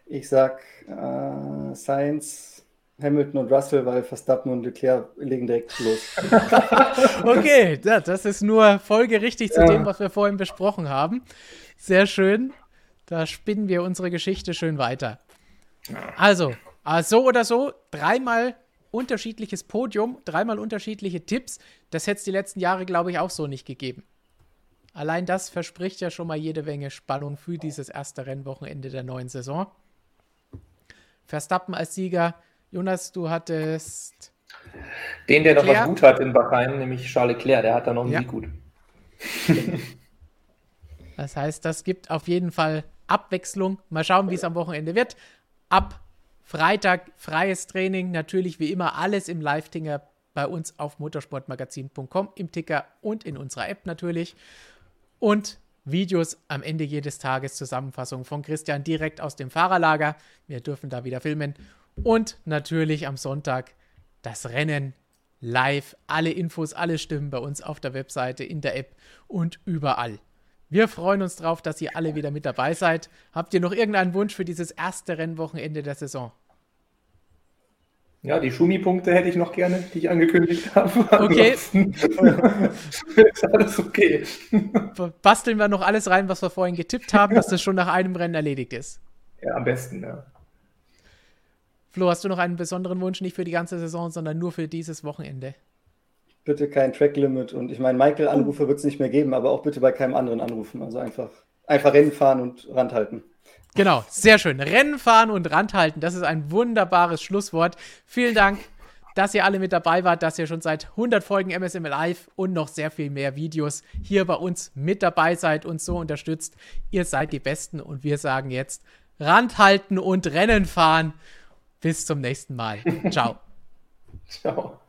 Ich sag äh, Sainz, Hamilton und Russell, weil Verstappen und Leclerc legen direkt los. (laughs) (laughs) okay, das ist nur folgerichtig zu ja. dem, was wir vorhin besprochen haben. Sehr schön. Da spinnen wir unsere Geschichte schön weiter. Also, äh, so oder so, dreimal unterschiedliches Podium, dreimal unterschiedliche Tipps. Das hätte es die letzten Jahre, glaube ich, auch so nicht gegeben. Allein das verspricht ja schon mal jede Menge Spannung für dieses erste Rennwochenende der neuen Saison. Verstappen als Sieger. Jonas, du hattest. Den, der noch was gut hat in Bahrain, nämlich Charles Leclerc, der hat da noch einen ja. gut. (laughs) das heißt, das gibt auf jeden Fall Abwechslung. Mal schauen, wie es am Wochenende wird. Ab Freitag freies Training, natürlich wie immer alles im Live-Tinger bei uns auf motorsportmagazin.com, im Ticker und in unserer App natürlich und Videos am Ende jedes Tages, Zusammenfassung von Christian direkt aus dem Fahrerlager. Wir dürfen da wieder filmen. Und natürlich am Sonntag das Rennen live. Alle Infos, alle Stimmen bei uns auf der Webseite, in der App und überall. Wir freuen uns drauf, dass ihr alle wieder mit dabei seid. Habt ihr noch irgendeinen Wunsch für dieses erste Rennwochenende der Saison? Ja, die Schumi-Punkte hätte ich noch gerne, die ich angekündigt (laughs) habe. Okay. ist alles okay. (laughs) Basteln wir noch alles rein, was wir vorhin getippt haben, dass das schon nach einem Rennen erledigt ist. Ja, am besten, ja. Flo, hast du noch einen besonderen Wunsch, nicht für die ganze Saison, sondern nur für dieses Wochenende? Bitte kein Track-Limit. Und ich meine, Michael-Anrufe wird es nicht mehr geben, aber auch bitte bei keinem anderen anrufen. Also einfach, einfach Rennen fahren und Rand halten. Genau, sehr schön. Rennen fahren und randhalten, das ist ein wunderbares Schlusswort. Vielen Dank, dass ihr alle mit dabei wart, dass ihr schon seit 100 Folgen MSM Live und noch sehr viel mehr Videos hier bei uns mit dabei seid und so unterstützt. Ihr seid die Besten und wir sagen jetzt Randhalten und Rennen fahren. Bis zum nächsten Mal. Ciao. (laughs) Ciao.